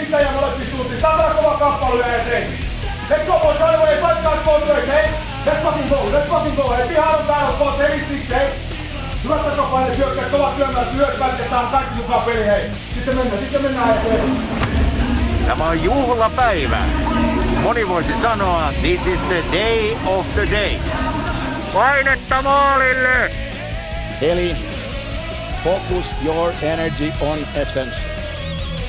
Sitä ja molempiin suuntiin. Saadaan kova kappale ja se. Let's go boys, right away, fight guys, both ways, hey? Let's fucking go, let's fucking go, hey? Pihaan on täällä, boss, hey, six, hey? Hyvät takapaine syökkää, kovat syömään, ja saan kaikki mukaan peli, hei. Sitten mennään, sitten mennään eteen. Tämä on juhlapäivä. Moni voisi sanoa, this is the day of the days. Painetta maalille! Eli focus your energy on essence.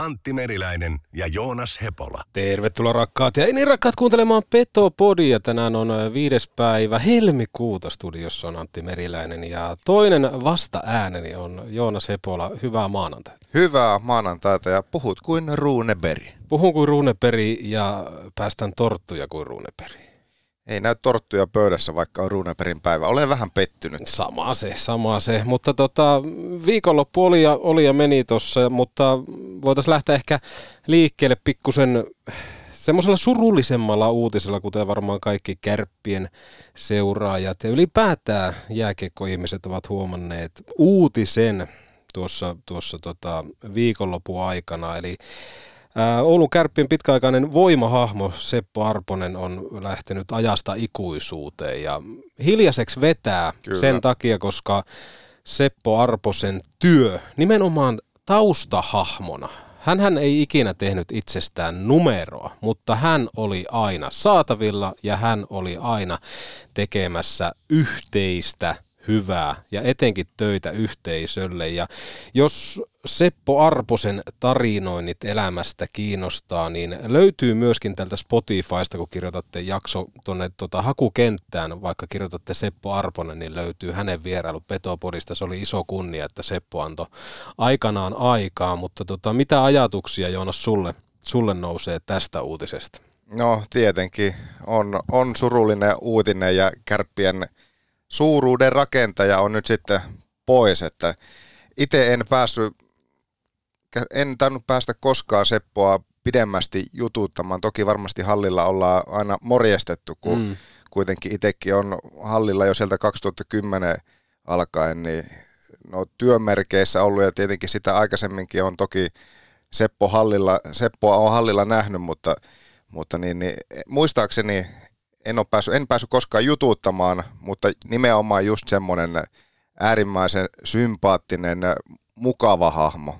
Antti Meriläinen ja Joonas Hepola. Tervetuloa rakkaat ja niin rakkaat kuuntelemaan Petopodia. Tänään on viides päivä helmikuuta. Studiossa on Antti Meriläinen ja toinen vasta ääneni on Joonas Hepola. Hyvää maanantaita. Hyvää maanantaita ja puhut kuin Ruuneberi. Puhun kuin Ruuneperi ja päästän torttuja kuin Ruuneperi. Ei näy torttuja pöydässä, vaikka on Ruuneperin päivä. Olen vähän pettynyt. Sama se, sama se. Mutta tota, viikonloppu oli ja, oli ja meni tuossa, mutta voitaisiin lähteä ehkä liikkeelle pikkusen semmoisella surullisemmalla uutisella, kuten varmaan kaikki kärppien seuraajat ja ylipäätään jääkiekkoihmiset ovat huomanneet uutisen tuossa, tuossa tota, viikonlopun aikana. Eli Oulun kärppien pitkäaikainen voimahahmo Seppo Arponen on lähtenyt ajasta ikuisuuteen ja hiljaiseksi vetää Kyllä. sen takia, koska Seppo Arposen työ nimenomaan taustahahmona, hän ei ikinä tehnyt itsestään numeroa, mutta hän oli aina saatavilla ja hän oli aina tekemässä yhteistä hyvää ja etenkin töitä yhteisölle. Ja jos Seppo Arposen tarinoinnit elämästä kiinnostaa, niin löytyy myöskin tältä Spotifysta, kun kirjoitatte jakso tuonne tota, hakukenttään, vaikka kirjoitatte Seppo Arponen, niin löytyy hänen vierailu Petopodista. Se oli iso kunnia, että Seppo antoi aikanaan aikaa, mutta tota, mitä ajatuksia Joonas sulle, sulle nousee tästä uutisesta? No tietenkin on, on surullinen uutinen ja kärppien suuruuden rakentaja on nyt sitten pois, että itse en päässyt, en tainnut päästä koskaan Seppoa pidemmästi jututtamaan. Toki varmasti hallilla ollaan aina morjestettu, kun mm. kuitenkin itsekin on hallilla jo sieltä 2010 alkaen, niin no, työmerkeissä ollut ja tietenkin sitä aikaisemminkin on toki Seppo hallilla, Seppoa on hallilla nähnyt, mutta, mutta niin, niin, muistaakseni en, ole päässyt, en päässyt koskaan jututtamaan, mutta nimenomaan just semmoinen äärimmäisen sympaattinen, mukava hahmo.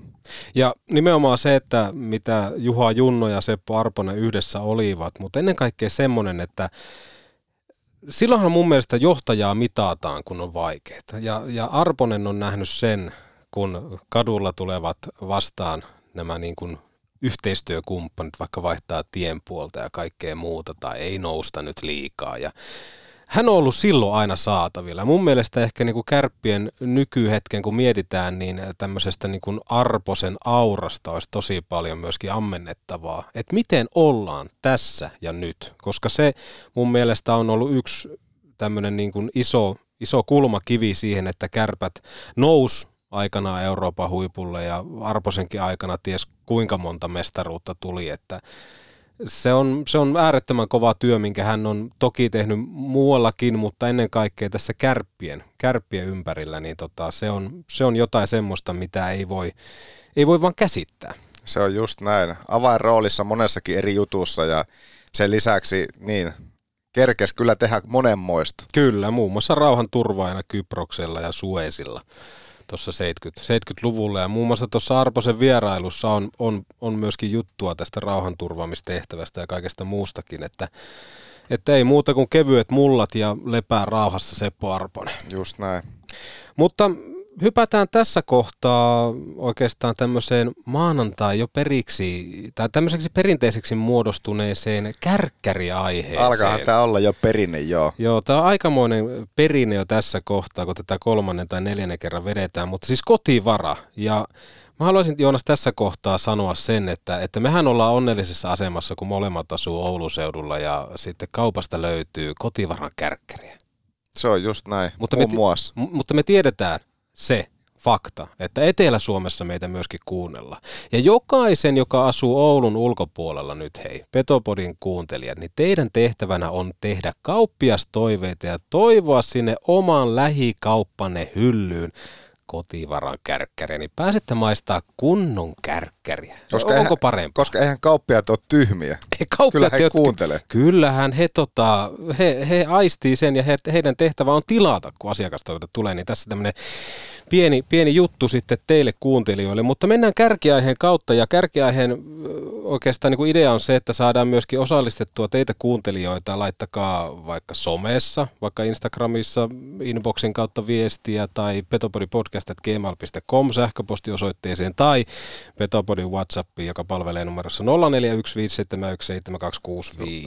Ja nimenomaan se, että mitä Juha Junno ja Seppo Arponen yhdessä olivat, mutta ennen kaikkea semmoinen, että silloinhan mun mielestä johtajaa mitataan, kun on vaikeaa. Ja, ja Arponen on nähnyt sen, kun kadulla tulevat vastaan nämä niin kuin yhteistyökumppanit vaikka vaihtaa tienpuolta ja kaikkea muuta tai ei nousta nyt liikaa. Ja hän on ollut silloin aina saatavilla. Mun mielestä ehkä niin kuin kärppien nykyhetken, kun mietitään, niin tämmöisestä niin kuin arposen aurasta olisi tosi paljon myöskin ammennettavaa. Että miten ollaan tässä ja nyt, koska se mun mielestä on ollut yksi tämmöinen niin kuin iso, iso kulmakivi siihen, että kärpät nous aikanaan Euroopan huipulle ja Arposenkin aikana ties kuinka monta mestaruutta tuli, että se on, se on äärettömän kova työ, minkä hän on toki tehnyt muuallakin, mutta ennen kaikkea tässä kärppien, kärppien ympärillä, niin tota, se, on, se on jotain semmoista, mitä ei voi, ei voi vaan käsittää. Se on just näin. Avainroolissa monessakin eri jutussa ja sen lisäksi niin kerkes kyllä tehdä monenmoista. Kyllä, muun muassa rauhan turvaajana Kyproksella ja Suesilla tuossa 70, 70-luvulla. Ja muun muassa tuossa Arposen vierailussa on, on, on myöskin juttua tästä rauhanturvaamistehtävästä ja kaikesta muustakin, että, että ei muuta kuin kevyet mullat ja lepää rauhassa Seppo Arponen. Just näin. Mutta hypätään tässä kohtaa oikeastaan tämmöiseen maanantai jo periksi, tai tämmöiseksi perinteiseksi muodostuneeseen kärkkäriaiheeseen. Alkaa tämä olla jo perinne, joo. Joo, tämä on aikamoinen perinne jo tässä kohtaa, kun tätä kolmannen tai neljännen kerran vedetään, mutta siis kotivara. Ja mä haluaisin Joonas tässä kohtaa sanoa sen, että, että mehän ollaan onnellisessa asemassa, kun molemmat asuu Oulun seudulla ja sitten kaupasta löytyy kotivaran kärkkäriä. Se on just näin, Mutta muun me, muassa. m- mutta me tiedetään se fakta, että Etelä-Suomessa meitä myöskin kuunnella. Ja jokaisen, joka asuu Oulun ulkopuolella nyt, hei, Petopodin kuuntelijat, niin teidän tehtävänä on tehdä kauppiastoiveita ja toivoa sinne oman lähikauppanne hyllyyn kotivaran kärkkäriä, niin pääsette maistaa kunnon kärkkäriä. Onko eihän, parempi? Koska eihän kauppiaat ole tyhmiä. He kauppiaat, Kyllä he jotka- kuuntelee. Kyllähän he, tota, he, he aistii sen ja he, heidän tehtävä on tilata, kun asiakastoiveita tulee. Niin tässä tämmöinen pieni, pieni juttu sitten teille kuuntelijoille. Mutta mennään kärkiaiheen kautta ja kärkiaiheen oikeastaan niin kuin idea on se, että saadaan myöskin osallistettua teitä kuuntelijoita. Laittakaa vaikka somessa, vaikka Instagramissa inboxin kautta viestiä tai petopodipodcast.gmail.com sähköpostiosoitteeseen tai Petopodin WhatsAppiin, joka palvelee numerossa 0415717265.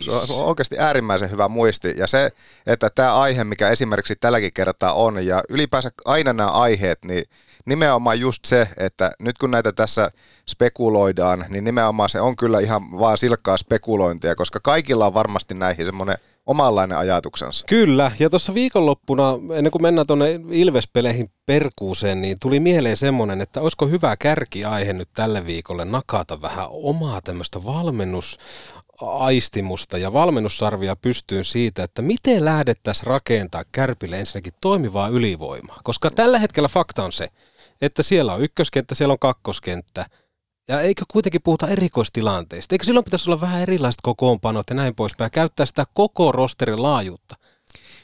Se on, se on oikeasti äärimmäisen hyvä muisti. Ja se, että tämä aihe, mikä esimerkiksi tälläkin kertaa on, ja ylipäänsä aina nämä aiheet, niin nimenomaan just se, että nyt kun näitä tässä spekuloidaan, niin nimenomaan se on kyllä ihan vaan silkkaa spekulointia, koska kaikilla on varmasti näihin semmoinen omanlainen ajatuksensa. Kyllä, ja tuossa viikonloppuna, ennen kuin mennään tuonne Ilvespeleihin perkuuseen, niin tuli mieleen semmoinen, että olisiko hyvä kärkiaihe nyt tälle viikolle nakata vähän omaa tämmöistä valmennusaistimusta ja valmennussarvia pystyyn siitä, että miten lähdettäisiin rakentaa Kärpille ensinnäkin toimivaa ylivoimaa. Koska tällä hetkellä fakta on se, että siellä on ykköskenttä, siellä on kakkoskenttä, ja eikö kuitenkin puhuta erikoistilanteista? Eikö silloin pitäisi olla vähän erilaiset kokoonpanot ja näin poispäin, käyttää sitä koko rosterin laajuutta?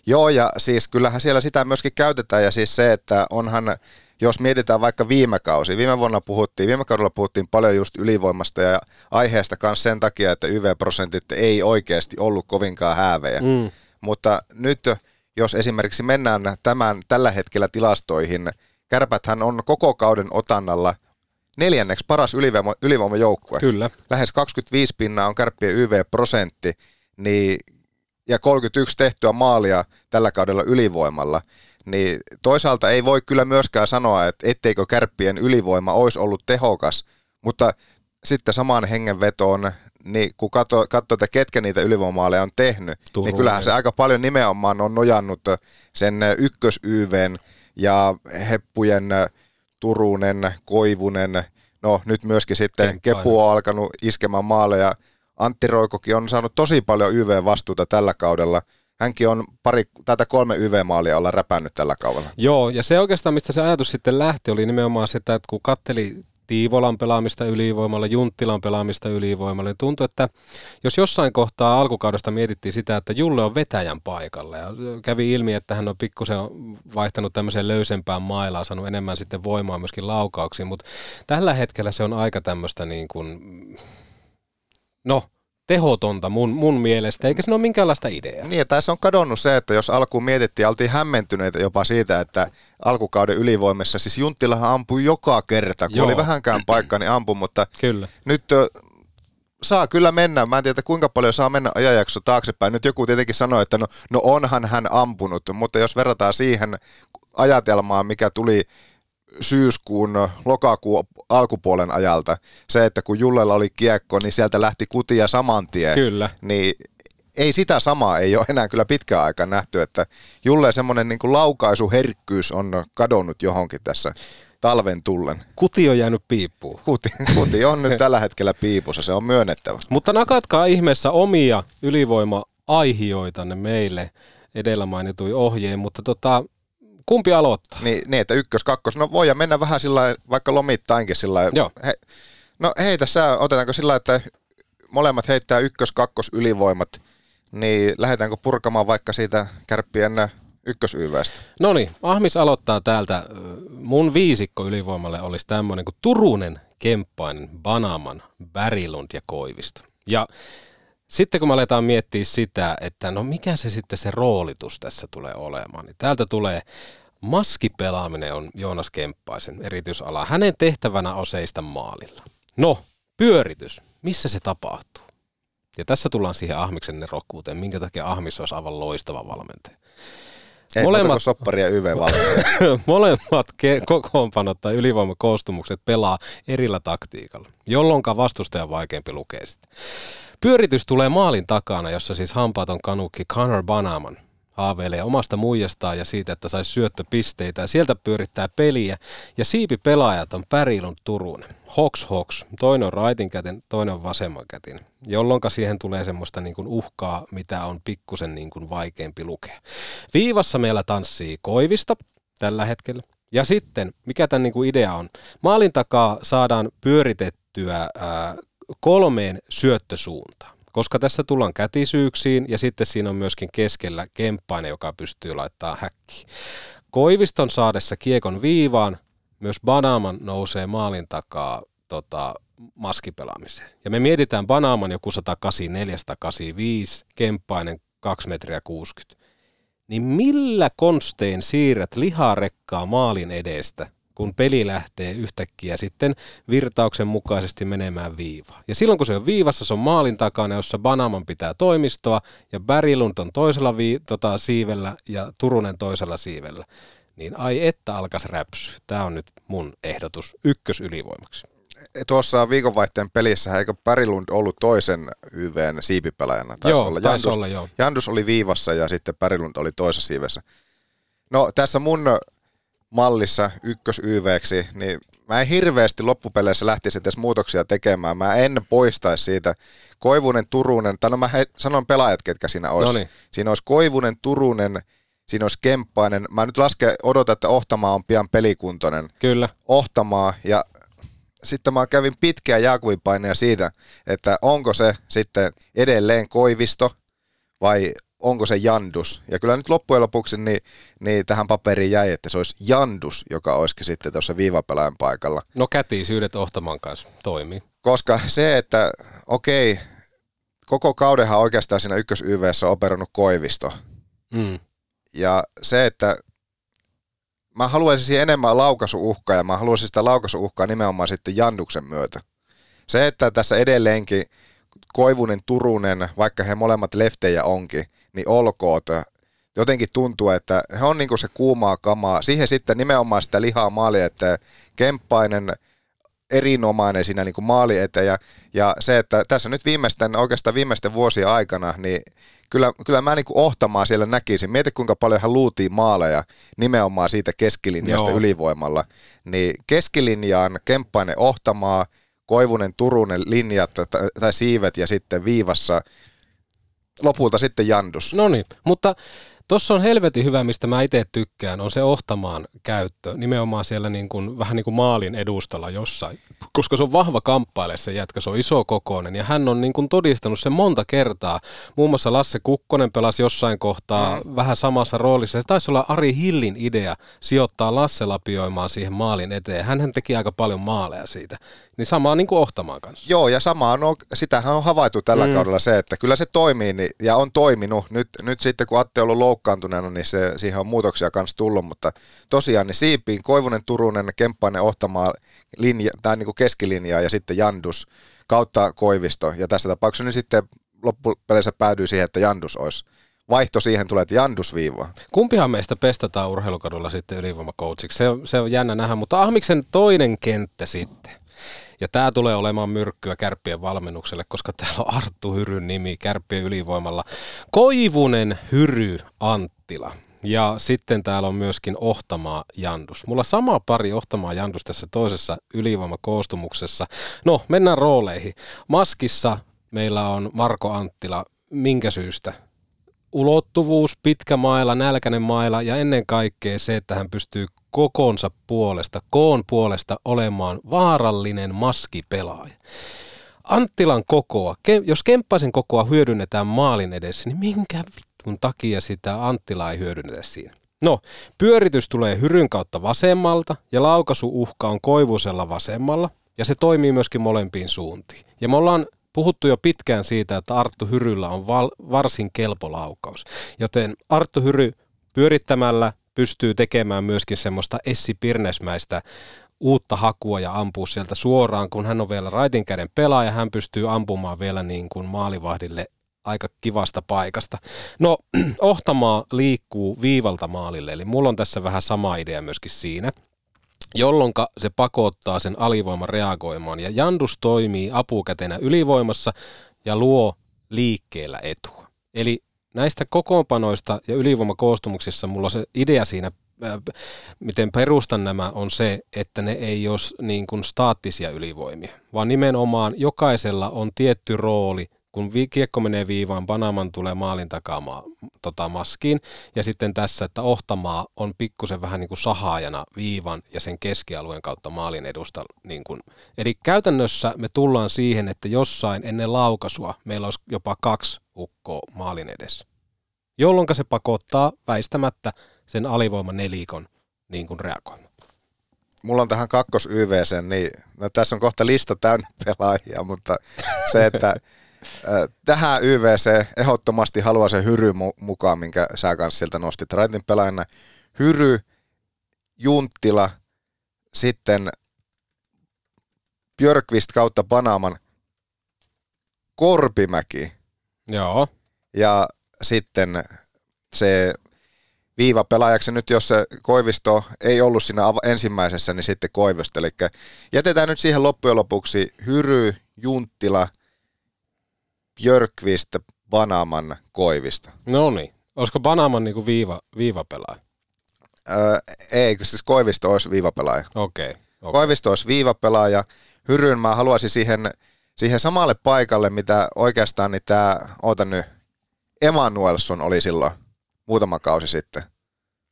Joo, ja siis kyllähän siellä sitä myöskin käytetään, ja siis se, että onhan, jos mietitään vaikka viime kausi, viime vuonna puhuttiin, viime kaudella puhuttiin paljon just ylivoimasta ja aiheesta kanssa sen takia, että YV-prosentit ei oikeasti ollut kovinkaan häävejä. Mm. Mutta nyt, jos esimerkiksi mennään tämän, tällä hetkellä tilastoihin, Kärpäthän on koko kauden otannalla neljänneksi paras ylivoima, ylivoimajoukkue. Kyllä. Lähes 25 pinnaa on kärppien YV-prosentti, niin, ja 31 tehtyä maalia tällä kaudella ylivoimalla. Niin toisaalta ei voi kyllä myöskään sanoa, että etteikö kärppien ylivoima olisi ollut tehokas, mutta sitten samaan hengenvetoon, niin kun katsoo, että ketkä niitä ylivoimaaleja on tehnyt, Turunen. niin kyllähän se aika paljon nimenomaan on nojannut sen ykkös ja heppujen Turunen, Koivunen, no nyt myöskin sitten Kemppainen. Kepu on alkanut iskemään maaleja. Antti Roikokin on saanut tosi paljon YV-vastuuta tällä kaudella. Hänkin on pari, tätä kolme YV-maalia olla räpännyt tällä kaudella. Joo, ja se oikeastaan, mistä se ajatus sitten lähti, oli nimenomaan sitä, että kun katteli Tiivolan pelaamista ylivoimalla, Junttilan pelaamista ylivoimalla, niin tuntui, että jos jossain kohtaa alkukaudesta mietittiin sitä, että Julle on vetäjän paikalla, ja kävi ilmi, että hän on pikkusen vaihtanut tämmöiseen löysempään mailaan, saanut enemmän sitten voimaa myöskin laukauksiin, mutta tällä hetkellä se on aika tämmöistä niin kuin, no, tehotonta mun, mun mielestä, eikä siinä ole minkäänlaista ideaa. Niin, tässä on kadonnut se, että jos alkuun mietittiin, oltiin hämmentyneitä jopa siitä, että alkukauden ylivoimassa, siis Junttilahan ampui joka kerta, kun Joo. oli vähänkään paikka, niin ampui, mutta Kyllä. nyt saa kyllä mennä. Mä en tiedä, kuinka paljon saa mennä ajanjakso taaksepäin. Nyt joku tietenkin sanoi, että no, no onhan hän ampunut, mutta jos verrataan siihen ajatelmaan, mikä tuli syyskuun, lokakuun alkupuolen ajalta, se, että kun Jullella oli kiekko, niin sieltä lähti kutia saman tien. Kyllä. Niin ei sitä samaa ei ole enää kyllä pitkään aikaa nähty, että Julle semmoinen niin kuin laukaisuherkkyys on kadonnut johonkin tässä talven tullen. Kuti on jäänyt piippuun. Kuti, kuti on nyt tällä hetkellä piipussa, se on myönnettävä. Mutta nakatkaa ihmeessä omia ylivoima-aihioitanne meille edellä mainituin ohjeen, mutta tota, kumpi aloittaa? Niin, niin että ykkös, kakkos, no voi mennä vähän sillä vaikka lomittainkin sillä. Joo. He, no heitä sä, otetaanko sillä että molemmat heittää ykkös, kakkos ylivoimat, niin lähdetäänkö purkamaan vaikka siitä kärppien ykkösyyvästä. No niin, Ahmis aloittaa täältä. Mun viisikko ylivoimalle olisi tämmöinen kuin Turunen, Kemppainen, Banaman, Värilund ja Koivisto. Ja sitten kun me aletaan miettiä sitä, että no mikä se sitten se roolitus tässä tulee olemaan, niin täältä tulee maskipelaaminen on Joonas Kemppaisen erityisala. Hänen tehtävänä on seistä maalilla. No, pyöritys, missä se tapahtuu? Ja tässä tullaan siihen Ahmiksen nerokkuuteen, minkä takia Ahmis olisi aivan loistava valmentaja. Ei Molemmat... muuta kuin soppari ja YV Molemmat ke- kokoonpanot tai ylivoimakoostumukset pelaa erillä taktiikalla, jolloin vastustaja on vaikeampi lukea sitä. Pyöritys tulee maalin takana, jossa siis hampaaton kanukki Connor Banaman haaveilee omasta muijastaan ja siitä, että saisi syöttöpisteitä sieltä pyörittää peliä. Ja siipi pelaajat on Pärilun Turunen. Hoks Hoks, toinen on raitin kätin, toinen on vasemman kätin, jolloin siihen tulee semmoista niin kuin uhkaa, mitä on pikkusen niin kuin vaikeampi lukea. Viivassa meillä tanssii Koivista tällä hetkellä. Ja sitten, mikä tämän niin kuin idea on? Maalin takaa saadaan pyöritettyä ää, kolmeen syöttösuuntaan. Koska tässä tullaan kätisyyksiin ja sitten siinä on myöskin keskellä kemppainen, joka pystyy laittaa häkkiin. Koiviston saadessa kiekon viivaan, myös Banaman nousee maalin takaa tota, maskipelaamiseen. Ja me mietitään Banaman joku 184, 185, kemppainen 2 metriä 60. Niin millä konstein siirrät liharekkaa maalin edestä kun peli lähtee yhtäkkiä sitten virtauksen mukaisesti menemään viivaan. Ja silloin kun se on viivassa, se on maalin takana, jossa Banaman pitää toimistoa ja Bärilund on toisella vii, tota, siivellä ja Turunen toisella siivellä. Niin ai että alkas räpsy. Tämä on nyt mun ehdotus ykkös ylivoimaksi. Tuossa viikonvaihteen pelissä eikö Pärilund ollut toisen YVn siipipelaajana? Taisi joo, olla. Jandus, olla, joo. Jandus oli viivassa ja sitten Pärilund oli toisessa siivessä. No tässä mun mallissa ykkös YVksi, niin mä en hirveästi loppupeleissä lähtisi edes muutoksia tekemään. Mä en poistaisi siitä Koivunen, Turunen, tai no mä he, sanon pelaajat, ketkä siinä olisi. Noniin. Siinä olisi Koivunen, Turunen, siinä olisi Kemppainen. Mä nyt lasken, odotan, että Ohtamaa on pian pelikuntoinen. Kyllä. Ohtamaa ja sitten mä kävin pitkää Jaakubin paineja siitä, että onko se sitten edelleen Koivisto vai onko se Jandus. Ja kyllä nyt loppujen lopuksi niin, niin tähän paperiin jäi, että se olisi Jandus, joka olisikin sitten tuossa viivapelaajan paikalla. No kätisyydet Ohtaman kanssa toimii. Koska se, että okei, koko kaudenhan oikeastaan siinä ykkös YVssä on operannut Koivisto. Mm. Ja se, että mä haluaisin siihen enemmän laukaisuuhkaa ja mä haluaisin sitä laukaisuuhkaa nimenomaan sitten Janduksen myötä. Se, että tässä edelleenkin Koivunen, Turunen, vaikka he molemmat leftejä onkin, niin olkoot. Jotenkin tuntuu, että he on niinku se kuumaa kamaa. Siihen sitten nimenomaan sitä lihaa maali, että Kemppainen erinomainen siinä niinku maali eteen. Ja, ja, se, että tässä nyt viimeisten, oikeastaan viimeisten vuosien aikana, niin kyllä, kyllä mä niinku ohtamaan siellä näkisin. Mieti kuinka paljon hän luutii maaleja nimenomaan siitä keskilinjasta Joo. ylivoimalla. Niin keskilinjaan Kemppainen ohtamaa, Koivunen, Turunen linjat tai siivet ja sitten viivassa lopulta sitten Jandus. No niin, mutta Tuossa on helvetin hyvä, mistä mä itse tykkään, on se ohtamaan käyttö, nimenomaan siellä niin kuin, vähän niin kuin maalin edustalla jossain, koska se on vahva kamppaile se jätkä, se on iso kokoinen ja hän on niin kuin todistanut sen monta kertaa. Muun muassa Lasse Kukkonen pelasi jossain kohtaa mm. vähän samassa roolissa. Se taisi olla Ari Hillin idea sijoittaa Lasse lapioimaan siihen maalin eteen. Hän teki aika paljon maaleja siitä. Niin samaa niin kuin Ohtamaan kanssa. Joo, ja samaa, no, sitähän on havaittu tällä mm. kaudella se, että kyllä se toimii niin, ja on toiminut. Nyt, nyt sitten kun Atte on ollut loukkaantuneena, niin se, siihen on muutoksia kanssa tullut, mutta tosiaan niin Siipiin, Koivunen, Turunen, Kemppainen, Ohtamaa, linja, tai niin kuin keskilinja ja sitten Jandus kautta Koivisto. Ja tässä tapauksessa niin sitten loppupeleissä päädyy siihen, että Jandus olisi vaihto siihen tulee, että Jandus viivaa. Kumpihan meistä pestataan urheilukadulla sitten ylivoimakoutsiksi? Se on, se on jännä nähdä, mutta Ahmiksen toinen kenttä sitten. Ja tämä tulee olemaan myrkkyä kärppien valmennukselle, koska täällä on Arttu Hyryn nimi kärppien ylivoimalla. Koivunen Hyry Anttila. Ja sitten täällä on myöskin Ohtamaa Jandus. Mulla sama pari Ohtamaa Jandus tässä toisessa ylivoimakoostumuksessa. No, mennään rooleihin. Maskissa meillä on Marko Anttila. Minkä syystä? ulottuvuus, pitkä maila, nälkäinen maila ja ennen kaikkea se, että hän pystyy kokonsa puolesta, koon puolesta olemaan vaarallinen maskipelaaja. Anttilan kokoa, jos Kemppaisen kokoa hyödynnetään maalin edessä, niin minkä mun takia sitä Anttilaa ei hyödynnetä siinä. No, pyöritys tulee hyryn kautta vasemmalta ja laukasuuhka on koivusella vasemmalla ja se toimii myöskin molempiin suuntiin. Ja me ollaan puhuttu jo pitkään siitä, että Arttu Hyryllä on val- varsin kelpo laukaus. Joten Arttu Hyry pyörittämällä pystyy tekemään myöskin semmoista Essi Pirnesmäistä uutta hakua ja ampua sieltä suoraan, kun hän on vielä raitin käden pelaaja, hän pystyy ampumaan vielä niin kuin maalivahdille aika kivasta paikasta. No, Ohtamaa liikkuu viivalta maalille, eli mulla on tässä vähän sama idea myöskin siinä, jolloin se pakottaa sen alivoiman reagoimaan. Ja Jandus toimii apukätenä ylivoimassa ja luo liikkeellä etua. Eli näistä kokoonpanoista ja ylivoimakoostumuksissa mulla se idea siinä miten perustan nämä, on se, että ne ei ole niin kuin staattisia ylivoimia, vaan nimenomaan jokaisella on tietty rooli kun kiekko menee viivaan, Panaman tulee maalin takaa ma- tota, maskiin. Ja sitten tässä, että Ohtamaa on pikkusen vähän niin kuin sahaajana viivan ja sen keskialueen kautta maalin edusta. Niin kuin. Eli käytännössä me tullaan siihen, että jossain ennen laukasua meillä olisi jopa kaksi ukkoa maalin edessä. Jolloin se pakottaa väistämättä sen alivoiman nelikon niin kuin reagoimaan. Mulla on tähän kakkos YVC, niin no, tässä on kohta lista täynnä pelaajia, mutta se, että Tähän YVC ehdottomasti haluaa se Hyry mukaan, minkä sä kanssa sieltä nostit Raitin pelaajana. Hyry, Junttila, sitten Björkvist kautta Panaman, Korpimäki. Joo. Ja sitten se viiva pelaajaksi nyt, jos se Koivisto ei ollut siinä ensimmäisessä, niin sitten Koivisto. Eli jätetään nyt siihen loppujen lopuksi Hyry, Junttila – Björkvist, Banaman, Koivista. No niin. Olisiko Banaman niinku viiva, viivapelaaja? Öö, ei, siis Koivisto olisi viivapelaaja. Okei. Okay, okay. Koivisto olisi viivapelaaja. Hyryn mä haluaisin siihen, siihen samalle paikalle, mitä oikeastaan niin tämä, oota nyt, Emanuelson oli silloin muutama kausi sitten.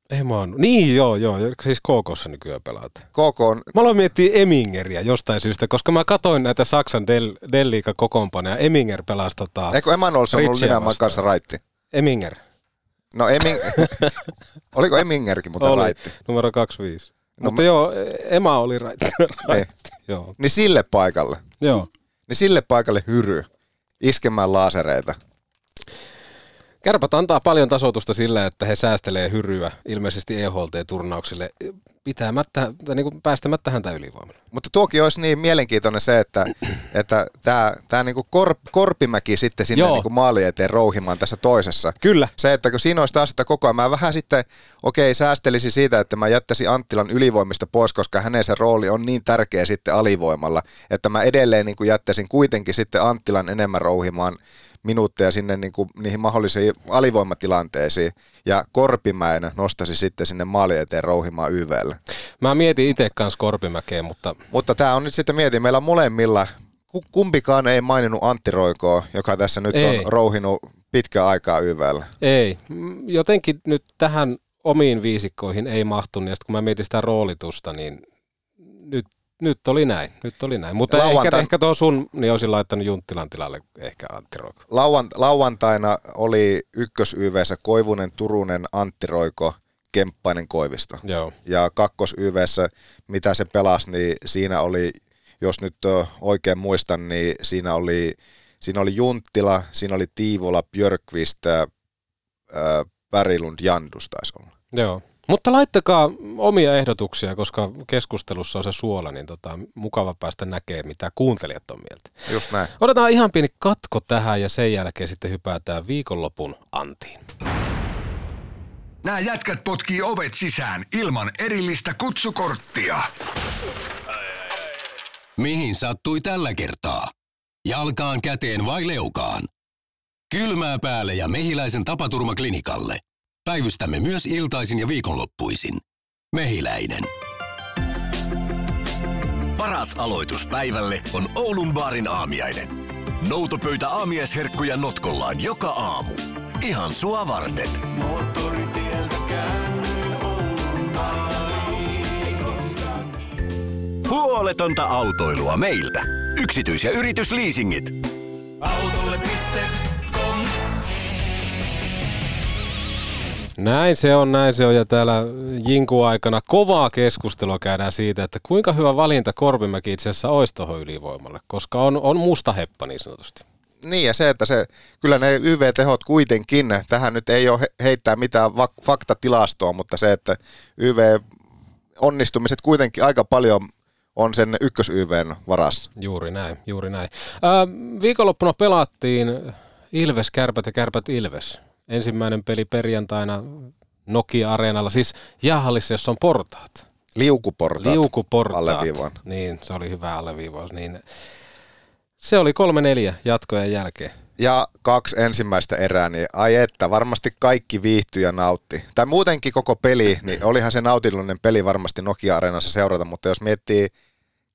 Emanu. Niin joo, joo. Siis KKssa nykyään pelaat. KK on... Mä aloin miettiä Emingeriä jostain syystä, koska mä katoin näitä Saksan Del, Del kokoonpanoja. Eminger pelasi tota... Eikö Emanuels on ollut nimenomaan kanssa raitti? Eminger. No Eming... Oliko Emingerkin, mutta oli. raitti? Numero 25. No, mutta mä... joo, Ema oli raitti. raitti. joo. Niin sille paikalle. Joo. Niin sille paikalle hyry iskemään laasereita. Kärpät antaa paljon tasoitusta sillä, että he säästelee hyryä ilmeisesti EHLT-turnauksille pitämättä, tai niin kuin päästämättä häntä ylivoimalle. Mutta tuokin olisi niin mielenkiintoinen se, että että tämä, tämä niin kuin Kor, Korpimäki sitten sinne niin kuin maali eteen rouhimaan tässä toisessa. Kyllä. Se, että kun siinä olisi taas että koko ajan, mä vähän sitten, okei, säästelisin siitä, että mä jättäisin Anttilan ylivoimista pois, koska hänen se rooli on niin tärkeä sitten alivoimalla, että mä edelleen niin kuin jättäisin kuitenkin sitten Anttilan enemmän rouhimaan minuutteja sinne niin kuin, niihin mahdollisiin alivoimatilanteisiin. Ja Korpimäen nostasi sitten sinne maali eteen rouhimaan YVlle. Mä mietin itse kanssa Korpimäkeen, mutta... Mutta tämä on nyt sitten mietin, meillä molemmilla, kumpikaan ei maininnut Antti Roikoa, joka tässä nyt ei. on rouhinut pitkää aikaa YVllä. Ei, jotenkin nyt tähän omiin viisikkoihin ei mahtu, niin kun mä mietin sitä roolitusta, niin nyt nyt oli näin, nyt oli näin. Mutta Lauantain... ehkä, ehkä tuo sun, niin olisin laittanut Junttilan tilalle ehkä Antti Roiko. Lauant, lauantaina oli ykkös YVssä Koivunen, Turunen, Antti Roiko, Kemppainen Koivisto. Joo. Ja kakkos YVssä, mitä se pelasi, niin siinä oli, jos nyt oikein muistan, niin siinä oli, siinä oli Junttila, siinä oli Tiivola, Björkvist, Pärilund, Jandus taisi olla. Joo. Mutta laittakaa omia ehdotuksia, koska keskustelussa on se suola, niin tota, mukava päästä näkemään, mitä kuuntelijat on mieltä. Just näin. Otetaan ihan pieni katko tähän ja sen jälkeen sitten hypätään viikonlopun antiin. Nämä jätkät potkii ovet sisään ilman erillistä kutsukorttia. Mihin sattui tällä kertaa? Jalkaan, käteen vai leukaan? Kylmää päälle ja mehiläisen tapaturmaklinikalle. Päivystämme myös iltaisin ja viikonloppuisin. Mehiläinen. Paras aloitus päivälle on Oulun baarin aamiainen. Noutopöytä aamiaisherkkuja notkollaan joka aamu. Ihan sua varten. Huoletonta autoilua meiltä. Yksityis- ja yritysliisingit. Autolle.com Näin se on, näin se on. Ja täällä Jinku aikana kovaa keskustelua käydään siitä, että kuinka hyvä valinta Korpimäki itse asiassa olisi tuohon ylivoimalle, koska on, on musta heppa niin sanotusti. Niin ja se, että se, kyllä ne YV-tehot kuitenkin, tähän nyt ei ole heittää mitään vak- faktatilastoa, mutta se, että YV-onnistumiset kuitenkin aika paljon on sen ykkös YVn varassa. Juuri näin, juuri näin. Ää, viikonloppuna pelattiin Ilves, Kärpät ja Kärpät Ilves. Ensimmäinen peli perjantaina Nokia-areenalla, siis jäähallissa, jossa on portaat. Liukuportaat. Liukuportaat. Alleviivaan. Niin, se oli hyvä alleviivaus. Niin. Se oli kolme neljä jatkojen jälkeen. Ja kaksi ensimmäistä erää, niin ai että, varmasti kaikki viihtyi ja nautti. Tai muutenkin koko peli, niin olihan se nautillinen peli varmasti Nokia-areenassa seurata, mutta jos miettii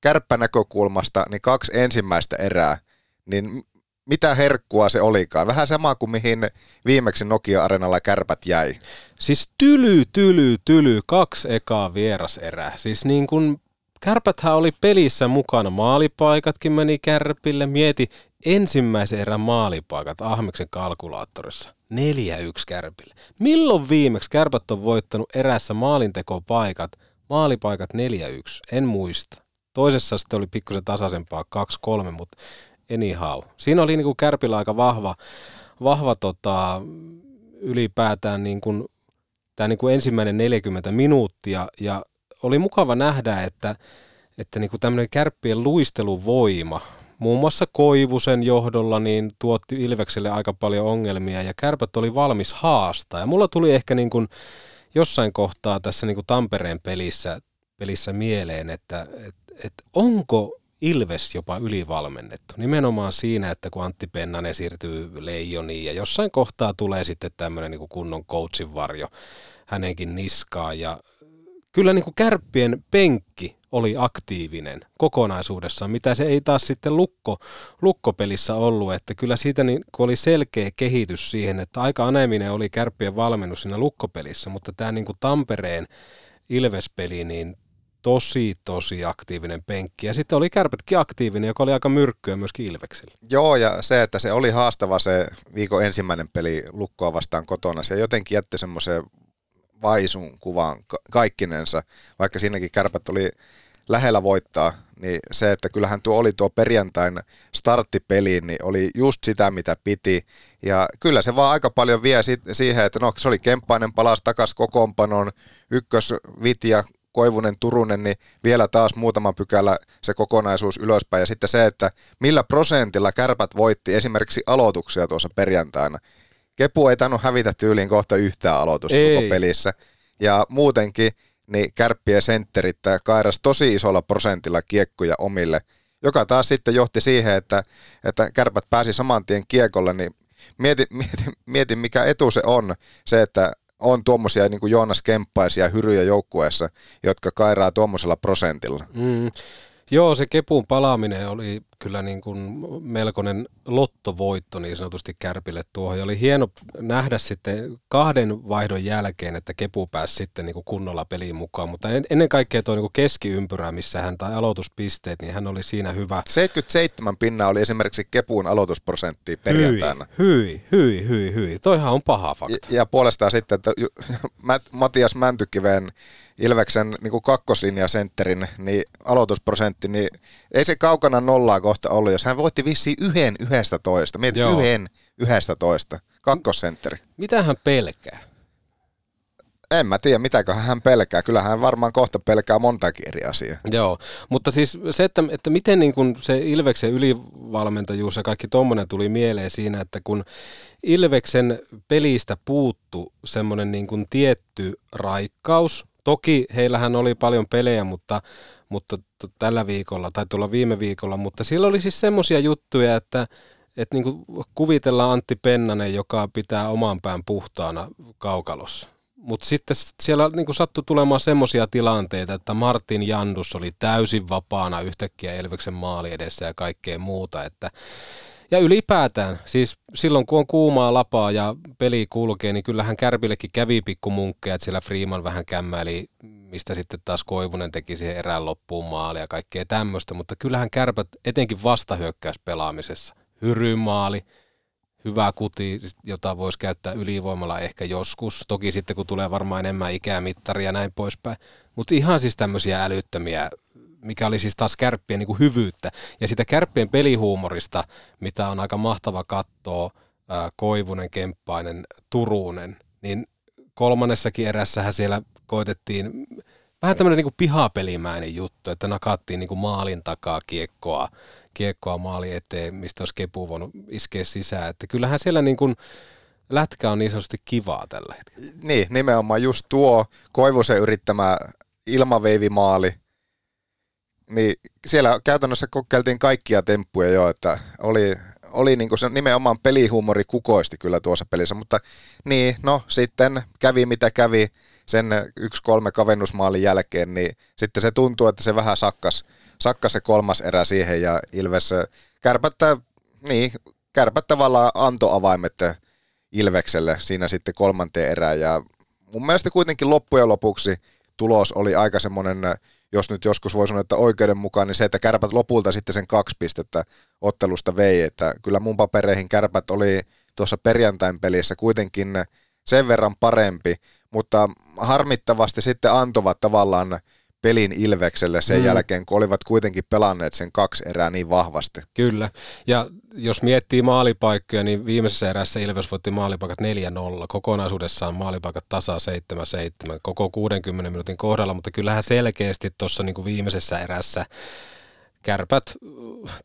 kärppänäkökulmasta, niin kaksi ensimmäistä erää, niin mitä herkkua se olikaan. Vähän sama kuin mihin viimeksi Nokia-areenalla kärpät jäi. Siis tyly, tyly, tyly, kaksi ekaa vieraserää. Siis niin kuin Kärpäthän oli pelissä mukana, maalipaikatkin meni kärpille. Mieti ensimmäisen erän maalipaikat Ahmeksen kalkulaattorissa. 4-1 kärpille. Milloin viimeksi kärpät on voittanut erässä maalintekopaikat, maalipaikat 4-1? En muista. Toisessa sitten oli pikkusen tasaisempaa 2-3, mutta anyhow. Siinä oli niinku kärpillä aika vahva, vahva tota, ylipäätään niinku, tämä niinku ensimmäinen 40 minuuttia ja oli mukava nähdä, että, että niin kuin tämmöinen kärppien luisteluvoima, muun muassa Koivusen johdolla, niin tuotti Ilvekselle aika paljon ongelmia ja kärpät oli valmis haastaa. Ja mulla tuli ehkä niin kuin jossain kohtaa tässä niin kuin Tampereen pelissä, pelissä mieleen, että, että, että onko Ilves jopa ylivalmennettu. Nimenomaan siinä, että kun Antti Pennanen siirtyy Leijoniin ja jossain kohtaa tulee sitten tämmöinen niin kunnon coachin varjo hänenkin niskaan ja kyllä niin kuin kärppien penkki oli aktiivinen kokonaisuudessaan, mitä se ei taas sitten lukko, lukkopelissä ollut, että kyllä siitä niin, kun oli selkeä kehitys siihen, että aika aneminen oli kärppien valmennus siinä lukkopelissä, mutta tämä niin kuin Tampereen Ilvespeli, niin tosi, tosi aktiivinen penkki. Ja sitten oli kärpätkin aktiivinen, joka oli aika myrkkyä myöskin Ilvekselle. Joo, ja se, että se oli haastava se viikon ensimmäinen peli lukkoa vastaan kotona, se jotenkin jätti semmoisen vaisun kuvaan kaikkinensa, vaikka siinäkin kärpät oli lähellä voittaa, niin se, että kyllähän tuo oli tuo perjantain starttipeli, niin oli just sitä, mitä piti. Ja kyllä se vaan aika paljon vie siihen, että no se oli Kemppainen palas takas kokoonpanon, ykkös Vitja, Koivunen, Turunen, niin vielä taas muutama pykälä se kokonaisuus ylöspäin. Ja sitten se, että millä prosentilla kärpät voitti esimerkiksi aloituksia tuossa perjantaina. Kepu ei tainnut hävitä tyyliin kohta yhtään aloitusta ei. koko pelissä. Ja muutenkin niin kärppien sentterit kairas tosi isolla prosentilla kiekkoja omille, joka taas sitten johti siihen, että, että kärpät pääsi saman tien kiekolle, niin mieti, mieti, mieti mikä etu se on, se, että on tuommoisia niin kuin Joonas Kemppaisia hyryjä joukkueessa, jotka kairaa tuommoisella prosentilla. Mm. Joo, se kepun palaaminen oli kyllä niin kuin melkoinen lottovoitto niin sanotusti Kärpille tuohon. Ja oli hieno nähdä sitten kahden vaihdon jälkeen, että Kepu pääsi sitten niin kuin kunnolla peliin mukaan. Mutta ennen kaikkea tuo niin kuin keskiympyrä, missä hän tai aloituspisteet, niin hän oli siinä hyvä. 77 pinnaa oli esimerkiksi Kepuun aloitusprosentti perjantaina. Hyi, hyi, hyi, hyi. Toihan on paha fakta. Ja, ja puolestaan sitten, että Matias Mäntykiveen Ilveksen niin kuin kakkoslinjasentterin niin aloitusprosentti, niin ei se kaukana nollaa kohta ollut, jos hän voitti vissi yhden yhdestä toista. Mieti Joo. yhden yhdestä toista. Kakkosentteri. Mitä hän pelkää? En mä tiedä, mitäkö hän pelkää. Kyllä hän varmaan kohta pelkää montakin eri asiaa. Joo, mutta siis se, että, että miten niin kun se Ilveksen ylivalmentajuus ja kaikki tuommoinen tuli mieleen siinä, että kun Ilveksen pelistä puuttu semmoinen niin kuin tietty raikkaus, Toki heillähän oli paljon pelejä, mutta, mutta tällä viikolla tai tuolla viime viikolla, mutta siellä oli siis semmoisia juttuja, että, että niin kuvitellaan Antti Pennanen, joka pitää oman pään puhtaana kaukalossa. Mutta sitten siellä niin sattui tulemaan semmoisia tilanteita, että Martin Jandus oli täysin vapaana yhtäkkiä Elveksen maali edessä ja kaikkea muuta, että ja ylipäätään, siis silloin kun on kuumaa lapaa ja peli kulkee, niin kyllähän Kärpillekin kävi munkkeja, että siellä Freeman vähän kämmäili, mistä sitten taas Koivunen teki siihen erään loppuun maali ja kaikkea tämmöistä, mutta kyllähän Kärpät etenkin vastahyökkäyspelaamisessa, hyrymaali, hyvä kuti, jota voisi käyttää ylivoimalla ehkä joskus. Toki sitten kun tulee varmaan enemmän ikämittaria ja näin poispäin. Mutta ihan siis tämmöisiä älyttömiä, mikä oli siis taas kärppien niin kuin hyvyyttä. Ja sitä kärppien pelihuumorista, mitä on aika mahtava katsoa, Koivunen, Kemppainen, Turunen, niin kolmannessakin erässähän siellä koitettiin vähän tämmöinen niin pihapelimäinen juttu, että nakattiin niin kuin maalin takaa kiekkoa, kiekkoa maali eteen, mistä olisi kepu voinut iskeä sisään. Että kyllähän siellä niin kuin lätkä on niin sanotusti kivaa tällä hetkellä. Niin, nimenomaan just tuo Koivusen yrittämä ilmaveivimaali, niin siellä käytännössä kokeiltiin kaikkia temppuja jo, että oli, oli niin se nimenomaan pelihuumori kukoisti kyllä tuossa pelissä, mutta niin, no sitten kävi mitä kävi sen yksi kolme kavennusmaalin jälkeen, niin sitten se tuntuu, että se vähän sakkas, sakkas se kolmas erä siihen ja Ilves kärpättä, niin, kärpät tavallaan antoavaimet Ilvekselle siinä sitten kolmanteen erään ja mun mielestä kuitenkin loppujen lopuksi tulos oli aika semmoinen, jos nyt joskus voi sanoa, että oikeudenmukainen, niin se, että kärpät lopulta sitten sen kaksi pistettä ottelusta vei, että kyllä mun papereihin kärpät oli tuossa perjantain pelissä kuitenkin sen verran parempi, mutta harmittavasti sitten antovat tavallaan pelin Ilvekselle sen mm. jälkeen, kun olivat kuitenkin pelanneet sen kaksi erää niin vahvasti. Kyllä, ja jos miettii maalipaikkoja, niin viimeisessä erässä Ilves voitti maalipaikat 4-0. Kokonaisuudessaan maalipaikat tasa 7-7 koko 60 minuutin kohdalla, mutta kyllähän selkeästi tuossa niin viimeisessä erässä kärpät,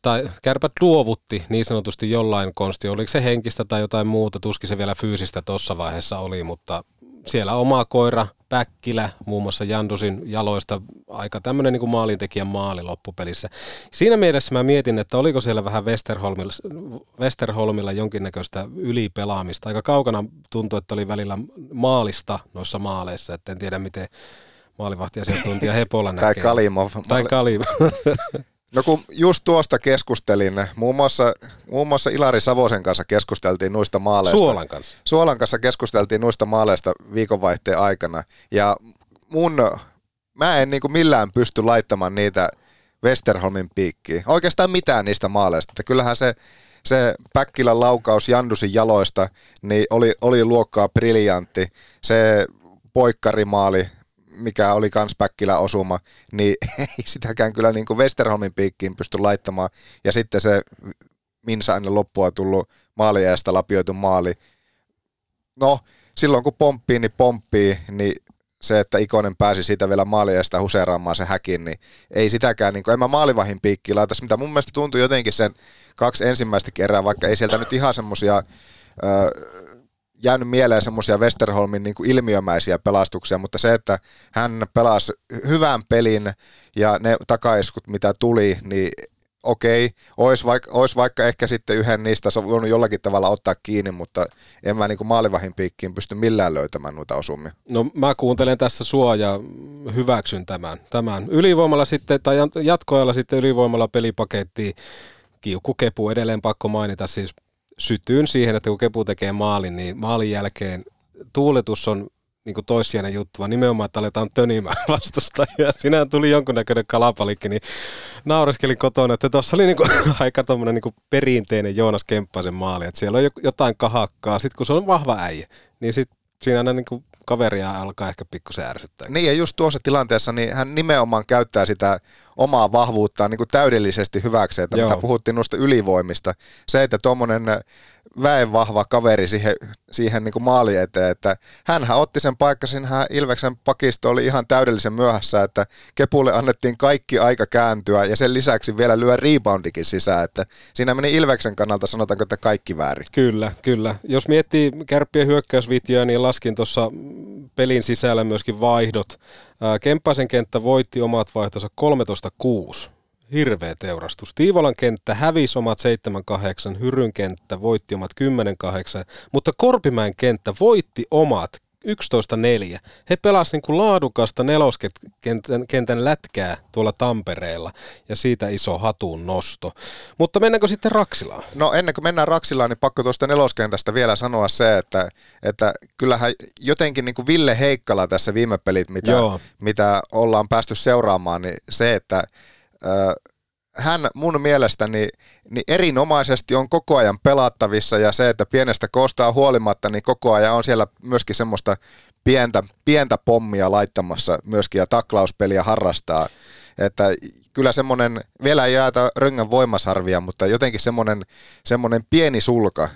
tai kärpät luovutti niin sanotusti jollain konsti. Oliko se henkistä tai jotain muuta, tuskin se vielä fyysistä tuossa vaiheessa oli, mutta siellä oma koira, Päkkilä, muun muassa Jandusin jaloista, aika tämmöinen niin maalintekijän maali loppupelissä. Siinä mielessä mä mietin, että oliko siellä vähän Westerholmilla, Westerholmilla jonkinnäköistä ylipelaamista. Aika kaukana tuntui, että oli välillä maalista noissa maaleissa, että en tiedä miten maalivahtiasiantuntija Hepola näkee. tai Kalimov. Tai Kalimov. No kun just tuosta keskustelin, muun muassa, muun muassa Ilari Savosen kanssa keskusteltiin noista maaleista. Suolan kanssa. Suolan kanssa keskusteltiin noista maaleista viikonvaihteen aikana. Ja mun, mä en niin kuin millään pysty laittamaan niitä Westerholmin piikkiin. Oikeastaan mitään niistä maaleista. Että kyllähän se, se Päkkilän laukaus Jandusin jaloista niin oli, oli luokkaa briljantti. Se poikkarimaali mikä oli kans Päkkilä osuma, niin ei sitäkään kyllä niin kuin Westerholmin piikkiin pysty laittamaan. Ja sitten se Minsa ennen loppua tullut maaliajasta lapioitu maali. No, silloin kun pomppii, niin pomppii, niin se, että Ikonen pääsi siitä vielä maaliajasta huseeraamaan se häkin, niin ei sitäkään, niin kuin, en mä maalivahin piikkiin laita, mitä mun mielestä tuntui jotenkin sen kaksi ensimmäistä kerää, vaikka ei sieltä nyt ihan semmosia jäänyt mieleen semmoisia Westerholmin niin kuin ilmiömäisiä pelastuksia, mutta se, että hän pelasi hyvän pelin ja ne takaiskut, mitä tuli, niin okei, olisi vaikka, olisi vaikka ehkä sitten yhden niistä voinut jollakin tavalla ottaa kiinni, mutta en mä niin maalivahin piikkiin pysty millään löytämään noita osumia. No mä kuuntelen tässä sua ja hyväksyn tämän. tämän. Ylivoimalla sitten, tai jatkoajalla sitten ylivoimalla pelipakettiin kiukkukepu edelleen pakko mainita, siis sytyyn siihen, että kun Kepu tekee maalin, niin maalin jälkeen tuuletus on niin toissijainen juttu, vaan nimenomaan, että aletaan tönimään vastustajia. Sinä tuli jonkunnäköinen kalapalikki, niin naureskelin kotona, että tuossa oli niin kuin, aika tuommoinen niin perinteinen Joonas Kemppaisen maali, että siellä on jotain kahakkaa. Sitten kun se on vahva äijä, niin sitten siinä aina niin kuin kaveria alkaa ehkä pikkusen ärsyttää. Niin ja just tuossa tilanteessa niin hän nimenomaan käyttää sitä omaa vahvuuttaan niin kuin täydellisesti hyväkseen, että mitä puhuttiin noista ylivoimista. Se, että tuommoinen väen vahva kaveri siihen, siihen niin kuin maali eteen, että hänhän otti sen paikka, hän Ilveksen pakisto oli ihan täydellisen myöhässä, että Kepulle annettiin kaikki aika kääntyä ja sen lisäksi vielä lyö reboundikin sisään, että siinä meni Ilveksen kannalta sanotaanko, että kaikki väärin. Kyllä, kyllä. Jos miettii kärppien hyökkäysvitjoja, niin laskin tuossa pelin sisällä myöskin vaihdot. Kemppaisen kenttä voitti omat vaihtonsa 13-6 hirveä teurastus. Tiivolan kenttä hävisi omat 7-8, Hyryn kenttä voitti omat 10-8, mutta Korpimäen kenttä voitti omat 11-4. He pelasivat niin kuin laadukasta neloskentän kentän lätkää tuolla Tampereella ja siitä iso hatun nosto. Mutta mennäänkö sitten Raksilaan? No ennen kuin mennään Raksilaan, niin pakko tuosta neloskentästä vielä sanoa se, että, että kyllähän jotenkin niin kuin Ville Heikkala tässä viime pelit, mitä, mitä ollaan päästy seuraamaan, niin se, että hän mun mielestäni niin erinomaisesti on koko ajan pelattavissa ja se, että pienestä koostaa huolimatta, niin koko ajan on siellä myöskin semmoista pientä, pientä pommia laittamassa myöskin ja taklauspeliä harrastaa. Että kyllä semmoinen, vielä ei jaeta röngän voimasarvia, mutta jotenkin semmoinen, semmoinen pieni sulka,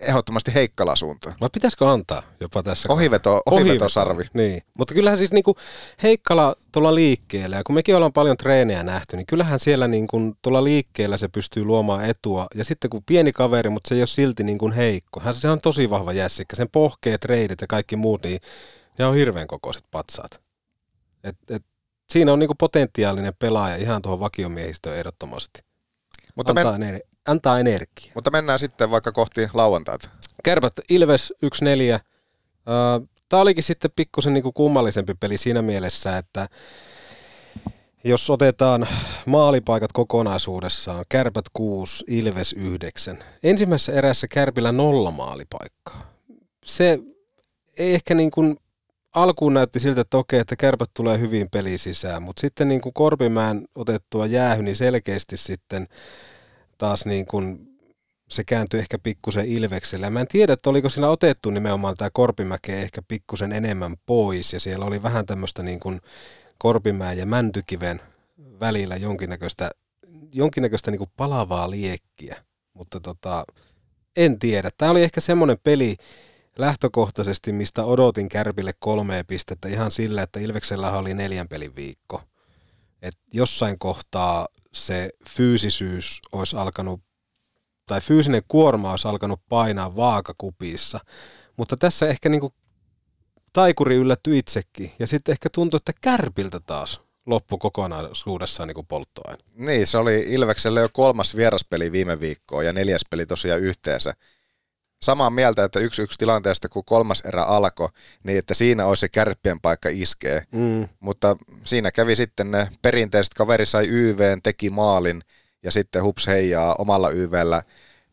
ehdottomasti Heikkala suuntaan. Vai pitäisikö antaa jopa tässä? Ohiveto, ohivetosarvi. Niin, mutta kyllähän siis niinku Heikkala tuolla liikkeellä, ja kun mekin ollaan paljon treenejä nähty, niin kyllähän siellä niinku tuolla liikkeellä se pystyy luomaan etua. Ja sitten kun pieni kaveri, mutta se ei ole silti niin kuin heikko. Hän se on tosi vahva jässikkä. Sen pohkeet, reidit ja kaikki muut, niin ne on hirveän kokoiset patsaat. Et, et, siinä on niinku potentiaalinen pelaaja ihan tuohon vakiomiehistöön ehdottomasti. Mutta antaa, men... ener- antaa energiaa. Mutta mennään sitten vaikka kohti lauantaita. Kärpät Ilves 1-4. Tämä olikin sitten pikkusen niinku kummallisempi peli siinä mielessä, että jos otetaan maalipaikat kokonaisuudessaan, Kärpät 6, Ilves 9. Ensimmäisessä erässä Kärpillä nolla maalipaikkaa. Se ei ehkä niin kuin alkuun näytti siltä, että okei, että kärpät tulee hyvin peli sisään, mutta sitten niin kuin Korpimäen otettua jäähy, niin selkeästi sitten taas niin kuin se kääntyi ehkä pikkusen Ilveksellä. Mä en tiedä, että oliko siinä otettu nimenomaan tämä Korpimäke ehkä pikkusen enemmän pois, ja siellä oli vähän tämmöistä niin kuin Korpimäen ja Mäntykiven välillä jonkinnäköistä, jonkinnäköistä niin kuin palavaa liekkiä, mutta tota, en tiedä. Tämä oli ehkä semmoinen peli, lähtökohtaisesti, mistä odotin Kärpille kolmea pistettä ihan sillä, että Ilveksellä oli neljän pelin viikko. Et jossain kohtaa se fyysisyys olisi alkanut, tai fyysinen kuorma olisi alkanut painaa vaakakupissa. Mutta tässä ehkä niinku taikuri yllätty itsekin. Ja sitten ehkä tuntui, että Kärpiltä taas loppu kokonaisuudessaan niin polttoaine. Niin, se oli Ilvekselle jo kolmas vieraspeli viime viikkoa ja neljäs peli tosiaan yhteensä samaa mieltä, että yksi yksi tilanteesta, kun kolmas erä alkoi, niin että siinä olisi se kärppien paikka iskee. Mm. Mutta siinä kävi sitten ne perinteiset, kaveri sai YVn, teki maalin ja sitten hups heijaa omalla YVllä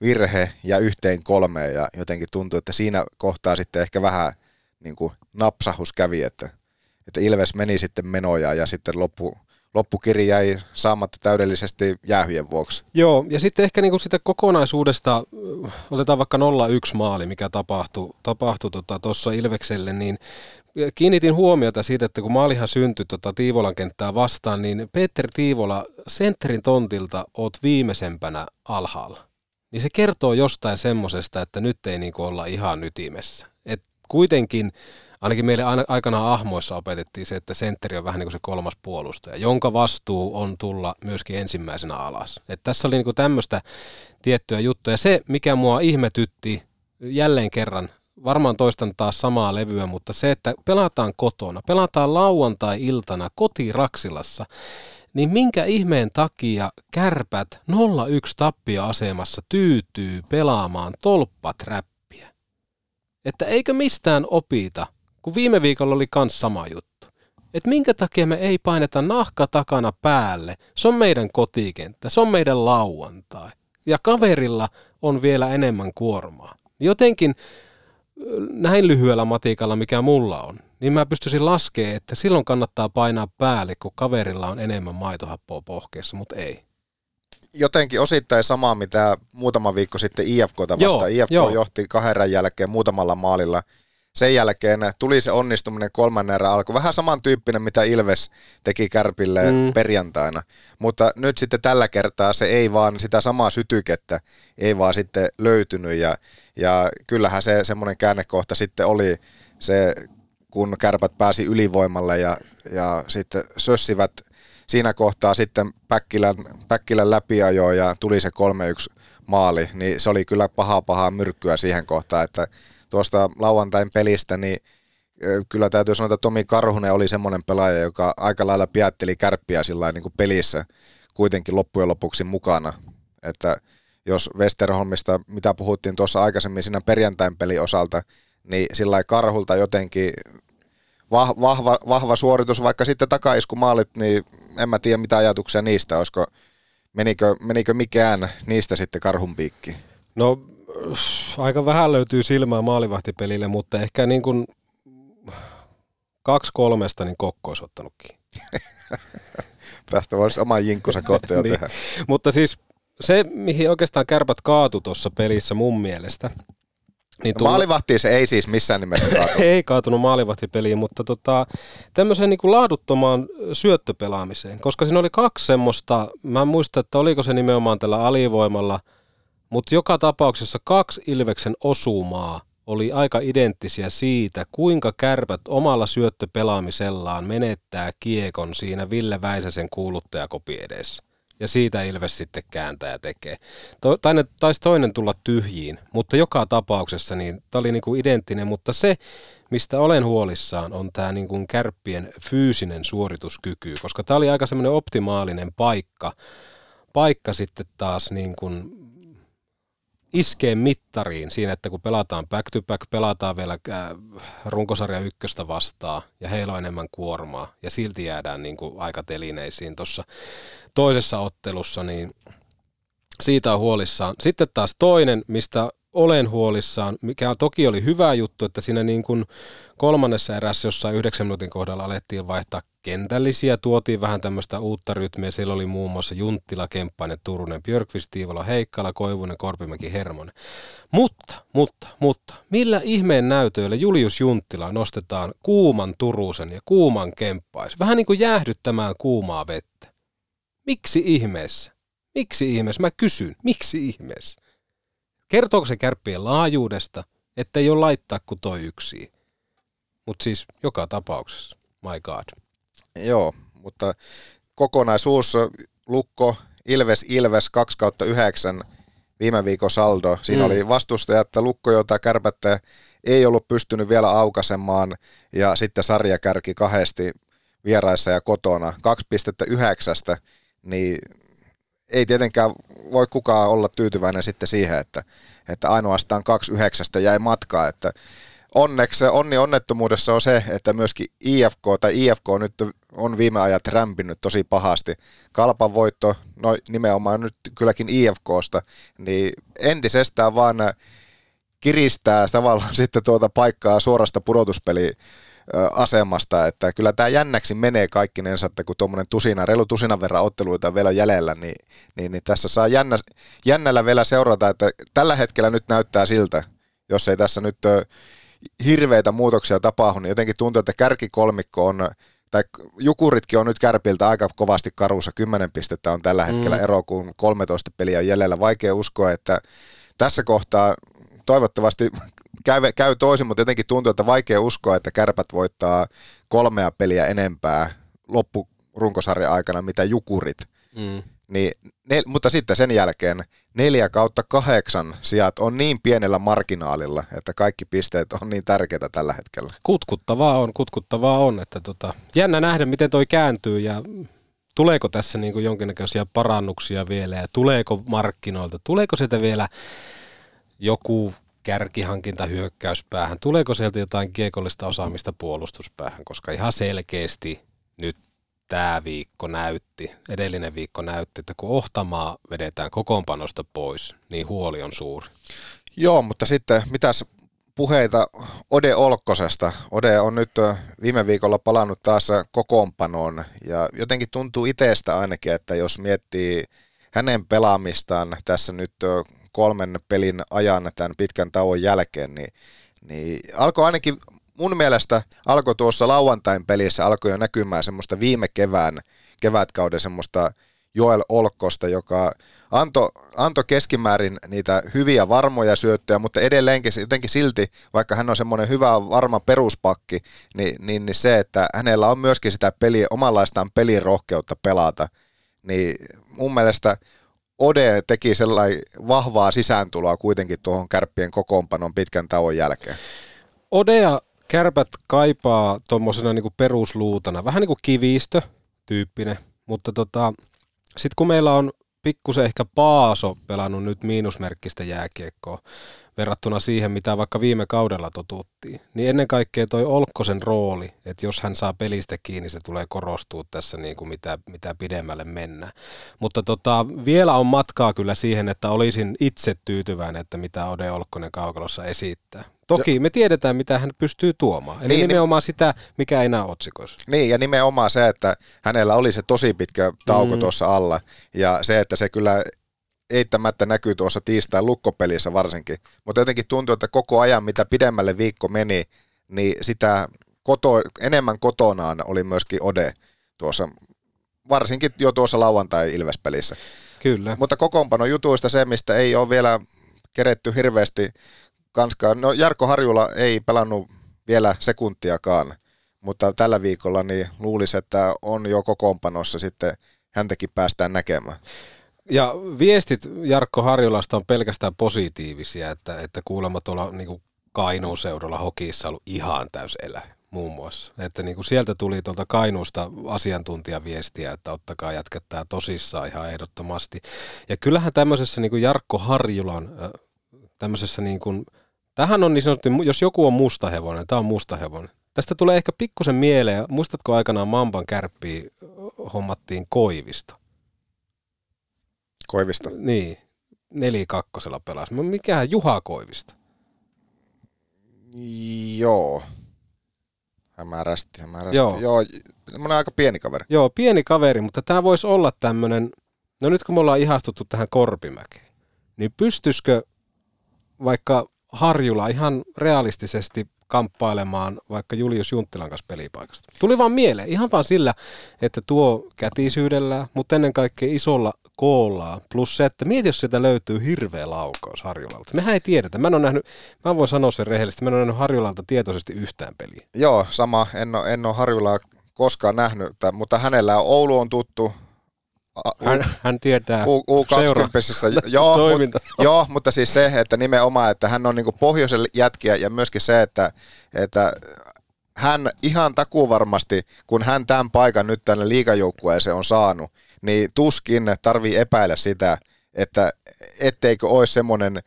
virhe ja yhteen kolmeen ja jotenkin tuntuu, että siinä kohtaa sitten ehkä vähän niin kuin napsahus kävi, että, että Ilves meni sitten menoja ja sitten loppu, loppukiri jäi saamatta täydellisesti jäähyjen vuoksi. Joo, ja sitten ehkä niinku sitä kokonaisuudesta, otetaan vaikka 0-1 maali, mikä tapahtui tapahtui tuossa tota, Ilvekselle, niin kiinnitin huomiota siitä, että kun maalihan syntyi tota Tiivolan kenttää vastaan, niin Peter Tiivola sentterin tontilta oot viimeisempänä alhaalla. Niin se kertoo jostain semmosesta, että nyt ei niinku olla ihan ytimessä. Et kuitenkin ainakin meille aina, aikanaan ahmoissa opetettiin se, että sentteri on vähän niin kuin se kolmas puolustaja, jonka vastuu on tulla myöskin ensimmäisenä alas. Et tässä oli niin tämmöistä tiettyä juttua. Ja se, mikä mua ihmetytti jälleen kerran, varmaan toistan taas samaa levyä, mutta se, että pelataan kotona, pelataan lauantai-iltana kotiraksilassa, niin minkä ihmeen takia kärpät 0-1 tappia-asemassa tyytyy pelaamaan tolppaträppiä? Että eikö mistään opita kun viime viikolla oli kans sama juttu. Et minkä takia me ei paineta nahka takana päälle. Se on meidän kotikenttä, se on meidän lauantai. Ja kaverilla on vielä enemmän kuormaa. Jotenkin näin lyhyellä matikalla, mikä mulla on, niin mä pystyisin laskemaan, että silloin kannattaa painaa päälle, kun kaverilla on enemmän maitohappoa pohkeessa, mutta ei. Jotenkin osittain samaa, mitä muutama viikko sitten IFKta vastaan. IFK joo. johti kahden jälkeen muutamalla maalilla – sen jälkeen tuli se onnistuminen kolmannen erän alku. Vähän samantyyppinen, mitä Ilves teki Kärpille mm. perjantaina. Mutta nyt sitten tällä kertaa se ei vaan sitä samaa sytykettä, ei vaan sitten löytynyt. Ja, ja kyllähän se semmoinen käännekohta sitten oli se, kun kärpät pääsi ylivoimalle ja, ja sitten sössivät siinä kohtaa sitten Päkkilän, Päkkilän läpiajoa ja tuli se 3-1 maali, niin se oli kyllä pahaa pahaa myrkkyä siihen kohtaan, että tuosta lauantain pelistä, niin kyllä täytyy sanoa, että Tomi Karhunen oli semmoinen pelaaja, joka aika lailla piätteli kärppiä sillä niin kuin pelissä kuitenkin loppujen lopuksi mukana. Että jos Westerholmista, mitä puhuttiin tuossa aikaisemmin siinä perjantain peli osalta, niin sillä Karhulta jotenkin vahva, vahva suoritus, vaikka sitten takaiskumaalit, niin en mä tiedä mitä ajatuksia niistä, olisiko, menikö, menikö mikään niistä sitten karhun piikki? No aika vähän löytyy silmää maalivahtipelille, mutta ehkä niin kuin kaksi kolmesta niin Kokko olisi ottanutkin. Tästä voisi oma jinkkusa kohta jo Niin. tehdä. Mutta siis se, mihin oikeastaan kärpät kaatu tuossa pelissä mun mielestä. Niin No, Maalivahtiin se ei siis missään nimessä kaatu. ei kaatunut maalivahtipeliin, mutta tota, tämmöiseen niin kuin laaduttomaan syöttöpelaamiseen, koska siinä oli kaksi semmoista, mä en muista, että oliko se nimenomaan tällä alivoimalla, mutta joka tapauksessa kaksi Ilveksen osumaa oli aika identtisiä siitä, kuinka kärpät omalla syöttöpelaamisellaan menettää kiekon siinä Ville Väisäsen kuuluttajakopi edessä. Ja siitä Ilves sitten kääntää ja tekee. To, tai ne, taisi toinen tulla tyhjiin, mutta joka tapauksessa niin tämä oli niinku identtinen, mutta se, mistä olen huolissaan, on tämä niinku kärppien fyysinen suorituskyky, koska tämä oli aika semmoinen optimaalinen paikka, paikka sitten taas niin kuin iskee mittariin siinä, että kun pelataan back to back, pelataan vielä äh, runkosarja ykköstä vastaan ja heillä on enemmän kuormaa ja silti jäädään niin kuin aika telineisiin tuossa toisessa ottelussa, niin siitä on huolissaan. Sitten taas toinen, mistä olen huolissaan, mikä toki oli hyvä juttu, että siinä niin kuin kolmannessa erässä jossain yhdeksän minuutin kohdalla alettiin vaihtaa kentällisiä, tuotiin vähän tämmöistä uutta rytmiä. Siellä oli muun muassa Junttila, Kemppainen, Turunen, Björkvist, Tiivola, Heikkala, Koivunen, Korpimäki, Hermonen. Mutta, mutta, mutta, millä ihmeen näytöillä Julius Junttila nostetaan kuuman Turusen ja kuuman Kemppais? Vähän niin kuin jäähdyttämään kuumaa vettä. Miksi ihmeessä? Miksi ihmeessä? Mä kysyn, miksi ihmeessä? Kertooko se kärppien laajuudesta, että ei ole laittaa kuin toi yksi? Mutta siis joka tapauksessa, my god. Joo, mutta kokonaisuus Lukko, Ilves, Ilves 2 kautta 9 viime viikon saldo. Siinä Mm. oli vastustaja, että Lukko, jota kärpättä ei ollut pystynyt vielä aukaisemaan ja sitten sarjakärki kahdesti vieraissa ja kotona. 2,9, niin ei tietenkään voi kukaan olla tyytyväinen sitten siihen, että, että ainoastaan 2,9 jäi matkaa, että onneksi onni onnettomuudessa on se, että myöskin IFK tai IFK nyt on viime ajat rämpinyt tosi pahasti. Kalpan voitto, no nimenomaan nyt kylläkin IFKsta, niin entisestään vaan kiristää tavallaan sitten tuota paikkaa suorasta pudotuspeli asemasta, että kyllä tämä jännäksi menee kaikkinensa, että kun tuommoinen tusina, reilu tusinan verran otteluita vielä jäljellä, niin, niin, niin tässä saa jännä, jännällä vielä seurata, että tällä hetkellä nyt näyttää siltä, jos ei tässä nyt hirveitä muutoksia tapahdu, niin jotenkin tuntuu, että kärkikolmikko on, tai Jukuritkin on nyt kärpiltä aika kovasti karussa, 10 pistettä on tällä hetkellä Mm. ero, kun 13 peliä on jäljellä. Vaikea uskoa, että tässä kohtaa toivottavasti käy, käy toisin, mutta jotenkin tuntuu, että vaikea uskoa, että kärpät voittaa kolmea peliä enempää loppurunkosarjan aikana, mitä Jukurit. Mm. Niin, ne, mutta sitten sen jälkeen neljä kautta kahdeksan sijat on niin pienellä marginaalilla, että kaikki pisteet on niin tärkeitä tällä hetkellä. Kutkuttavaa on, kutkuttavaa on, että tota, jännä nähdä, miten toi kääntyy ja tuleeko tässä niin kuin jonkinnäköisiä parannuksia vielä ja tuleeko markkinoilta, tuleeko sieltä vielä joku kärkihankinta hyökkäyspäähän, tuleeko sieltä jotain kiekollista osaamista puolustuspäähän, koska ihan selkeästi nyt tämä viikko näytti, edellinen viikko näytti, että kun Ohtamaa vedetään kokoonpanosta pois, niin huoli on suuri. Joo, mutta sitten mitäs puheita Ode Olkkosesta. Ode on nyt viime viikolla palannut taas kokoonpanoon ja jotenkin tuntuu itsestä ainakin, että jos miettii hänen pelaamistaan tässä nyt kolmen pelin ajan tämän pitkän tauon jälkeen, niin, niin alkoi ainakin mun mielestä alkoi tuossa lauantain pelissä alkoi jo näkymään semmoista viime kevään, kevätkauden semmoista Joel Olkkosta, joka antoi anto keskimäärin niitä hyviä varmoja syöttöjä, mutta edelleenkin jotenkin silti, vaikka hän on semmoinen hyvä varma peruspakki, niin, niin, niin se, että hänellä on myöskin sitä peliä, omanlaistaan pelin rohkeutta pelata, niin mun mielestä Ode teki sellainen vahvaa sisääntuloa kuitenkin tuohon kärppien kokoonpanon pitkän tauon jälkeen. Odea kärpät kaipaa tuommoisena niinku perusluutana, vähän niin kuin kivistö tyyppinen, mutta tota, sitten kun meillä on pikkusen ehkä Paaso pelannut nyt miinusmerkkistä jääkiekkoa, verrattuna siihen, mitä vaikka viime kaudella totuttiin. Niin ennen kaikkea toi Olkkosen rooli, että jos hän saa pelistä kiinni, se tulee korostua tässä niin kuin mitä, mitä pidemmälle mennään. Mutta tota, vielä on matkaa kyllä siihen, että olisin itse tyytyväinen, että mitä Ode Olkkonen kaukalossa esittää. Toki me tiedetään, mitä hän pystyy tuomaan. Eli niin, nimenomaan sitä, mikä ei näy otsikoissa. Niin, ja nimenomaan se, että hänellä oli se tosi pitkä tauko mm. tuossa alla. Ja se, että se kyllä eittämättä näkyy tuossa tiistain lukkopelissä varsinkin. Mutta jotenkin tuntuu, että koko ajan, mitä pidemmälle viikko meni, niin sitä koto, enemmän kotonaan oli myöskin Ode tuossa, varsinkin jo tuossa lauantai-Ilvespelissä. Kyllä. Mutta kokoonpano jutuista se, mistä ei ole vielä keretty hirveästi kanskaan. No Jarkko Harjula ei pelannut vielä sekuntiakaan, mutta tällä viikolla niin luulisi, että on jo kokoonpanossa sitten häntäkin päästään näkemään. Ja viestit Jarkko Harjulasta on pelkästään positiivisia, että, että kuulemma tuolla niin Kainuun seudulla hokissa ollut ihan täys elä muun muassa. Että niin kuin sieltä tuli tuolta Kainuusta asiantuntijaviestiä, että ottakaa jätketää tosissaan ihan ehdottomasti. Ja kyllähän tämmöisessä niin kuin Jarkko Harjulan tämmöisessä niin kuin, tähän on niin sanottu, jos joku on mustahevonen, tämä on mustahevonen. Tästä tulee ehkä pikkusen mieleen, muistatko aikanaan Mamban kärppiä hommattiin Koivista? Koivista? Niin, nelikakkosella pelasi. Mikähän Juha Koivista? Joo. Hämärästi, hämärästi. Joo. Joo, on aika pieni kaveri. Joo, pieni kaveri, mutta tämä voisi olla tämmöinen, no nyt kun me ollaan ihastuttu tähän Korpimäkeen, niin pystyisikö vaikka Harjula ihan realistisesti kamppailemaan vaikka Julius Junttilan kanssa pelipaikasta. Tuli vaan mieleen, ihan vaan sillä, että tuo kätisyydellä, mutta ennen kaikkea isolla koollaa, plus se, että mieti, jos sieltä löytyy hirveä laukaus Harjulalta. Mehän ei tiedetä. Mä en ole nähnyt, mä voin sanoa sen rehellisesti, mä en ole nähnyt Harjulalta tietoisesti yhtään peliä. Joo, sama. En ole, en ole Harjulaa koskaan nähnyt, mutta hänellä Oulu on tuttu, hän, hän tietää U, U20 joo, mut, joo, mutta siis se, että nimenomaan, että hän on niin pohjoisen jätkiä ja myöskin se, että, että hän ihan takuvarmasti, kun hän tämän paikan nyt tänne liikajoukkueeseen on saanut, niin tuskin tarvii epäillä sitä, että etteikö olisi semmoinen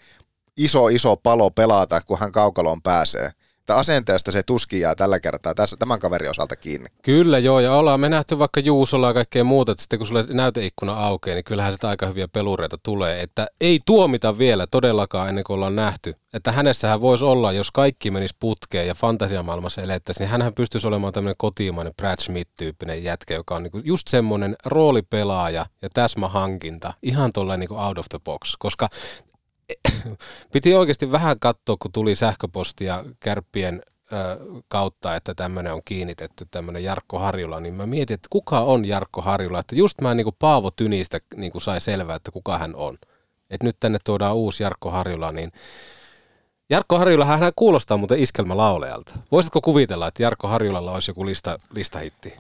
iso iso palo pelata, kun hän kaukaloon pääsee että asenteesta se tuskin jää tällä kertaa tässä, tämän kaverin osalta kiinni. Kyllä joo, ja ollaan me nähty vaikka Juusolla ja kaikkea muuta, että sitten kun sulle näyteikkuna aukeaa, niin kyllähän sitä aika hyviä pelureita tulee, että ei tuomita vielä todellakaan ennen kuin ollaan nähty, että hänessähän voisi olla, jos kaikki menisi putkeen ja fantasiamaailmassa elettäisiin, niin hänhän pystyisi olemaan tämmöinen kotimainen Brad Smith-tyyppinen jätkä, joka on niinku just semmoinen roolipelaaja ja täsmähankinta, ihan tuolla niinku out of the box, koska piti oikeasti vähän katsoa, kun tuli sähköpostia kärppien kautta, että tämmöinen on kiinnitetty, tämmöinen Jarkko Harjula, niin mä mietin, että kuka on Jarkko Harjula, että just mä niin kuin Paavo Tynistä niin kuin sai selvää, että kuka hän on. Että nyt tänne tuodaan uusi Jarkko Harjula, niin Jarkko Harjula hän kuulostaa muuten iskelmälaulealta. Voisitko kuvitella, että Jarkko Harjulalla olisi joku lista, listahitti?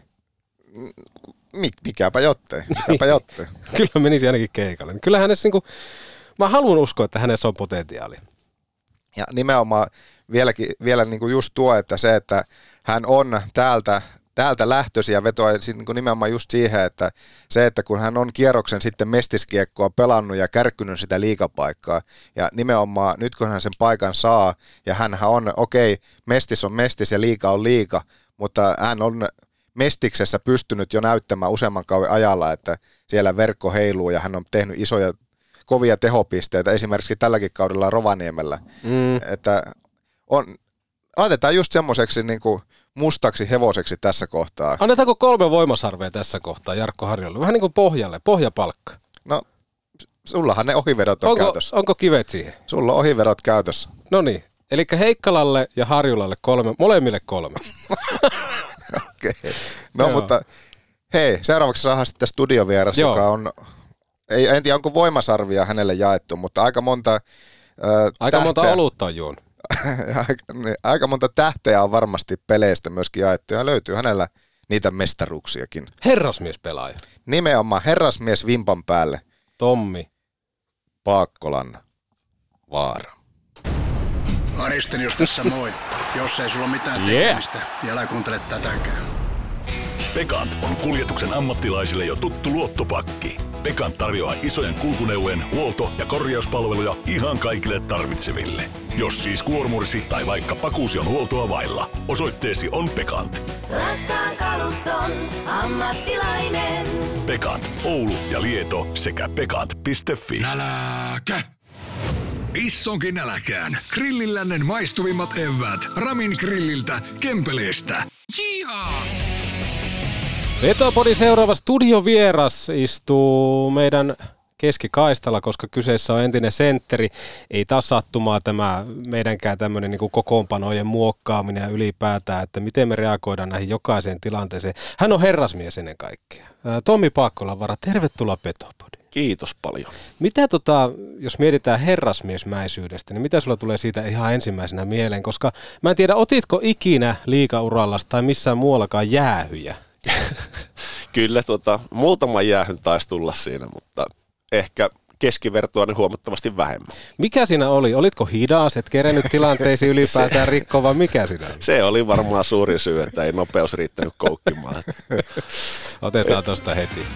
Mik, mikäpä jottei, mikäpä jottei. Kyllä menisi ainakin keikalle. Kyllä hänessä niin kuin, mä haluan uskoa, että hänessä on potentiaali. Ja nimenomaan vieläkin, vielä niin kuin just tuo, että se, että hän on täältä, täältä lähtöisiä vetoa niin kuin nimenomaan just siihen, että se, että kun hän on kierroksen sitten mestiskiekkoa pelannut ja kärkkynyt sitä liikapaikkaa, ja nimenomaan nyt kun hän sen paikan saa, ja hän on, okei, okay, mestis on mestis ja liika on liika, mutta hän on mestiksessä pystynyt jo näyttämään useamman kauden ajalla, että siellä verkko heiluu ja hän on tehnyt isoja kovia tehopisteitä, esimerkiksi tälläkin kaudella Rovaniemellä. Mm. Että on, laitetaan just semmoiseksi niin kuin mustaksi hevoseksi tässä kohtaa. Annetaanko kolme voimasarvea tässä kohtaa Jarkko Harjolle? Vähän niin kuin pohjalle, pohjapalkka. No, sullahan ne ohivedot on onko, käytössä. Onko kivet siihen? Sulla on ohivedot käytössä. No niin, eli Heikkalalle ja Harjulalle kolme, molemmille kolme. Okei. Okay. No Joo. mutta hei, seuraavaksi saadaan sitten studiovieras, Joo. joka on ei, en tiedä onko voimasarvia hänelle jaettu, mutta aika monta äh, Aika tähteä, monta olutta on juon. aika, niin, aika monta tähteä on varmasti peleistä myöskin jaettu ja löytyy hänellä niitä mestaruuksiakin. Herrasmies pelaaja. Nimenomaan herrasmies vimpan päälle. Tommi. Paakkolan vaara. Aristelius tässä moi. Jos ei sulla mitään tekemistä, yeah. niin älä kuuntele tätäkään. Pekant on kuljetuksen ammattilaisille jo tuttu luottopakki. Pekan tarjoaa isojen kulkuneuvojen huolto- ja korjauspalveluja ihan kaikille tarvitseville. Jos siis kuormursi tai vaikka pakuusi on huoltoa vailla, osoitteesi on Pekant. Raskaan kaluston ammattilainen. Pekant, Oulu ja Lieto sekä pekant.fi. Äläkä! Issonkin äläkään. Grillillännen maistuvimmat evät. Ramin grilliltä, Kempeleestä. Jihaa! Vetopodin seuraava studiovieras istuu meidän keskikaistalla, koska kyseessä on entinen sentteri. Ei taas sattumaa tämä meidänkään tämmöinen niin kokoonpanojen muokkaaminen ja ylipäätään, että miten me reagoidaan näihin jokaiseen tilanteeseen. Hän on herrasmies ennen kaikkea. Tommi Paakkolanvara, tervetuloa Petopodiin. Kiitos paljon. Mitä tota, jos mietitään herrasmiesmäisyydestä, niin mitä sulla tulee siitä ihan ensimmäisenä mieleen? Koska mä en tiedä, otitko ikinä liikaurallasi tai missään muuallakaan jäähyjä? Kyllä tota, muutama jäähyn taisi tulla siinä, mutta ehkä keskivertoa niin huomattavasti vähemmän. Mikä siinä oli? Olitko hidas, et kerennyt tilanteisiin ylipäätään rikkoa, vai mikä siinä oli? Se oli varmaan suurin syy, että ei nopeus riittänyt koukkimaan. Otetaan tosta heti.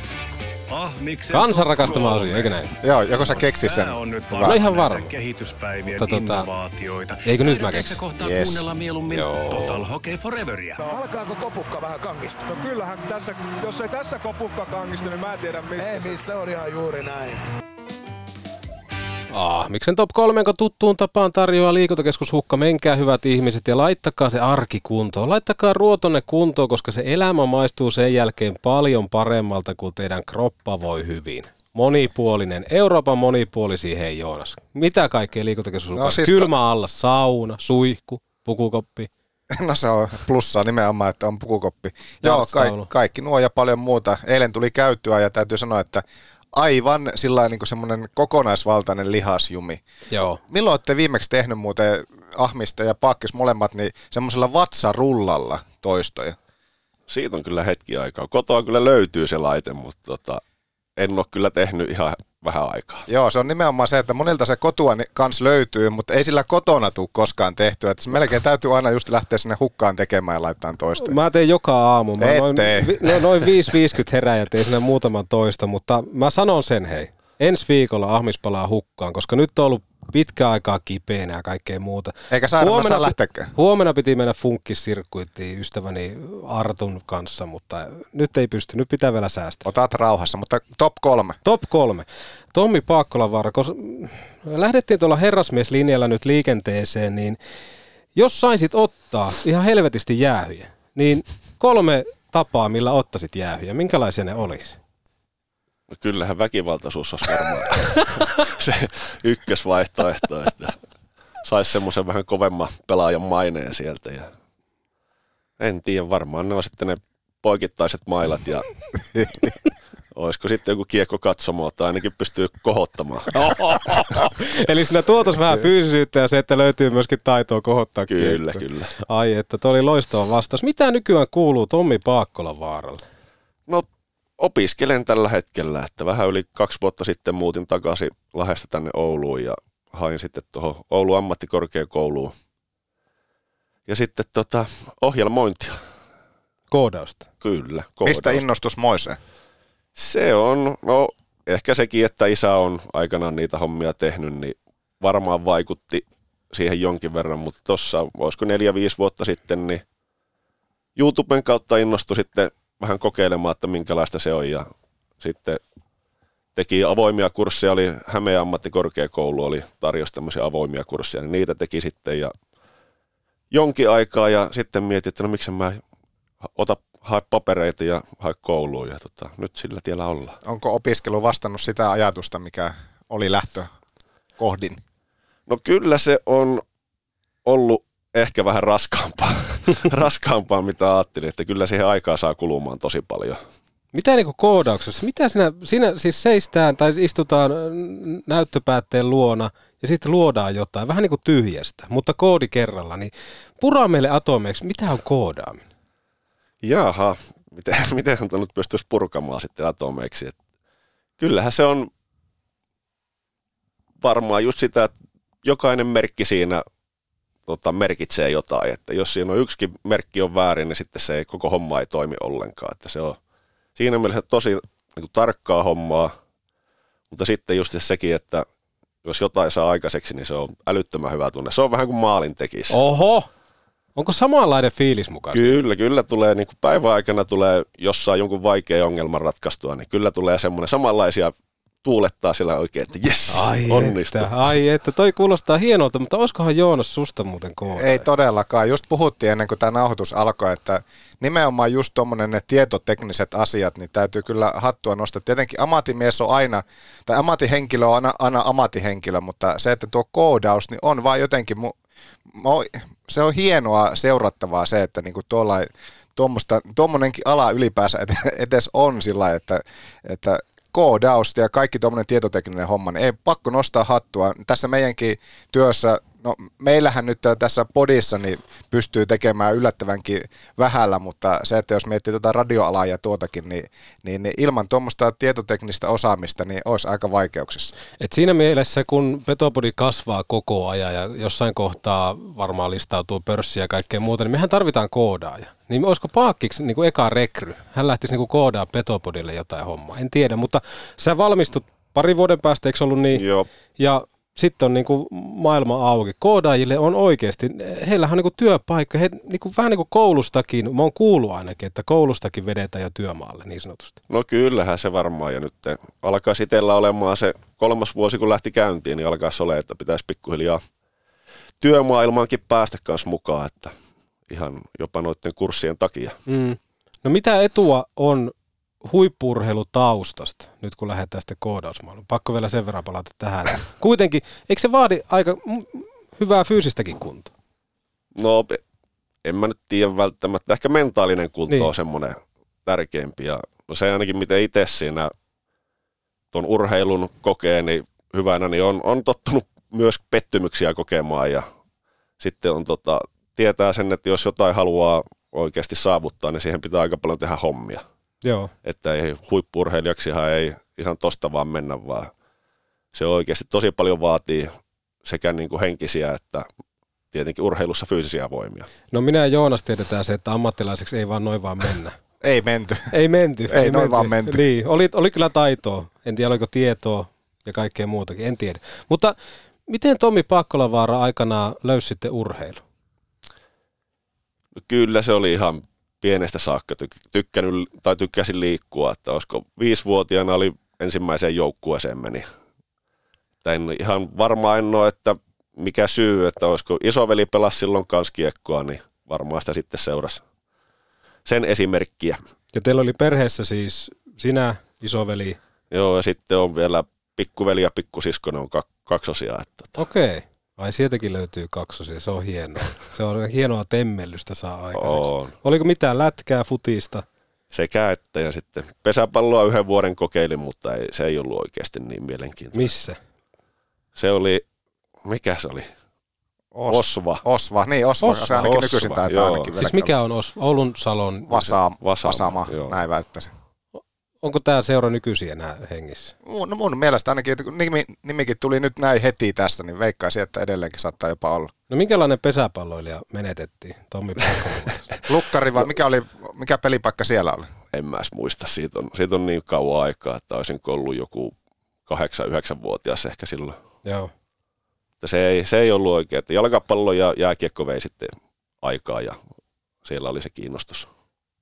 Ah, miksei Kansan rakastama asia, eikö näin? Joo, joko sä keksit sen? Tää on nyt No vaan ihan varma. Kehityspäivien Mutta tota, innovaatioita. eikö nyt mä keksin? kohtaa Yes. kuunnella mieluummin Joo. Total Hockey Foreveria. Alkaako kopukka vähän kangista? No kyllähän tässä, jos ei tässä kopukka kangista, niin mä en tiedä missä. Ei missä, on ihan juuri näin. Ah, miksen top 3, kun tuttuun tapaan tarjoaa liikuntakeskus Hukka. Menkää hyvät ihmiset ja laittakaa se arki kuntoon. Laittakaa ruotonne kuntoon, koska se elämä maistuu sen jälkeen paljon paremmalta, kun teidän kroppa voi hyvin. Monipuolinen, Euroopan monipuolisi, hei Joonas. Mitä kaikkea liikuntakeskus? No siis Kylmä alla, sauna, suihku, pukukoppi. No se on plussaa nimenomaan, että on pukukoppi. Joo, ka- kaikki nuo ja paljon muuta. Eilen tuli käyttöä ja täytyy sanoa, että aivan sillä niin semmoinen kokonaisvaltainen lihasjumi. Joo. Milloin olette viimeksi tehnyt muuten ahmista ja pakkis molemmat niin semmoisella vatsarullalla toistoja? Siitä on kyllä hetki aikaa. Kotoa kyllä löytyy se laite, mutta tota, en ole kyllä tehnyt ihan vähän aikaa. Joo, se on nimenomaan se, että monilta se kotua kans löytyy, mutta ei sillä kotona tule koskaan tehtyä. Että se melkein täytyy aina just lähteä sinne hukkaan tekemään ja laittaa toistoja. Mä teen joka aamu. Mä Et noin, tee. vi- no, noin 5.50 herää ja tein sinne muutaman toista, mutta mä sanon sen hei. Ensi viikolla ahmis palaa hukkaan, koska nyt on ollut pitkä aikaa kipeänä ja kaikkea muuta. Eikä sairaana saa lähteäkään. Huomenna piti mennä funkkissirkkuittiin ystäväni Artun kanssa, mutta nyt ei pysty. Nyt pitää vielä säästää. Otat rauhassa, mutta top kolme. Top kolme. Tommi Paakkolavaara, kun lähdettiin tuolla herrasmieslinjalla nyt liikenteeseen, niin jos saisit ottaa ihan helvetisti jäähyjä, niin kolme tapaa, millä ottaisit jäähyjä, minkälaisia ne olisi? No kyllähän väkivaltaisuus olisi varmaan se ykkösvaihtoehto, että saisi semmoisen vähän kovemman pelaajan maineen sieltä. Ja en tiedä, varmaan ne on sitten ne poikittaiset mailat ja olisiko sitten joku kiekko katsomo, tai ainakin pystyy kohottamaan. Eli siinä tuotos vähän fyysisyyttä ja se, että löytyy myöskin taitoa kohottaa Kyllä, kiekkoa. kyllä. Ai että, toi oli loistava vastaus. Mitä nykyään kuuluu Tommi Paakkolan vaaralle? Opiskelen tällä hetkellä, että vähän yli kaksi vuotta sitten muutin takaisin Lahdesta tänne Ouluun ja hain sitten tuohon Oulun ammattikorkeakouluun. Ja sitten tota, ohjelmointia. Koodausta. Kyllä, Mistä koodausta. innostus Moiseen? Se on, no ehkä sekin, että isä on aikanaan niitä hommia tehnyt, niin varmaan vaikutti siihen jonkin verran, mutta tuossa, olisiko neljä-viisi vuotta sitten, niin YouTuben kautta innostui sitten vähän kokeilemaan, että minkälaista se on ja sitten teki avoimia kursseja, oli Hämeen ammattikorkeakoulu, oli tarjosi tämmöisiä avoimia kursseja, niin niitä teki sitten ja jonkin aikaa ja sitten mietin, että no miksi mä ota, hae papereita ja hae kouluun ja tota, nyt sillä tiellä ollaan. Onko opiskelu vastannut sitä ajatusta, mikä oli lähtö kohdin? No kyllä se on ollut ehkä vähän raskaampaa, raskaampaa mitä ajattelin, että kyllä siihen aikaa saa kulumaan tosi paljon. Mitä niin koodauksessa, mitä siinä, siinä siis seistään tai istutaan näyttöpäätteen luona ja sitten luodaan jotain, vähän niin kuin tyhjästä, mutta koodi kerralla, niin puraa meille atomeiksi, mitä on koodaaminen? Jaha, miten, miten hän nyt pystyisi purkamaan sitten atomeiksi? Et kyllähän se on varmaan just sitä, että jokainen merkki siinä tota, merkitsee jotain. Että jos siinä on yksikin merkki on väärin, niin sitten se ei, koko homma ei toimi ollenkaan. Että se on siinä mielessä tosi niin kuin, tarkkaa hommaa, Mutta sitten just sekin, että jos jotain saa aikaiseksi, niin se on älyttömän hyvä tunne. Se on vähän kuin maalin tekisi. Oho! Onko samanlainen fiilis mukaan? Kyllä, kyllä tulee, niin kuin päivän aikana tulee jossain jonkun vaikea ongelman ratkaistua, niin kyllä tulee semmoinen samanlaisia tuulettaa sillä oikein, että jes, Ai onnistuu. että, ai että, toi kuulostaa hienolta, mutta olisikohan Joonas susta muuten kooda? Ei todellakaan. Just puhuttiin ennen kuin tämä nauhoitus alkoi, että nimenomaan just tuommoinen ne tietotekniset asiat, niin täytyy kyllä hattua nostaa. Tietenkin ammattimies on aina, tai ammattihenkilö on aina, aina ammattihenkilö, mutta se, että tuo koodaus, niin on vaan jotenkin, mu, mu, se on hienoa seurattavaa se, että niinku tuolla tuommoinenkin ala ylipäänsä edes on sillä että, että koodaus ja kaikki tuommoinen tietotekninen homma, niin ei pakko nostaa hattua. Tässä meidänkin työssä, no meillähän nyt tässä podissa niin pystyy tekemään yllättävänkin vähällä, mutta se, että jos miettii tuota radioalaa ja tuotakin, niin, niin, niin ilman tuommoista tietoteknistä osaamista, niin olisi aika vaikeuksissa. Et siinä mielessä, kun Petopodi kasvaa koko ajan ja jossain kohtaa varmaan listautuu pörssiä ja kaikkea muuta, niin mehän tarvitaan koodaaja. Niin olisiko Paakkiksi niin kuin eka rekry? Hän lähtisi niin kuin koodaa Petopodille jotain hommaa. En tiedä, mutta sä valmistut pari vuoden päästä, eikö ollut niin? Joo. Ja sitten on niin kuin maailma auki. Koodaajille on oikeasti, heillähän on niin kuin työpaikka, he, niin kuin, vähän niin kuin koulustakin, mä oon kuullut ainakin, että koulustakin vedetään jo työmaalle niin sanotusti. No kyllähän se varmaan, ja nyt alkaa itsellä olemaan se kolmas vuosi, kun lähti käyntiin, niin alkaa ole, että pitäisi pikkuhiljaa työmaailmaankin päästä kanssa mukaan, että ihan jopa noiden kurssien takia. Mm. No mitä etua on huippurheilutaustasta, nyt kun lähdetään sitten koodausmaailmaan? Pakko vielä sen verran palata tähän. Kuitenkin, eikö se vaadi aika hyvää fyysistäkin kuntoa? No, en mä nyt tiedä välttämättä. Ehkä mentaalinen kunto niin. on semmoinen tärkeimpi. Ja no se ainakin, miten itse siinä tuon urheilun kokee, niin hyvänä, niin on, on tottunut myös pettymyksiä kokemaan ja sitten on tota, tietää sen, että jos jotain haluaa oikeasti saavuttaa, niin siihen pitää aika paljon tehdä hommia. Joo. Että ei huippurheilijaksihan ei ihan tosta vaan mennä, vaan se oikeasti tosi paljon vaatii sekä niin kuin henkisiä että tietenkin urheilussa fyysisiä voimia. No minä ja Joonas tiedetään se, että ammattilaiseksi ei vaan noin vaan mennä. ei menty. Ei menty. ei, ei noin menty. vaan menty. Niin, oli, oli kyllä taitoa. En tiedä, oliko tietoa ja kaikkea muutakin, en tiedä. Mutta miten Tommi Pakkolavaara aikanaan löysi sitten urheilu? No kyllä se oli ihan pienestä saakka tykkännyt, tai tykkäsin liikkua, että olisiko viisivuotiaana oli ensimmäiseen joukkueeseen meni. En ihan varmaan en ole, että mikä syy, että olisiko isoveli pelasi silloin kanssa kiekkoa, niin varmaan sitä sitten seurasi sen esimerkkiä. Ja teillä oli perheessä siis sinä, isoveli? Joo, ja sitten on vielä pikkuveli ja pikkusisko, ne on kaksosia. Että... Tota. Okei. Okay. Ai sieltäkin löytyy kaksosia, se on hienoa. Se on hienoa temmellystä saa aikaan. Oliko mitään lätkää, futista? Sekä että ja sitten pesäpalloa yhden vuoden kokeilin, mutta ei, se ei ollut oikeasti niin mielenkiintoista. Missä? Se oli, mikä se oli? Os, Osva. Osva, niin Osva, Osva. se ainakin Osva, nykyisin taitaa ainakin Siis mikä on Osva? Oulun Salon? Vasaama, Vasaama, Vasaama näin väittäisin. Onko tämä seura nykyisin enää hengissä? Mun, no mun mielestä ainakin, kun nimi, nimikin tuli nyt näin heti tästä, niin veikkaisin, että edelleenkin saattaa jopa olla. No minkälainen pesäpalloilija menetettiin, Tommi Lukkari vai mikä, oli, mikä pelipaikka siellä oli? En mä muista, siitä on, siitä on niin kauan aikaa, että olisin ollut joku 8-9-vuotias ehkä silloin. Joo. Että se, ei, se ei ollut oikein, että jalkapallo ja jääkiekko vei sitten aikaa ja siellä oli se kiinnostus.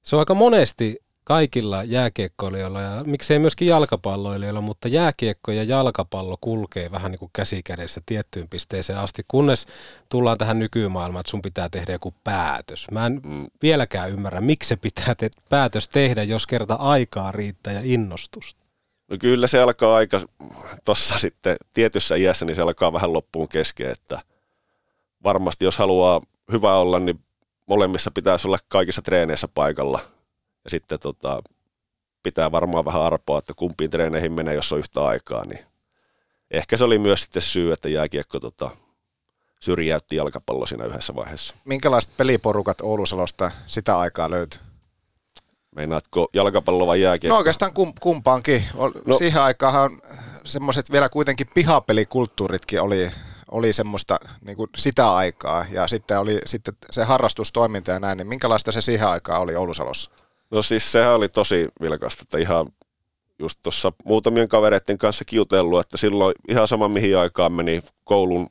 Se on aika monesti kaikilla jääkiekkoilijoilla ja miksei myöskin jalkapalloilijoilla, mutta jääkiekko ja jalkapallo kulkee vähän niin kuin käsikädessä tiettyyn pisteeseen asti, kunnes tullaan tähän nykymaailmaan, että sun pitää tehdä joku päätös. Mä en mm. vieläkään ymmärrä, miksi se pitää te- päätös tehdä, jos kerta aikaa riittää ja innostusta. No kyllä se alkaa aika tuossa sitten tietyssä iässä, niin se alkaa vähän loppuun kesken, että varmasti jos haluaa hyvä olla, niin molemmissa pitäisi olla kaikissa treeneissä paikalla – ja sitten tota, pitää varmaan vähän arpoa, että kumpiin treeneihin menee, jos on yhtä aikaa, niin ehkä se oli myös sitten syy, että jääkiekko tota, syrjäytti jalkapallo siinä yhdessä vaiheessa. Minkälaiset peliporukat Oulusalosta sitä aikaa löytyi? Meinaatko jalkapallo vai jääkiekko? No oikeastaan kum, kumpaankin. No. Siihen aikaan semmoiset vielä kuitenkin pihapelikulttuuritkin oli, oli semmoista niin kuin sitä aikaa. Ja sitten oli sitten se harrastustoiminta ja näin, niin minkälaista se siihen aikaan oli Oulusalossa? No siis sehän oli tosi vilkasta, että ihan just tuossa muutamien kavereiden kanssa kiutellut, että silloin ihan sama mihin aikaan meni koulun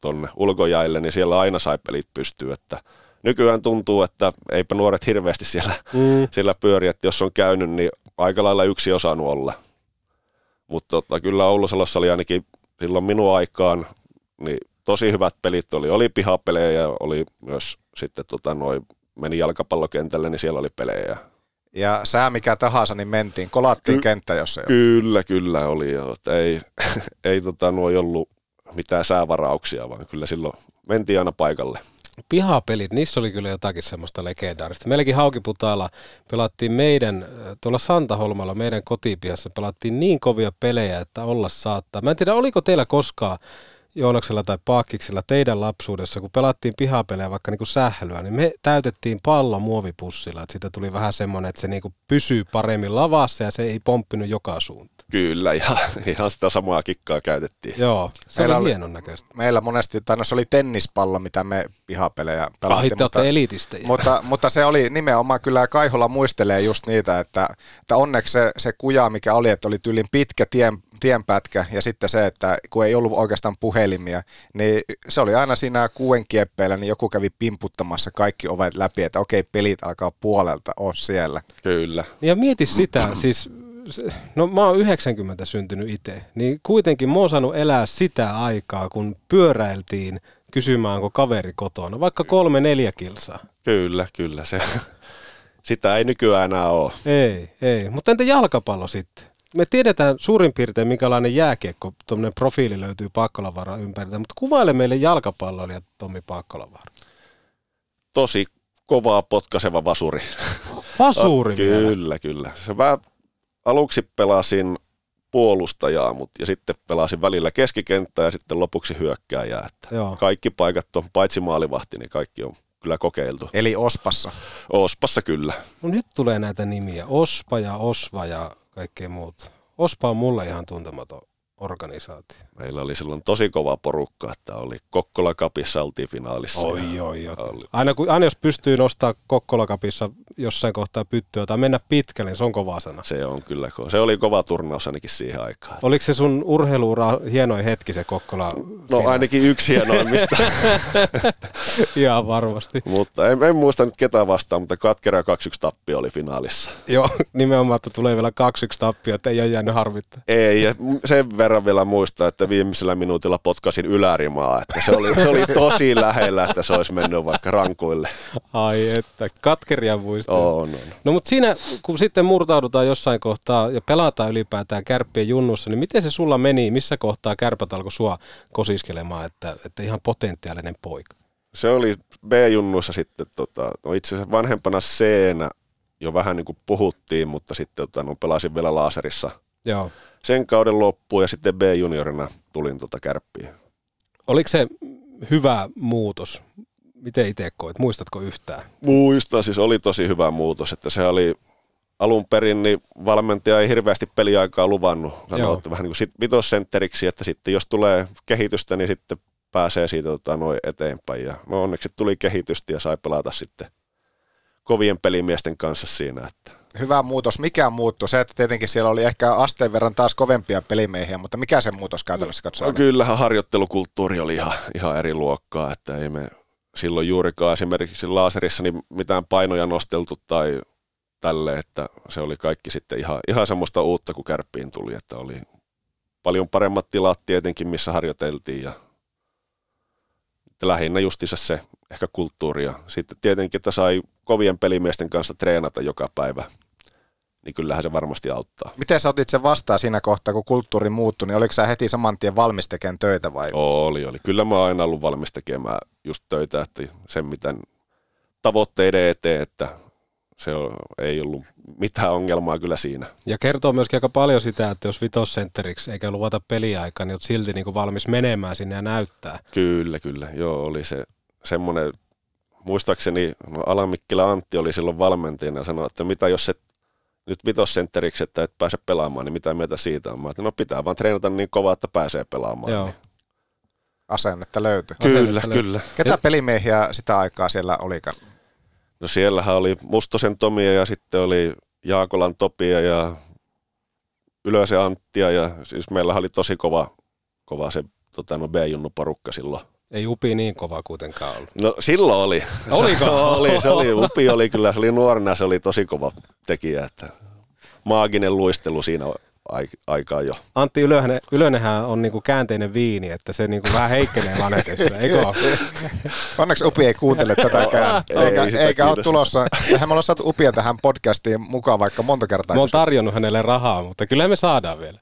tonne ulkojaille, niin siellä aina sai pelit pystyä, että nykyään tuntuu, että eipä nuoret hirveästi siellä, mm. siellä pyöri, että jos on käynyt, niin aika lailla yksi osannut olla. Mutta tota, kyllä Oulusalossa oli ainakin silloin minun aikaan niin tosi hyvät pelit oli. Oli pihapelejä ja oli myös sitten tota, noin, meni jalkapallokentälle, niin siellä oli pelejä. Ja sää mikä tahansa, niin mentiin. Kolattiin Ky- kenttä, jos ei Kyllä, ole. kyllä oli jo. Että ei, ei tota, nuo ollut mitään säävarauksia, vaan kyllä silloin mentiin aina paikalle. Pihapelit, niissä oli kyllä jotakin semmoista legendaarista. Meilläkin Haukiputaalla pelattiin meidän, tuolla Santaholmalla, meidän kotipihassa, pelattiin niin kovia pelejä, että olla saattaa. Mä en tiedä, oliko teillä koskaan Joonaksella tai Paakkiksella teidän lapsuudessa, kun pelattiin pihapelejä vaikka niin kuin sählyä, niin me täytettiin pallo muovipussilla, että siitä tuli vähän semmoinen, että se niin kuin pysyy paremmin lavassa ja se ei pomppinut joka suuntaan. Kyllä, ihan, ihan sitä samaa kikkaa käytettiin. Joo, se meillä oli hienon näköistä. Meillä monesti, tai no se oli tennispallo, mitä me pihapelejä pelattiin. mutta, elitistä. Mutta, mutta, se oli nimenomaan kyllä Kaihola muistelee just niitä, että, että onneksi se, se kuja, mikä oli, että oli tyylin pitkä tien, tienpätkä ja sitten se, että kun ei ollut oikeastaan puhelimia, niin se oli aina siinä kuuen kieppeillä, niin joku kävi pimputtamassa kaikki ovet läpi, että okei, pelit alkaa puolelta, on siellä. Kyllä. Ja mieti sitä, siis no mä oon 90 syntynyt itse, niin kuitenkin mä oon saanut elää sitä aikaa, kun pyöräiltiin kysymään, onko kaveri kotona, vaikka kolme neljä kilsaa. Kyllä, kyllä. Se, sitä ei nykyään enää ole. Ei, ei. Mutta entä jalkapallo sitten? Me tiedetään suurin piirtein, minkälainen jääkiekko, tuommoinen profiili löytyy Paakkolavaaran ympäriltä, mutta kuvaile meille jalkapalloilija Tommi Paakkolavaara. Tosi kovaa potkaseva vasuri. Vasuri Kyllä, vielä. kyllä. Se vähän aluksi pelasin puolustajaa, mutta ja sitten pelasin välillä keskikenttää ja sitten lopuksi hyökkääjää. Että Joo. Kaikki paikat on, paitsi maalivahti, niin kaikki on kyllä kokeiltu. Eli Ospassa? Ospassa kyllä. No nyt tulee näitä nimiä. Ospa ja Osva ja kaikkea muuta. Ospa on mulle ihan tuntematon organisaatio. Meillä oli silloin tosi kova porukka, että oli Kokkola Kapissa oltiin finaalissa. Oi, oi, oi. Aina, kun, aina jos pystyy nostaa Kokkola Kapissa jossain kohtaa pyttyä tai mennä pitkälle, niin se on kova sana. Se on kyllä, se oli kova turnaus ainakin siihen aikaan. Oliko se sun urheiluura hienoin hetki se Kokkola? No ainakin yksi hienoimmista. Ihan varmasti. mutta en, en, muista nyt ketään vastaan, mutta katkera 2-1 tappio oli finaalissa. Joo, nimenomaan, että tulee vielä 2-1 tappio, että ei ole jäänyt harvittaa. Ei, ja sen verran vielä muistaa, että viimeisellä minuutilla potkasin ylärimaa, että se oli, se oli tosi lähellä, että se olisi mennyt vaikka rankuille. Ai että, katkeria muistaa. On, on. No mutta siinä, kun sitten murtaudutaan jossain kohtaa ja pelataan ylipäätään kärppien junnussa, niin miten se sulla meni, missä kohtaa kärpät alkoi sua kosiskelemaan, että, että ihan potentiaalinen poika? Se oli B-junnuissa sitten, tota, no itse asiassa vanhempana c jo vähän niin kuin puhuttiin, mutta sitten tota, no, pelasin vielä laaserissa Joo sen kauden loppuun ja sitten B-juniorina tulin tuota kärppiä. Oliko se hyvä muutos? Miten itse koit? Muistatko yhtään? Muistan, siis oli tosi hyvä muutos, että se oli alun perin niin valmentaja ei hirveästi peliaikaa luvannut. Sanoi, että vähän niin kuin vitosentteriksi, että sitten jos tulee kehitystä, niin sitten pääsee siitä tota, noin eteenpäin. Ja no onneksi tuli kehitystä ja sai pelata sitten kovien pelimiesten kanssa siinä. Että hyvä muutos. Mikä muuttui? Se, että tietenkin siellä oli ehkä asteen verran taas kovempia pelimiehiä, mutta mikä se muutos käytännössä katsoo? No, kyllähän harjoittelukulttuuri oli ihan, ihan eri luokkaa, että ei me silloin juurikaan esimerkiksi laaserissa niin mitään painoja nosteltu tai tälle, että se oli kaikki sitten ihan, ihan semmoista uutta, kun kärppiin tuli, että oli paljon paremmat tilat tietenkin, missä harjoiteltiin ja lähinnä justiinsa se ehkä kulttuuri ja sitten tietenkin, että sai kovien pelimiesten kanssa treenata joka päivä, niin kyllähän se varmasti auttaa. Miten sä otit sen vastaan siinä kohtaa, kun kulttuuri muuttui, niin oliko sä heti saman tien valmis tekemään töitä vai? Oli, oli. Kyllä mä oon aina ollut valmis tekemään just töitä, että sen miten tavoitteiden eteen, että se on, ei ollut mitään ongelmaa kyllä siinä. Ja kertoo myöskin aika paljon sitä, että jos vitosentteriksi eikä luvata peliaikaa, niin olet silti niin kuin valmis menemään sinne ja näyttää. Kyllä, kyllä. Joo, oli se semmoinen, muistaakseni no Alamikkila Antti oli silloin valmentajana ja sanoi, että mitä jos et nyt vitosentteriksi, että et pääse pelaamaan, niin mitä mieltä siitä on? Mä että no pitää vaan treenata niin kovaa, että pääsee pelaamaan. Joo. Niin. Asennetta löytyy. Kyllä, Asennetta kyllä. Ketä pelimiehiä sitä aikaa siellä olikaan? No siellähän oli Mustosen Tomia ja sitten oli Jaakolan Topia ja Ylösen Anttia ja siis meillä oli tosi kova, kova se tota, no B-junnu porukka silloin. Ei Upi niin kova kuitenkaan ollut. No silloin oli. Oliko? oli, se oli, Upi oli kyllä, se oli nuorena, se oli tosi kova tekijä, että maaginen luistelu siinä ai- aikaa jo. Antti Ylönen, Ylönenhän on niinku käänteinen viini, että se niinku vähän heikkenee vanhetessa, eikö ole? Onneksi Upi ei kuuntele tätäkään, Ei, eikä, sitä eikä ole tulossa. Eihän me olla saatu Upia tähän podcastiin mukaan vaikka monta kertaa. Mä oon tarjonnut hänelle rahaa, mutta kyllä me saadaan vielä.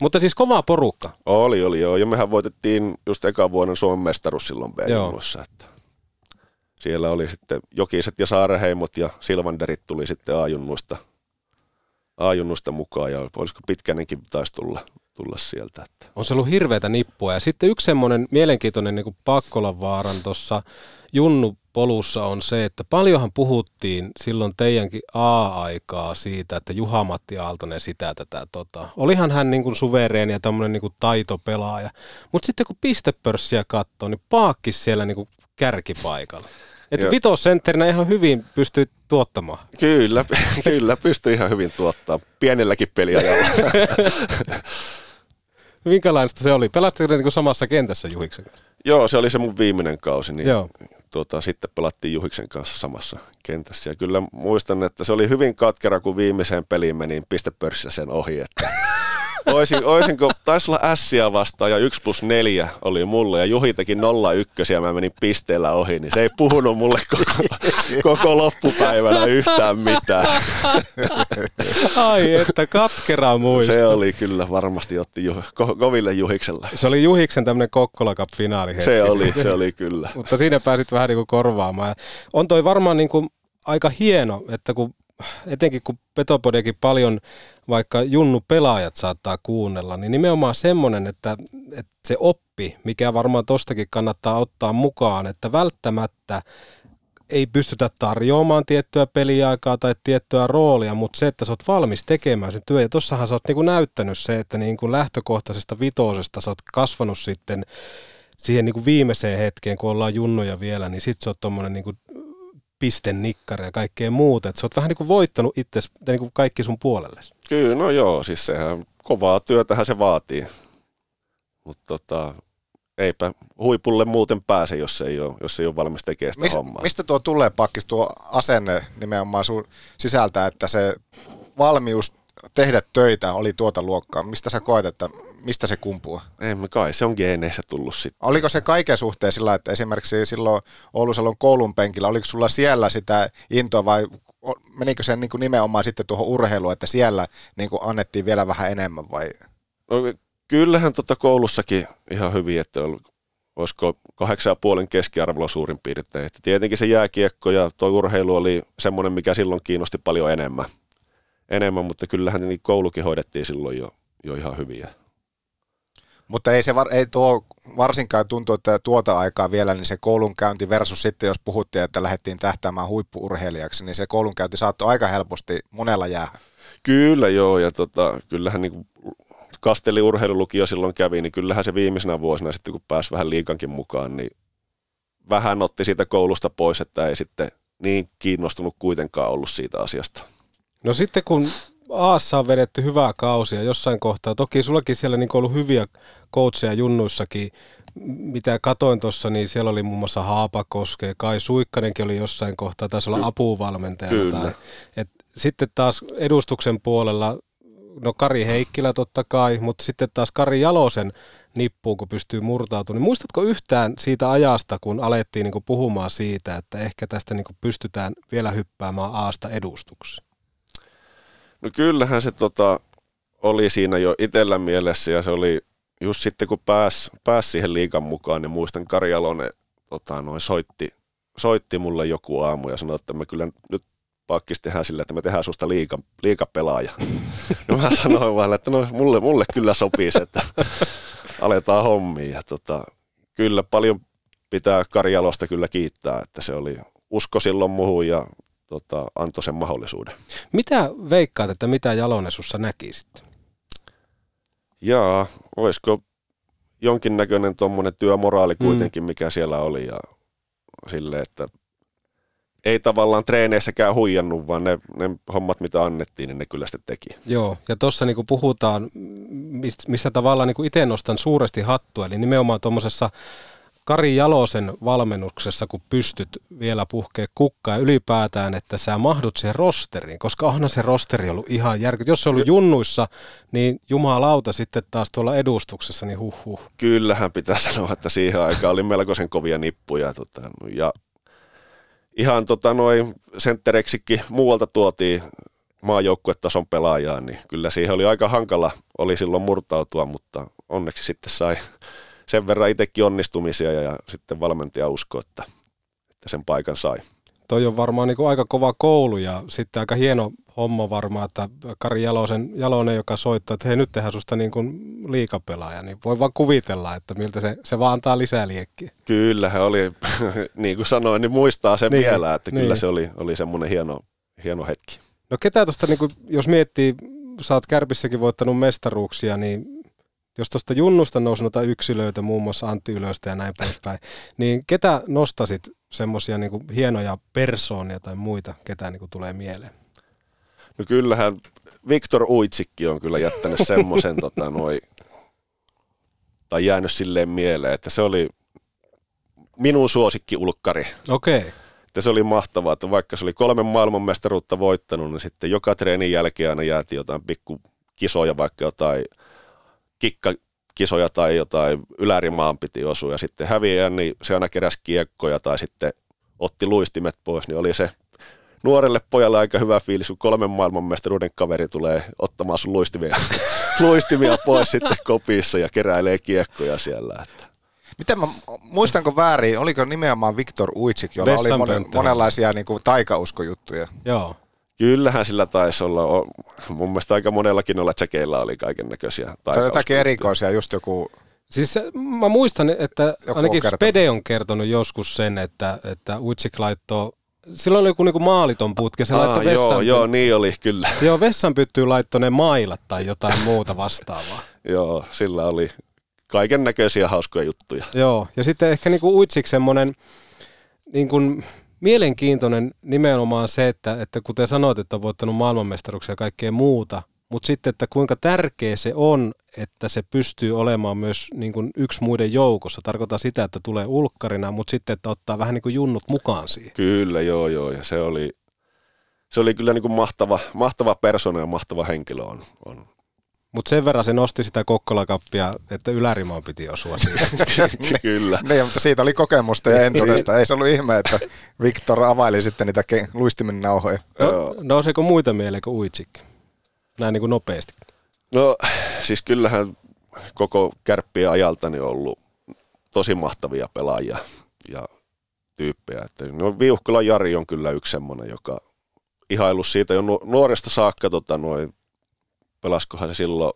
Mutta siis kova porukka. Oli, oli joo. Ja mehän voitettiin just eka vuonna Suomen mestaruus silloin b että Siellä oli sitten Jokiset ja Saareheimot ja Silvanderit tuli sitten A-junnuista, A-junnuista mukaan ja olisiko Pitkänenkin taisi tulla, tulla sieltä. Että. On se ollut hirveätä nippua. Ja sitten yksi semmoinen mielenkiintoinen niin Pakkolan vaaran tuossa Junnu polussa on se, että paljonhan puhuttiin silloin teidänkin A-aikaa siitä, että Juha-Matti Aaltonen sitä tätä. Tota. Olihan hän niin kuin suvereeni ja tämmöinen niin kuin taitopelaaja. Mutta sitten kun pistepörssiä katsoo, niin Paakkis siellä niin kuin kärkipaikalla. Että vitosentterinä ihan hyvin pystyy tuottamaan. Kyllä, kyllä pystyy ihan hyvin tuottaa pienelläkin peliajalla. Minkälaista se oli? Pelatteko te niin samassa kentässä Juhiksen kanssa? Joo, se oli se mun viimeinen kausi, niin Joo. Tuota, sitten pelattiin Juhiksen kanssa samassa kentässä. Ja kyllä muistan, että se oli hyvin katkera, kun viimeiseen peliin menin pistepörssissä sen ohi. Että oisin, oisinko, taisi olla ässiä vastaan ja 1 plus 4 oli mulle ja Juhi teki 0 1 ja mä menin pisteellä ohi, niin se ei puhunut mulle koko, koko loppupäivänä yhtään mitään. Ai että katkera muista. Se oli kyllä, varmasti otti juh, ko, koville Juhikselle. Se oli Juhiksen tämmöinen Kokkola Cup finaali Se oli, se oli kyllä. Mutta siinä pääsit vähän niin kuin korvaamaan. On toi varmaan niin kuin aika hieno, että kun etenkin kun Petopodiakin paljon vaikka junnu pelaajat saattaa kuunnella, niin nimenomaan semmoinen, että, että se oppi, mikä varmaan tostakin kannattaa ottaa mukaan, että välttämättä ei pystytä tarjoamaan tiettyä peliaikaa tai tiettyä roolia, mutta se, että sä oot valmis tekemään sen työn, ja tossahan sä oot niinku näyttänyt se, että niinku lähtökohtaisesta vitosesta sä oot kasvanut sitten siihen niinku viimeiseen hetkeen, kun ollaan junnoja vielä, niin sit sä oot tommonen niinku pistennikkari ja kaikkea muuta, että sä oot vähän niinku voittanut itse niinku kaikki sun puolelle. Kyllä, no joo, siis sehän kovaa työtähän se vaatii. Mutta tota, eipä huipulle muuten pääse, jos ei ole, jos ei ole valmis tekemään sitä Mis, hommaa. mistä tuo tulee pakkis tuo asenne nimenomaan sun sisältä, että se valmius tehdä töitä oli tuota luokkaa? Mistä sä koet, että mistä se kumpuaa? Ei me kai, se on geeneissä tullut sitten. Oliko se kaiken suhteen sillä, että esimerkiksi silloin Oulusalon koulun penkillä, oliko sulla siellä sitä intoa vai menikö se niin kuin nimenomaan sitten tuohon urheiluun, että siellä niin kuin annettiin vielä vähän enemmän vai? No, kyllähän tota koulussakin ihan hyvin, että oli, olisiko kahdeksan ja puolen keskiarvolla suurin piirtein. Että tietenkin se jääkiekko ja tuo urheilu oli semmoinen, mikä silloin kiinnosti paljon enemmän. Enemmän mutta kyllähän niin koulukin hoidettiin silloin jo, jo ihan hyviä. Mutta ei, se var, ei tuo varsinkaan tuntu, että tuota aikaa vielä, niin se koulunkäynti versus sitten, jos puhuttiin, että lähdettiin tähtäämään huippuurheilijaksi, niin se koulunkäynti saattoi aika helposti monella jäädä. Kyllä joo, ja tota, kyllähän niin Kasteli urheilulukio silloin kävi, niin kyllähän se viimeisenä vuosina sitten, kun pääsi vähän liikankin mukaan, niin vähän otti siitä koulusta pois, että ei sitten niin kiinnostunut kuitenkaan ollut siitä asiasta. No sitten kun Aassa on vedetty hyvää kausia jossain kohtaa, toki sullakin siellä niin ollut hyviä coacheja junnuissakin, mitä katoin tuossa, niin siellä oli muun muassa Haapakoske, Kai Suikkanenkin oli jossain kohtaa, taisi olla apuvalmentajana. Kyllä. Tai, et sitten taas edustuksen puolella, no Kari Heikkilä totta kai, mutta sitten taas Kari Jalosen nippuun, kun pystyy murtautumaan. Niin muistatko yhtään siitä ajasta, kun alettiin niin puhumaan siitä, että ehkä tästä niin pystytään vielä hyppäämään Aasta edustukseen? No kyllähän se tota, oli siinä jo itsellä mielessä ja se oli just sitten kun pääsi pääs siihen liikan mukaan, niin muistan Kari Jalonen tota, noin soitti, soitti mulle joku aamu ja sanoi, että me kyllä nyt pakkis tehdään sillä, että me tehdään susta liika, liikapelaaja. no mä sanoin vaan, että no mulle, mulle kyllä sopii se, että aletaan hommiin. Ja tota, kyllä paljon pitää Kari Jalosta kyllä kiittää, että se oli usko silloin muuhun ja tota, antoi sen mahdollisuuden. Mitä veikkaat, että mitä Jalonen sussa näki sitten? Jaa, olisiko jonkinnäköinen tuommoinen työmoraali kuitenkin, mikä siellä oli ja sille, että ei tavallaan treeneissäkään huijannut, vaan ne, ne hommat, mitä annettiin, niin ne kyllä sitten teki. Joo, ja tuossa niinku puhutaan, missä tavallaan niinku itse nostan suuresti hattua, eli nimenomaan tuommoisessa Kari Jalosen valmennuksessa, kun pystyt vielä puhkee kukkaa ja ylipäätään, että sä mahdut siihen rosteriin, koska onhan se rosteri ollut ihan järky. Jos se oli junnuissa, niin jumalauta sitten taas tuolla edustuksessa, niin huh huh. Kyllähän pitää sanoa, että siihen aikaan oli melkoisen kovia nippuja. Tota, ja ihan tota, noin senttereksikin muualta tuotiin maajoukkuetason pelaajaa, niin kyllä siihen oli aika hankala, oli silloin murtautua, mutta onneksi sitten sai sen verran itsekin onnistumisia ja, ja sitten valmentaja usko, että, että sen paikan sai. Toi on varmaan niin kuin aika kova koulu ja sitten aika hieno homma varmaan, että Kari Jalosen, Jalonen, joka soittaa, että hei nyt tehdään susta niin kuin liikapelaaja, niin voi vaan kuvitella, että miltä se, se vaan antaa lisää liekkiä. Kyllä, he oli, niin kuin sanoin, niin muistaa sen niin, vielä, että niin. kyllä se oli, oli semmoinen hieno, hieno hetki. No ketä tuosta, niin kuin, jos miettii, sä oot Kärpissäkin voittanut mestaruuksia, niin jos tuosta junnusta nousi noita yksilöitä, muun muassa Antti Ylöstä ja näin poispäin, niin ketä nostasit semmoisia niin hienoja persoonia tai muita, ketä niin kuin tulee mieleen? No kyllähän Viktor Uitsikki on kyllä jättänyt semmoisen tota, noi, tai jäänyt silleen mieleen, että se oli minun suosikki ulkkari. Okei. Okay. Että se oli mahtavaa, että vaikka se oli kolme maailmanmestaruutta voittanut, niin sitten joka treenin jälkeen aina jäätiin jotain pikku kisoja, vaikka jotain kikkakisoja tai jotain ylärimaan piti osua ja sitten häviää, niin se aina keräsi kiekkoja tai sitten otti luistimet pois, niin oli se nuorelle pojalle aika hyvä fiilis, kun kolmen maailmanmestaruuden kaveri tulee ottamaan sun luistimia, luistimia pois sitten kopissa ja keräilee kiekkoja siellä. Että. Miten mä, muistanko väärin, oliko nimenomaan Viktor Uitsik, jolla oli mon, monenlaisia niin kuin, taikauskojuttuja? Joo. Kyllähän sillä taisi olla. Mun mielestä aika monellakin noilla tsekeillä oli kaiken näköisiä. Se oli jotakin erikoisia, just joku... Siis mä muistan, että joku ainakin on Spede on kertonut joskus sen, että, että Uitsik laittoi Silloin oli joku niinku maaliton putki, se Aa, laittoi vessan. Joo, joo, niin oli kyllä. Joo, vessan pyttyy laittoi ne mailat tai jotain muuta vastaavaa. joo, sillä oli kaiken näköisiä hauskoja juttuja. Joo, ja sitten ehkä niinku Uitsik semmoinen, niin kuin, mielenkiintoinen nimenomaan se, että, että kuten sanoit, että on voittanut maailmanmestaruksia ja kaikkea muuta, mutta sitten, että kuinka tärkeä se on, että se pystyy olemaan myös niin kuin yksi muiden joukossa. Tarkoittaa sitä, että tulee ulkkarina, mutta sitten, että ottaa vähän niin kuin junnut mukaan siihen. Kyllä, joo, joo. Ja se oli, se oli kyllä niin kuin mahtava, mahtava persona ja mahtava henkilö on, on mutta sen verran se nosti sitä kokkolakappia, että ylärimaan piti osua siihen. Kyllä. niin, mutta siitä oli kokemusta ja entuudesta. Ei se ollut ihme, että Viktor availi sitten niitä luistimen nauhoja. No, nouseeko muita mieleen kuin Uitsik? Näin niin kuin nopeasti. No siis kyllähän koko kärppien ajaltani on ollut tosi mahtavia pelaajia ja tyyppejä. Että, no, Viuhkola Jari on kyllä yksi semmoinen, joka ihailu siitä jo nuoresta saakka tota, noin pelaskohan se silloin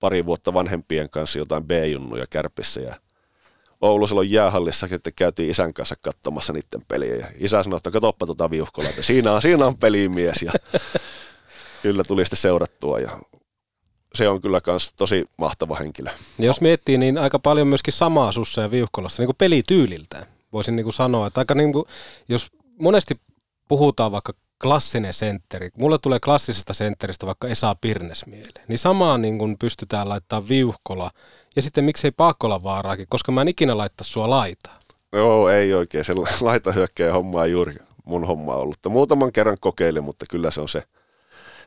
pari vuotta vanhempien kanssa jotain B-junnuja kärpissä ja Oulu silloin jäähallissa, että käytiin isän kanssa katsomassa niiden peliä. Ja isä sanoi, että katoppa tuota viuhkolaa, että siinä on, siinä on pelimies. Ja kyllä tuli sitten seurattua ja se on kyllä myös tosi mahtava henkilö. Ja jos miettii, niin aika paljon myöskin samaa sussa ja viuhkolassa niin kuin pelityyliltä. Voisin niin kuin sanoa, että aika niin kuin, jos monesti puhutaan vaikka klassinen sentteri. Mulle tulee klassisesta sentteristä vaikka Esa Pirnes mieleen. Niin samaan niin kun pystytään laittaa viuhkola ja sitten miksei Paakkola vaaraakin, koska mä en ikinä laittaa sua laita. Joo, ei oikein. Se laita hyökkäjä homma juuri mun homma ollut. Muutaman kerran kokeilin, mutta kyllä se on se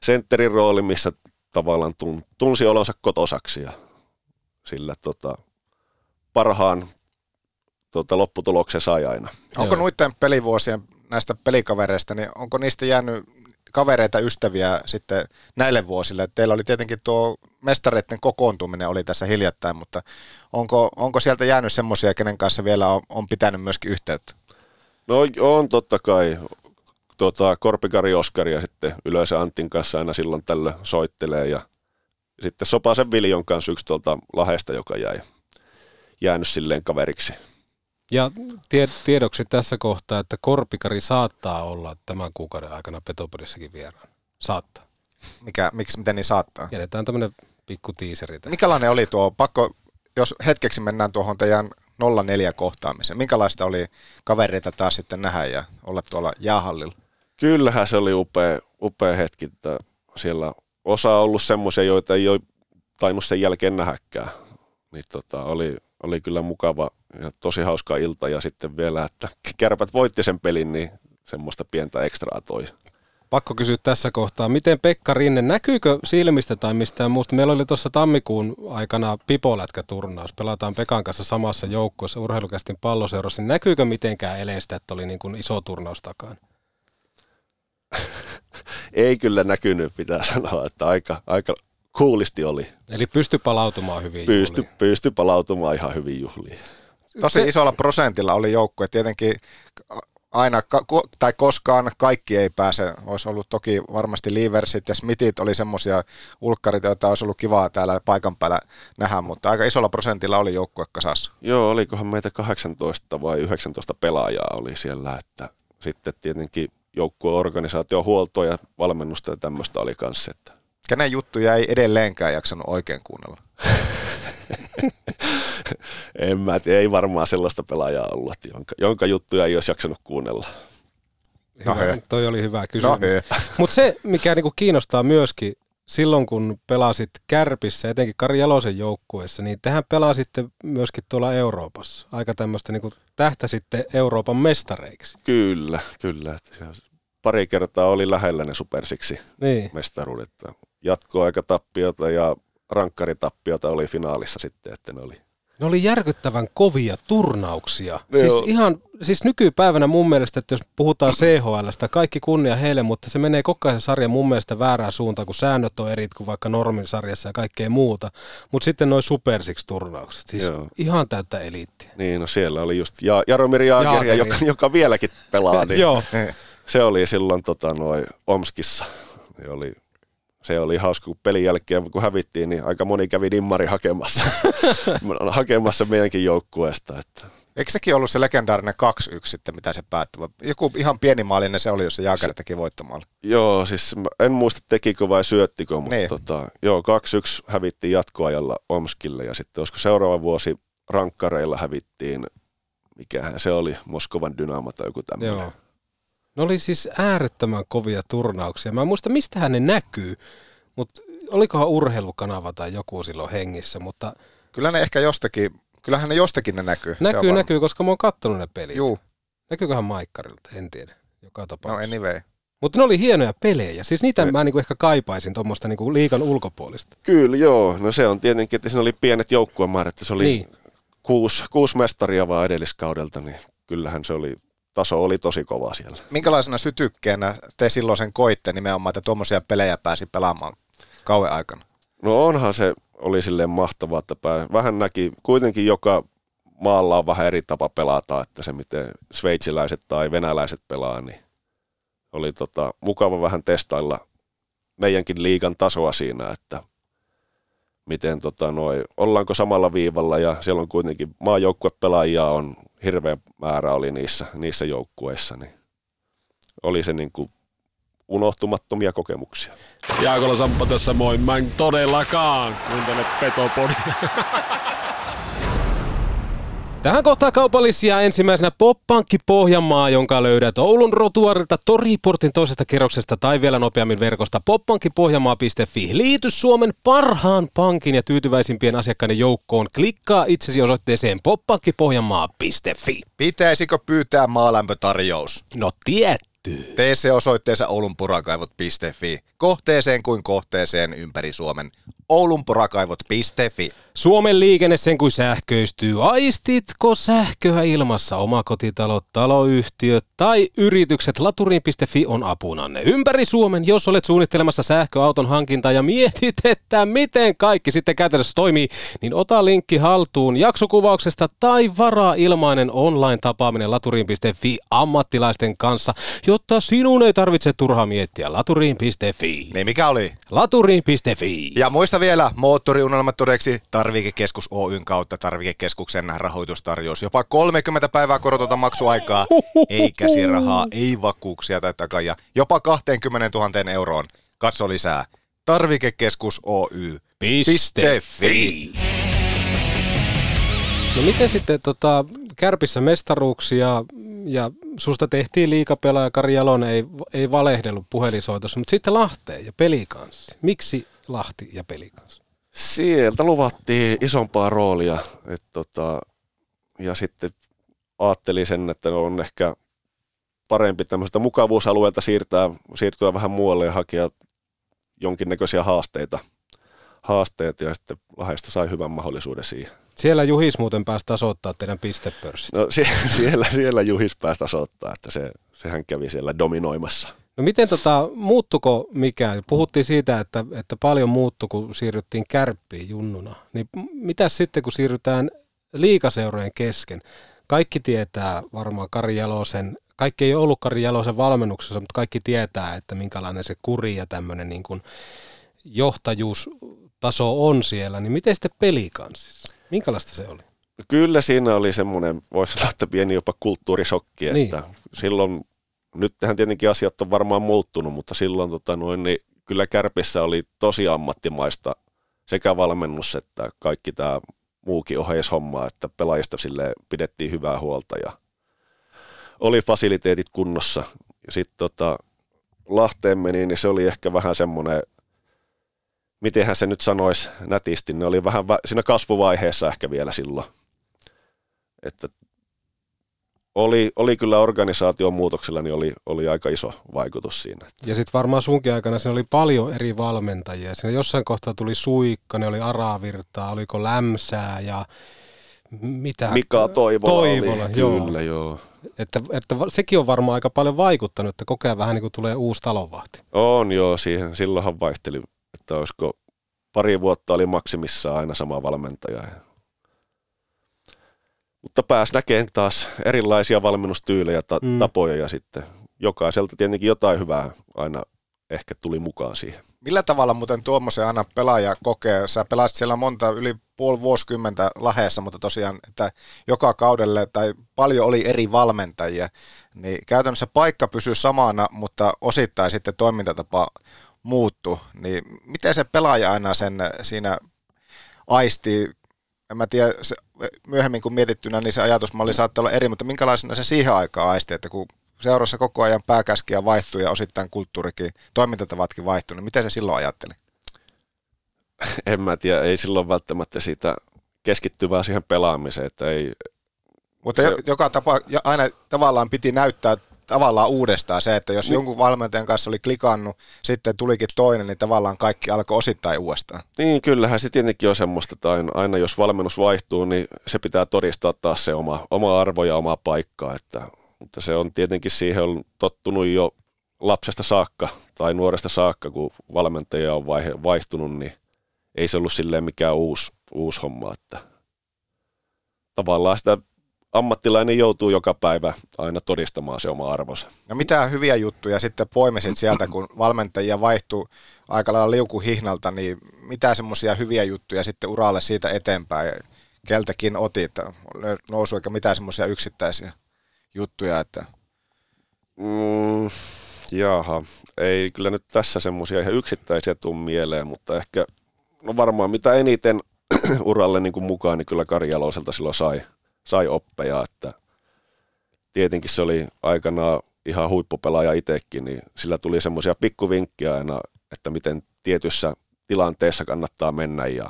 sentterin rooli, missä tavallaan tunsi olonsa kotosaksi ja sillä tota, parhaan tota, lopputuloksen sai aina. Onko Joo. noiden pelivuosien näistä pelikavereista, niin onko niistä jäänyt kavereita, ystäviä sitten näille vuosille? Teillä oli tietenkin tuo mestareiden kokoontuminen oli tässä hiljattain, mutta onko, onko sieltä jäänyt semmoisia, kenen kanssa vielä on, on pitänyt myöskin yhteyttä? No on totta kai. Tuota, Korpikari Oskari ja sitten yleensä Antin kanssa aina silloin tällöin soittelee ja sitten Sopasen Viljon kanssa yksi tuolta Lahesta, joka jäi jäänyt silleen kaveriksi. Ja tie, tiedoksi tässä kohtaa, että Korpikari saattaa olla tämän kuukauden aikana Petopodissakin vieraan. Saattaa. Mikä, miksi, miten niin saattaa? Jätetään tämmöinen pikku tiiseri. Mikälainen oli tuo, pakko, jos hetkeksi mennään tuohon teidän 0-4 kohtaamisen. Minkälaista oli kavereita taas sitten nähdä ja olla tuolla jäähallilla? Kyllähän se oli upea, upea hetki, että siellä osa on ollut semmoisia, joita ei ole tainnut sen jälkeen nähäkään. Niin tota, oli, oli kyllä mukava ja tosi hauska ilta ja sitten vielä, että kärpät voitti sen pelin, niin semmoista pientä ekstraa toi. Pakko kysyä tässä kohtaa, miten Pekka Rinne, näkyykö silmistä tai mistään muusta? Meillä oli tuossa tammikuun aikana Pipolätkä-turnaus, pelataan Pekan kanssa samassa joukkueessa urheilukästin palloseurassa. Niin näkyykö mitenkään eleistä, että oli niin kuin iso turnaus takana? Ei kyllä näkynyt, pitää sanoa, että aika, aika kuulisti oli. Eli pysty palautumaan hyvin Pysty, pysty palautumaan ihan hyvin juhliin. Tosi isolla prosentilla oli joukkue. Tietenkin aina tai koskaan kaikki ei pääse. Olisi ollut toki varmasti Leversit ja Smithit oli semmoisia ulkkarit, joita olisi ollut kivaa täällä paikan päällä nähdä, mutta aika isolla prosentilla oli joukkue kasassa. Joo, olikohan meitä 18 vai 19 pelaajaa oli siellä, että sitten tietenkin joukkueorganisaatio, huoltoa ja valmennusta ja tämmöistä oli kanssa. Että... Kenen juttuja ei edelleenkään jaksanut oikein kuunnella? en mä tiedä, ei varmaan sellaista pelaajaa ollut, jonka, jonka juttuja ei olisi jaksanut kuunnella. No hyvä, toi oli hyvä kysymys. No Mutta se, mikä niinku kiinnostaa myöskin, silloin kun pelasit Kärpissä, etenkin Kari Jalosen joukkueessa, niin tähän pelasitte myöskin tuolla Euroopassa. Aika tämmöistä niin tähtäsitte Euroopan mestareiksi. Kyllä, kyllä. Pari kertaa oli lähellä ne supersiksi niin. mestaruudet. Jatkoaikatappiota ja rankkaritappiota oli finaalissa sitten, että ne oli ne oli järkyttävän kovia turnauksia. Ne siis on. ihan, siis nykypäivänä mun mielestä, että jos puhutaan CHLstä, kaikki kunnia heille, mutta se menee koko ajan sarja mun mielestä väärään suuntaan, kun säännöt on eri kuin vaikka normin sarjassa ja kaikkea muuta. Mutta sitten noin supersiksi turnaukset, siis Joo. ihan täyttä eliittiä. Niin, no siellä oli just ja, Jaromir Jaageria, joka, joka vieläkin pelaa, niin Joo. se oli silloin tota, noin Omskissa. Se oli se oli hauska, kun pelin jälkeen, kun hävittiin, niin aika moni kävi dimmari hakemassa, hakemassa meidänkin joukkueesta. Että. Eikö sekin ollut se legendaarinen 2-1 sitten, mitä se päättyi? Joku ihan pieni maalinen se oli, jos se Jaager teki voittamalla. Joo, siis en muista tekikö vai syöttikö, mutta niin. tota, joo, 2-1 hävittiin jatkoajalla Omskille ja sitten olisiko seuraava vuosi rankkareilla hävittiin, mikähän se oli, Moskovan Dynamo tai joku tämmöinen. Joo. Ne oli siis äärettömän kovia turnauksia. Mä en muista, mistä ne näkyy, mutta olikohan urheilukanava tai joku silloin hengissä, mutta... Kyllä ne ehkä jostakin, kyllähän ne jostakin ne näkyy. Näkyy, näkyy, koska mä oon kattonut ne pelit. Juu. Näkyyköhän Maikkarilta, en tiedä, joka tapauksessa. No anyway. Mutta ne oli hienoja pelejä. Siis niitä ne. mä niinku ehkä kaipaisin tuommoista niinku liikan ulkopuolista. Kyllä, joo. No se on tietenkin, että siinä oli pienet joukkuemäärät. Se oli niin. kuusi, kuusi mestaria vaan edelliskaudelta, niin kyllähän se oli taso oli tosi kova siellä. Minkälaisena sytykkeenä te silloin sen koitte nimenomaan, että tuommoisia pelejä pääsi pelaamaan kauan aikana? No onhan se oli silleen mahtavaa, että pää, vähän näki, kuitenkin joka maalla on vähän eri tapa pelata, että se miten sveitsiläiset tai venäläiset pelaa, niin oli tota, mukava vähän testailla meidänkin liigan tasoa siinä, että miten tota, noi, ollaanko samalla viivalla ja siellä on kuitenkin maajoukkuepelaajia on hirveä määrä oli niissä, niissä joukkueissa, niin oli se niin kuin unohtumattomia kokemuksia. Jaakola Samppa tässä moi. Mä en todellakaan kuuntele Petopodia. Tähän kohtaa kaupallisia ensimmäisenä Poppankki Pohjanmaa, jonka löydät Oulun rotuarilta Toriportin toisesta kerroksesta tai vielä nopeammin verkosta poppankkipohjanmaa.fi. Liity Suomen parhaan pankin ja tyytyväisimpien asiakkaiden joukkoon. Klikkaa itsesi osoitteeseen poppankkipohjanmaa.fi. Pitäisikö pyytää maalämpötarjous? No tietty. Tee se osoitteessa oulunporakaivot.fi. Kohteeseen kuin kohteeseen ympäri Suomen oulunporakaivot.fi. Suomen liikenne sen kuin sähköistyy. Aistitko sähköä ilmassa? Omakotitalot, taloyhtiöt tai yritykset laturiin.fi on apunanne. Ympäri Suomen, jos olet suunnittelemassa sähköauton hankintaa ja mietit, että miten kaikki sitten käytännössä toimii, niin ota linkki haltuun jaksokuvauksesta tai varaa ilmainen online-tapaaminen laturiin.fi ammattilaisten kanssa, jotta sinun ei tarvitse turhaa miettiä laturiin.fi. Niin mikä oli? Laturiin.fi. Ja muista vielä, moottoriunelmat todeksi Tarvikekeskus Oyn kautta Tarvikekeskuksen rahoitustarjous. Jopa 30 päivää korotonta maksuaikaa, ei käsirahaa, ei vakuuksia tai takaa, jopa 20 000 euroon. Katso lisää. Tarvikekeskus Oy. Piste. No miten sitten tota, Kärpissä mestaruuksia ja susta tehtiin liikapelaaja, Kari Jalonen ei, ei valehdellut puhelisoitossa, mutta sitten Lahteen ja pelikanssi. Miksi Lahti ja pelikanssi? Sieltä luvattiin isompaa roolia. Et tota, ja sitten ajattelin sen, että on ehkä parempi tämmöistä mukavuusalueelta siirtää, siirtyä vähän muualle ja hakea jonkinnäköisiä haasteita. haasteita ja sitten Lahdesta sai hyvän mahdollisuuden siihen. Siellä Juhis muuten pääsi tasoittaa teidän pistepörssit. No sie, siellä, siellä Juhis pääsi tasoittaa, että se, sehän kävi siellä dominoimassa. No miten tota, muuttuko mikä? Puhuttiin siitä, että, että paljon muuttu, kun siirryttiin kärppiin junnuna. Niin mitä sitten, kun siirrytään liikaseurojen kesken? Kaikki tietää varmaan Kari Jalosen, kaikki ei ollut Kari Jalosen valmennuksessa, mutta kaikki tietää, että minkälainen se kuri ja tämmöinen niin kuin johtajuustaso on siellä. Niin miten sitten pelikanssissa? Minkälaista se oli? Kyllä siinä oli semmoinen, voisi sanoa, että pieni jopa kulttuurisokki, että niin. silloin, nyt tähän tietenkin asiat on varmaan muuttunut, mutta silloin tota noin, niin kyllä Kärpissä oli tosi ammattimaista sekä valmennus että kaikki tämä muukin oheishomma, että pelaajista sille pidettiin hyvää huolta ja oli fasiliteetit kunnossa. Ja sitten tota, Lahteen meni, niin se oli ehkä vähän semmoinen mitenhän se nyt sanoisi nätisti, ne oli vähän siinä kasvuvaiheessa ehkä vielä silloin. Että oli, oli kyllä organisaation muutoksella, niin oli, oli aika iso vaikutus siinä. Ja sitten varmaan sunkin aikana siinä oli paljon eri valmentajia. Siinä jossain kohtaa tuli Suikka, ne oli Aravirtaa, oliko Lämsää ja mitä? Mika Toivola, Toivola oli, joo. kyllä joo. Että, että sekin on varmaan aika paljon vaikuttanut, että kokea vähän niin kuin tulee uusi talonvahti. On joo, siihen silloinhan vaihteli että olisiko pari vuotta oli maksimissaan aina sama valmentaja. Mutta pääsi näkemään taas erilaisia valmennustyylejä, ta- mm. tapoja ja sitten jokaiselta tietenkin jotain hyvää aina ehkä tuli mukaan siihen. Millä tavalla muuten tuommoisen aina pelaaja kokee? Sä pelasit siellä monta, yli puoli vuosikymmentä laheessa, mutta tosiaan, että joka kaudelle tai paljon oli eri valmentajia, niin käytännössä paikka pysyy samana, mutta osittain sitten toimintatapa muuttu, niin miten se pelaaja aina sen siinä aistii, en mä tiedä, se, myöhemmin kun mietittynä, niin se ajatusmalli saattaa olla eri, mutta minkälaisena se siihen aikaan aisti, että kun seurassa koko ajan pääkäskiä vaihtuu ja osittain kulttuurikin, toimintatavatkin vaihtuu, niin miten se silloin ajatteli? En mä tiedä, ei silloin välttämättä siitä keskittyvää siihen pelaamiseen, että ei... Mutta se... joka tapa, aina tavallaan piti näyttää tavallaan uudestaan se, että jos niin. jonkun valmentajan kanssa oli klikannut, sitten tulikin toinen, niin tavallaan kaikki alkoi osittain uudestaan. Niin, kyllähän se tietenkin on semmoista, että aina, aina jos valmennus vaihtuu, niin se pitää todistaa taas se oma, oma arvo ja oma paikka, että, mutta se on tietenkin siihen on tottunut jo lapsesta saakka tai nuoresta saakka, kun valmentaja on vaihe, vaihtunut, niin ei se ollut silleen mikään uusi, uusi homma, että tavallaan sitä ammattilainen joutuu joka päivä aina todistamaan se oma arvonsa. No mitä hyviä juttuja sitten poimisit sieltä, kun valmentajia vaihtuu aika lailla liukuhihnalta, niin mitä semmoisia hyviä juttuja sitten uralle siitä eteenpäin, keltäkin otit, nousu eikä mitään semmoisia yksittäisiä juttuja, että... Mm, jaha, ei kyllä nyt tässä semmoisia ihan yksittäisiä tuu mieleen, mutta ehkä, no varmaan mitä eniten uralle niin kuin mukaan, niin kyllä Karjaloiselta silloin sai – sai oppeja, että tietenkin se oli aikanaan ihan huippupelaaja itsekin, niin sillä tuli semmoisia pikkuvinkkejä aina, että miten tietyssä tilanteessa kannattaa mennä ja,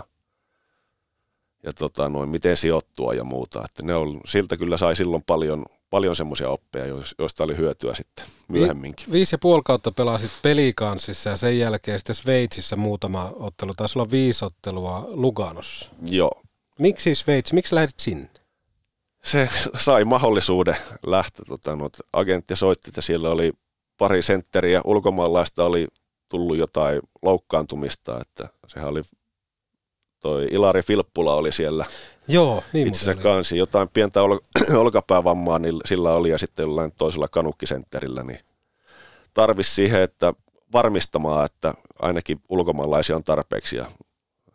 ja tota, noin, miten sijoittua ja muuta. Että ne on, siltä kyllä sai silloin paljon, paljon semmoisia oppeja, joista oli hyötyä sitten myöhemminkin. Vi, viisi ja puoli kautta pelasit pelikanssissa ja sen jälkeen sitten Sveitsissä muutama ottelu. Taisi olla viisi ottelua Luganossa. Joo. Miksi Sveitsi? Miksi lähdit sinne? Se sai mahdollisuuden lähteä. Tota, no, agentti soitti, että siellä oli pari sentteriä ulkomaalaista oli tullut jotain loukkaantumista, että sehän oli toi Ilari Filppula oli siellä Joo, niin itse kansi. Jotain pientä ol, olkapäävammaa niin sillä oli ja sitten jollain toisella kanukkisentterillä, niin tarvisi siihen, että varmistamaan, että ainakin ulkomaalaisia on tarpeeksi ja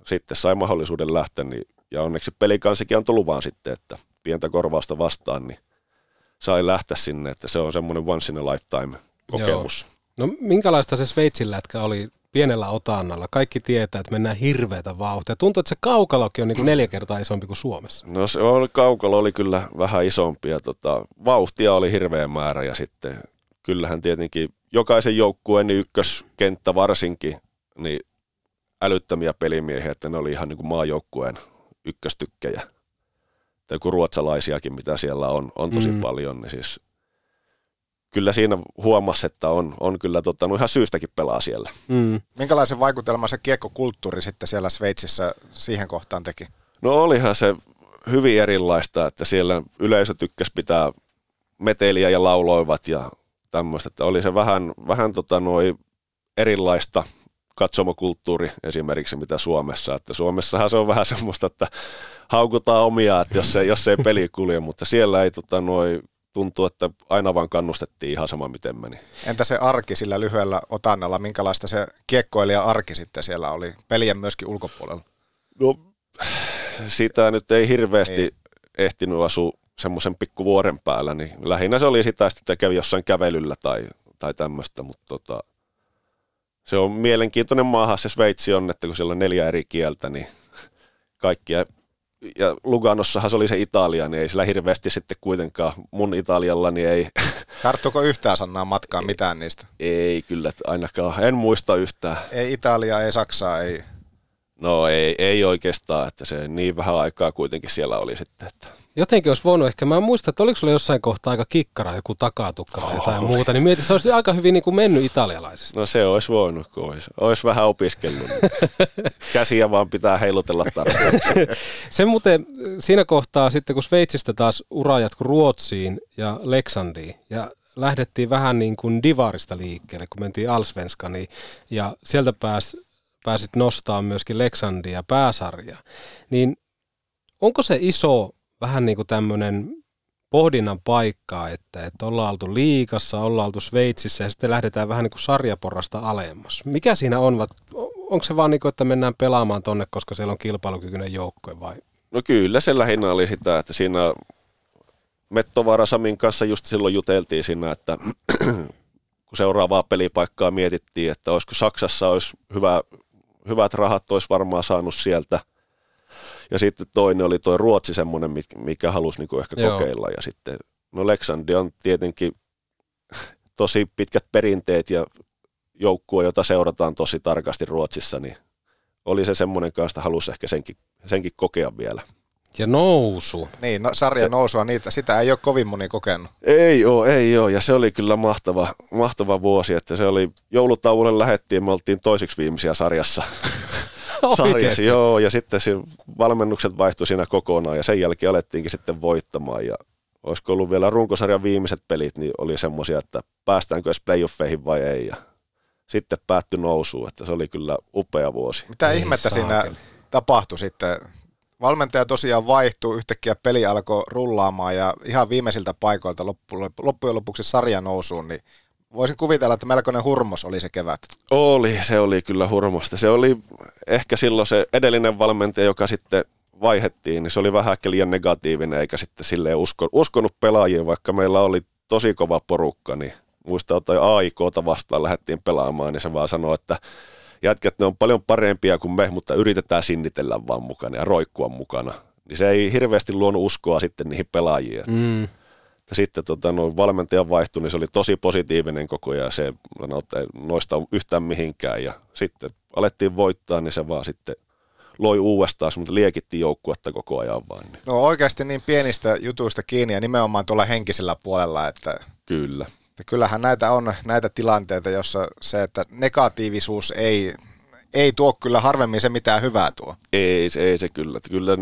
sitten sai mahdollisuuden lähteä, niin, ja onneksi pelikansikin antoi luvan sitten, että pientä korvausta vastaan, niin sai lähteä sinne, että se on semmoinen once in a lifetime kokemus. Joo. No minkälaista se Sveitsin lätkä oli pienellä otannalla. Kaikki tietää, että mennään hirveätä vauhtia. Tuntuu, että se kaukalokin on niin kuin neljä kertaa isompi kuin Suomessa. No se oli, kaukalo oli kyllä vähän isompi ja tota, vauhtia oli hirveä määrä ja sitten kyllähän tietenkin jokaisen joukkueen niin ykköskenttä varsinkin, niin älyttömiä pelimiehiä, että ne oli ihan niin kuin maajoukkueen ykköstykkejä. Tai kuin ruotsalaisiakin, mitä siellä on, on tosi mm. paljon, niin siis kyllä siinä huomasi, että on, on kyllä tota, no ihan syystäkin pelaa siellä. Mm. Minkälaisen vaikutelman se kiekkokulttuuri sitten siellä Sveitsissä siihen kohtaan teki? No olihan se hyvin erilaista, että siellä yleisö tykkäsi pitää meteliä ja lauloivat ja tämmöistä, että oli se vähän, vähän tota noi erilaista katsomokulttuuri esimerkiksi mitä Suomessa, että Suomessahan se on vähän semmoista, että haukutaan omia, että jos ei, jos ei peli kulje, mutta siellä ei tota noi tuntuu, että aina vaan kannustettiin ihan sama miten meni. Entä se arki sillä lyhyellä otannalla, minkälaista se kiekkoilija arki sitten siellä oli, pelien myöskin ulkopuolella? No sitä nyt ei hirveästi ei. ehtinyt asua semmoisen pikkuvuoren päällä, niin lähinnä se oli sitä, että kävi jossain kävelyllä tai, tai tämmöistä, mutta tota, se on mielenkiintoinen maahan se Sveitsi on, että kun siellä on neljä eri kieltä, niin kaikkia ja Luganossahan se oli se Italia, niin ei sillä hirveästi sitten kuitenkaan mun Italialla, niin ei. Tarttuuko yhtään sanaa matkaan mitään niistä? Ei kyllä, ainakaan. En muista yhtään. Ei Italia, ei Saksaa, ei. No ei, ei oikeastaan, että se niin vähän aikaa kuitenkin siellä oli sitten. Että. Jotenkin olisi voinut ehkä, mä en muista, että oliko sulla jossain kohtaa aika kikkara, joku takatukka tai jotain muuta, niin mietin, se olisi aika hyvin niin kuin mennyt italialaisesti. No se olisi voinut, kun olisi, olisi vähän opiskellut. Käsiä vaan pitää heilutella tarpeeksi. se muuten siinä kohtaa sitten, kun Sveitsistä taas ura jatkui Ruotsiin ja Leksandiin ja lähdettiin vähän niin kuin divarista liikkeelle, kun mentiin Alsvenskaniin ja sieltä pääsi pääsit nostaa myöskin Leksandia pääsarja, niin onko se iso vähän niin kuin tämmöinen pohdinnan paikka, että, että ollaan oltu liikassa, ollaan oltu Sveitsissä ja sitten lähdetään vähän niin kuin sarjaporrasta alemmas. Mikä siinä on? Onko se vaan niin kuin, että mennään pelaamaan tonne, koska siellä on kilpailukykyinen joukkue vai? No kyllä se lähinnä oli sitä, että siinä Mettovara Samin kanssa just silloin juteltiin siinä, että kun seuraavaa pelipaikkaa mietittiin, että olisiko Saksassa olisi hyvä, hyvät rahat olisi varmaan saanut sieltä – ja sitten toinen oli tuo Ruotsi semmoinen, mikä halusi niin ehkä Joo. kokeilla. Ja sitten, no Leksandi on tietenkin tosi pitkät perinteet ja joukkue, jota seurataan tosi tarkasti Ruotsissa, niin oli se semmoinen kanssa, halusi ehkä senkin, senkin kokea vielä. Ja nousu. Niin, no, sarja nousua, niitä, sitä ei ole kovin moni kokenut. Ei ole, ei ole, ja se oli kyllä mahtava, mahtava vuosi, että se oli, joulutauolle lähettiin, me oltiin toisiksi viimeisiä sarjassa. sarjassa. Joo, ja sitten siinä valmennukset vaihtui siinä kokonaan ja sen jälkeen alettiinkin sitten voittamaan ja olisiko ollut vielä runkosarjan viimeiset pelit, niin oli semmoisia, että päästäänkö edes playoffeihin vai ei. Ja sitten päättyi nousuun, että se oli kyllä upea vuosi. Mitä ei ihmettä saakeli. siinä tapahtui sitten? Valmentaja tosiaan vaihtui, yhtäkkiä peli alkoi rullaamaan ja ihan viimeisiltä paikoilta loppujen lopuksi sarja nousuun, niin voisin kuvitella, että melkoinen hurmos oli se kevät. Oli, se oli kyllä hurmosta. Se oli ehkä silloin se edellinen valmentaja, joka sitten vaihettiin, niin se oli vähän ehkä liian negatiivinen, eikä sitten silleen usko, uskonut pelaajia, vaikka meillä oli tosi kova porukka, niin muistaa tai AIKta vastaan lähdettiin pelaamaan, niin se vaan sanoi, että jätkät ne on paljon parempia kuin me, mutta yritetään sinnitellä vaan mukana ja roikkua mukana. Niin se ei hirveästi luonut uskoa sitten niihin pelaajiin. Mm. Ja sitten tota, no, valmentajan vaihtu, niin se oli tosi positiivinen koko ajan, se no, ei noista yhtään mihinkään. Ja sitten alettiin voittaa, niin se vaan sitten loi uudestaan, mutta liekitti joukkuetta koko ajan vaan. Niin. No oikeasti niin pienistä jutuista kiinni ja nimenomaan tuolla henkisellä puolella, että Kyllä. Että kyllähän näitä on näitä tilanteita, jossa se, että negatiivisuus ei, ei tuo kyllä harvemmin se mitään hyvää tuo. Ei, ei se kyllä. Kyllä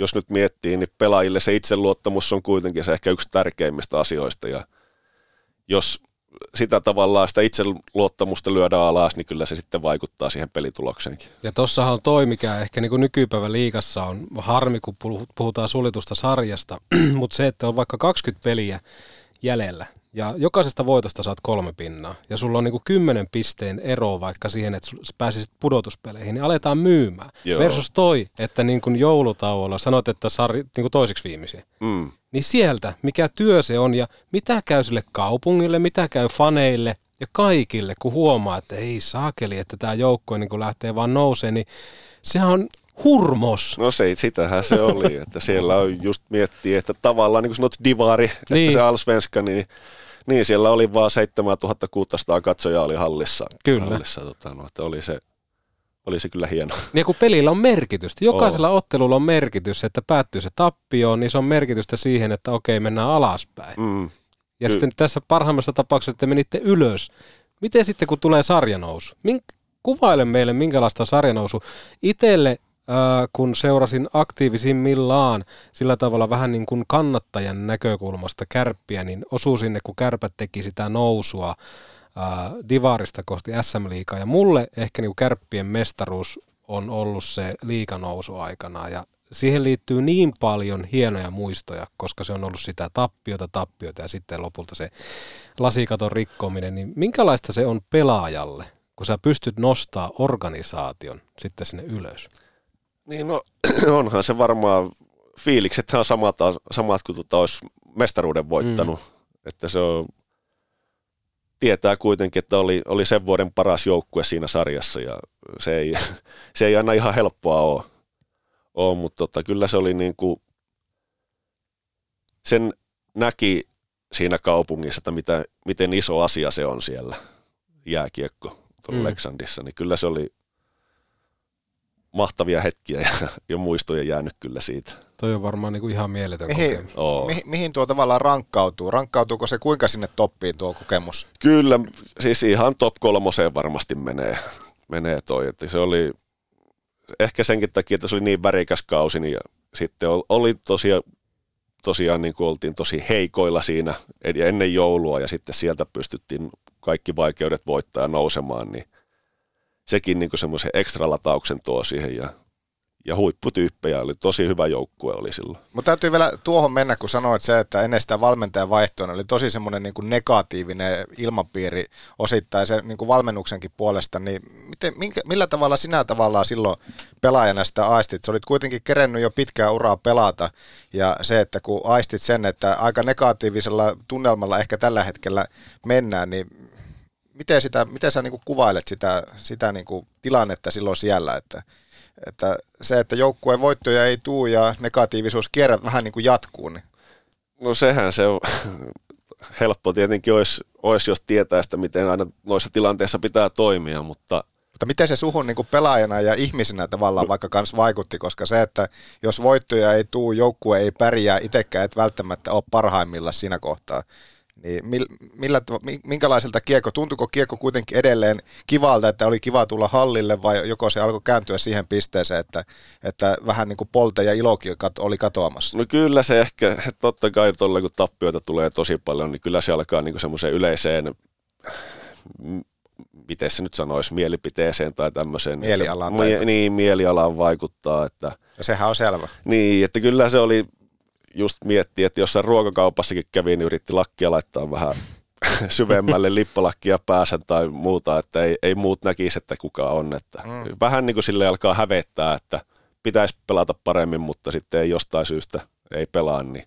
jos nyt miettii, niin pelaajille se itseluottamus on kuitenkin se ehkä yksi tärkeimmistä asioista. Ja jos sitä tavallaan sitä itseluottamusta lyödään alas, niin kyllä se sitten vaikuttaa siihen pelitulokseenkin. Ja tossahan on toi, mikä ehkä niin kuin nykypäivän liikassa on harmi, kun puhutaan sulitusta sarjasta, mutta se, että on vaikka 20 peliä jäljellä, ja jokaisesta voitosta saat kolme pinnaa. Ja sulla on niinku kymmenen pisteen ero vaikka siihen, että pääsisit pudotuspeleihin, niin aletaan myymään. Joo. Versus toi, että niin kuin joulutauolla sanot, että sari, niin kuin toiseksi viimeisiä. Mm. Niin sieltä, mikä työ se on ja mitä käy sille kaupungille, mitä käy faneille, Ja kaikille, kun huomaa, että ei saakeli, että tämä joukko niin kun lähtee vaan nousee, niin sehän on hurmos. No se, sitähän se oli, että siellä on just miettiä, että tavallaan niin kuin sanot divari, Niin. että se Allsvenska, niin, niin siellä oli vaan 7600 katsojaa oli hallissa. Kyllä. Hallissa, tota, no, että oli se, oli se kyllä hieno. Ja kun pelillä on merkitystä, jokaisella ottelulla on merkitys, että päättyy se tappioon, niin se on merkitystä siihen, että okei, mennään alaspäin. Mm. Ja Ky- sitten tässä parhaimmassa tapauksessa te menitte ylös. Miten sitten, kun tulee sarjanousu? Mink- kuvaile meille, minkälaista sarjanousu. Itelle, kun seurasin aktiivisimmillaan sillä tavalla vähän niin kuin kannattajan näkökulmasta kärppiä, niin osuu sinne, kun kärpät teki sitä nousua Divarista kohti SM-liigaa. Ja mulle ehkä niin kärppien mestaruus on ollut se liikanousu aikana ja siihen liittyy niin paljon hienoja muistoja, koska se on ollut sitä tappiota, tappiota ja sitten lopulta se lasikaton rikkominen, niin minkälaista se on pelaajalle, kun sä pystyt nostaa organisaation sitten sinne ylös? Niin no, onhan se varmaan, fiilikset on samat, samat kuin tota olisi mestaruuden voittanut. Mm. Että se on, tietää kuitenkin, että oli, oli sen vuoden paras joukkue siinä sarjassa ja se ei, se ei aina ihan helppoa ole. ole mutta tota, kyllä se oli niin kuin, sen näki siinä kaupungissa, että mitä, miten iso asia se on siellä jääkiekko tuolla mm. Leksandissa, niin kyllä se oli mahtavia hetkiä ja, ja muistoja jäänyt kyllä siitä. Toi on varmaan niin kuin ihan mieletön Mihin, kokemus. Oo. mihin, mihin tuo tavallaan rankkautuu? Rankkautuuko se kuinka sinne toppiin tuo kokemus? Kyllä, siis ihan top kolmoseen varmasti menee, menee toi. Että se oli ehkä senkin takia, että se oli niin värikäs kausi, niin ja sitten ol- oli tosiaan, tosiaan niin kuin oltiin tosi heikoilla siinä ed- ennen joulua ja sitten sieltä pystyttiin kaikki vaikeudet voittaa ja nousemaan, niin sekin niin semmoisen ekstra latauksen tuo siihen ja, ja huipputyyppejä oli tosi hyvä joukkue oli silloin. Mutta täytyy vielä tuohon mennä, kun sanoit se, että ennen sitä valmentajan vaihtoa niin oli tosi semmoinen niin kuin negatiivinen ilmapiiri osittain sen niin kuin valmennuksenkin puolesta, niin miten, minkä, millä tavalla sinä tavallaan silloin pelaajana sitä aistit? Sä olit kuitenkin kerennyt jo pitkää uraa pelata ja se, että kun aistit sen, että aika negatiivisella tunnelmalla ehkä tällä hetkellä mennään, niin miten, sitä, miten sä niin kuin kuvailet sitä, sitä niin kuin tilannetta silloin siellä, että, että se, että joukkueen voittoja ei tuu ja negatiivisuus kierrä vähän niin kuin jatkuu, niin No sehän se on. Helppo tietenkin olisi, olisi, jos tietää sitä, miten aina noissa tilanteissa pitää toimia, mutta mutta miten se suhun niin pelaajana ja ihmisenä tavallaan vaikka kans vaikutti, koska se, että jos voittoja ei tuu, joukkue ei pärjää, itsekään et välttämättä ole parhaimmilla siinä kohtaa, niin mil- millä, minkälaiselta kiekko, tuntuiko kiekko kuitenkin edelleen kivalta, että oli kiva tulla hallille vai joko se alkoi kääntyä siihen pisteeseen, että, että vähän niin kuin polte ja ilokin oli katoamassa? no kyllä se ehkä, totta kai tuolla kun tappioita tulee tosi paljon, niin kyllä se alkaa niin semmoiseen yleiseen, miten se nyt sanoisi, mielipiteeseen tai tämmöiseen. Mielialaan Mie- tai- Niin, mielialaan vaikuttaa, että Ja sehän on selvä. Niin, että kyllä se oli just miettiä, että jossain ruokakaupassakin kävi, niin yritti lakkia laittaa vähän syvemmälle lippalakkia pääsen tai muuta, että ei, ei muut näkisi, että kuka on. Että Mm. Vähän niin kuin sille alkaa hävettää, että pitäisi pelata paremmin, mutta sitten ei jostain syystä ei pelaa, niin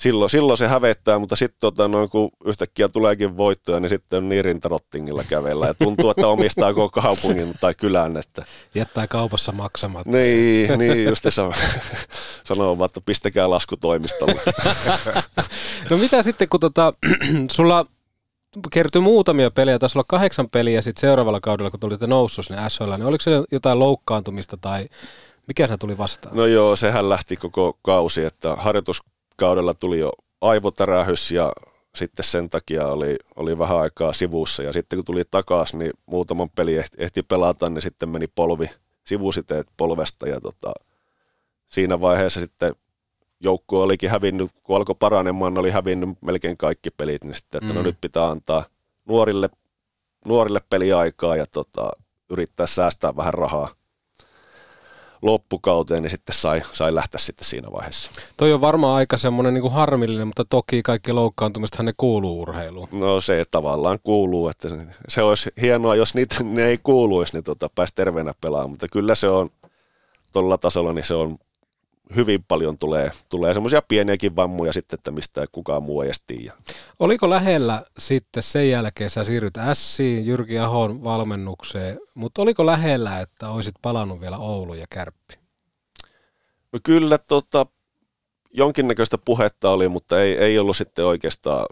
silloin, silloin se hävettää, mutta sitten tota, noin, kun yhtäkkiä tuleekin voittoja, niin sitten on niin rintarottingilla kävellä ja tuntuu, että omistaa koko kaupungin tai kylän. Että Jättää kaupassa maksamatta. niin, niin just se sanoo vaan, että pistäkää lasku toimistolle. No mitä sitten, kun tota, sulla kertyi muutamia pelejä, taisi olla kahdeksan peliä sitten seuraavalla kaudella, kun tulitte noussut sinne SHL, niin oliko se jotain loukkaantumista tai mikä se tuli vastaan? No joo, sehän lähti koko kausi, että harjoituskaudella tuli jo aivotärähys ja sitten sen takia oli, oli vähän aikaa sivussa ja sitten kun tuli takaisin, niin muutaman peli ehti, ehti pelata, niin sitten meni polvi, sivusiteet polvesta ja tota, siinä vaiheessa sitten joukkue olikin hävinnyt, kun alkoi paranemaan, ne oli hävinnyt melkein kaikki pelit, niin sitten, että mm. no Mm. nyt pitää antaa nuorille, nuorille peliaikaa ja tota, yrittää säästää vähän rahaa loppukauteen, niin sitten sai, sai lähteä sitten siinä vaiheessa. Toi on varmaan aika semmoinen niin kuin harmillinen, mutta toki kaikki loukkaantumistahan ne kuuluu urheiluun. No se tavallaan kuuluu, että se, se olisi hienoa, jos niitä ne ei kuuluisi, niin tota, pääsi terveenä pelaamaan, mutta kyllä se on tuolla tasolla, niin se on hyvin paljon tulee, tulee semmoisia pieniäkin vammoja sitten, että mistä kukaan muu ei edes tiedä. Oliko lähellä sitten sen jälkeen, sä siirryt Siin, Jyrki Ahon valmennukseen, mutta oliko lähellä, että olisit palannut vielä Oulu ja Kärppi? No kyllä tota, jonkinnäköistä puhetta oli, mutta ei, ei ollut sitten oikeastaan,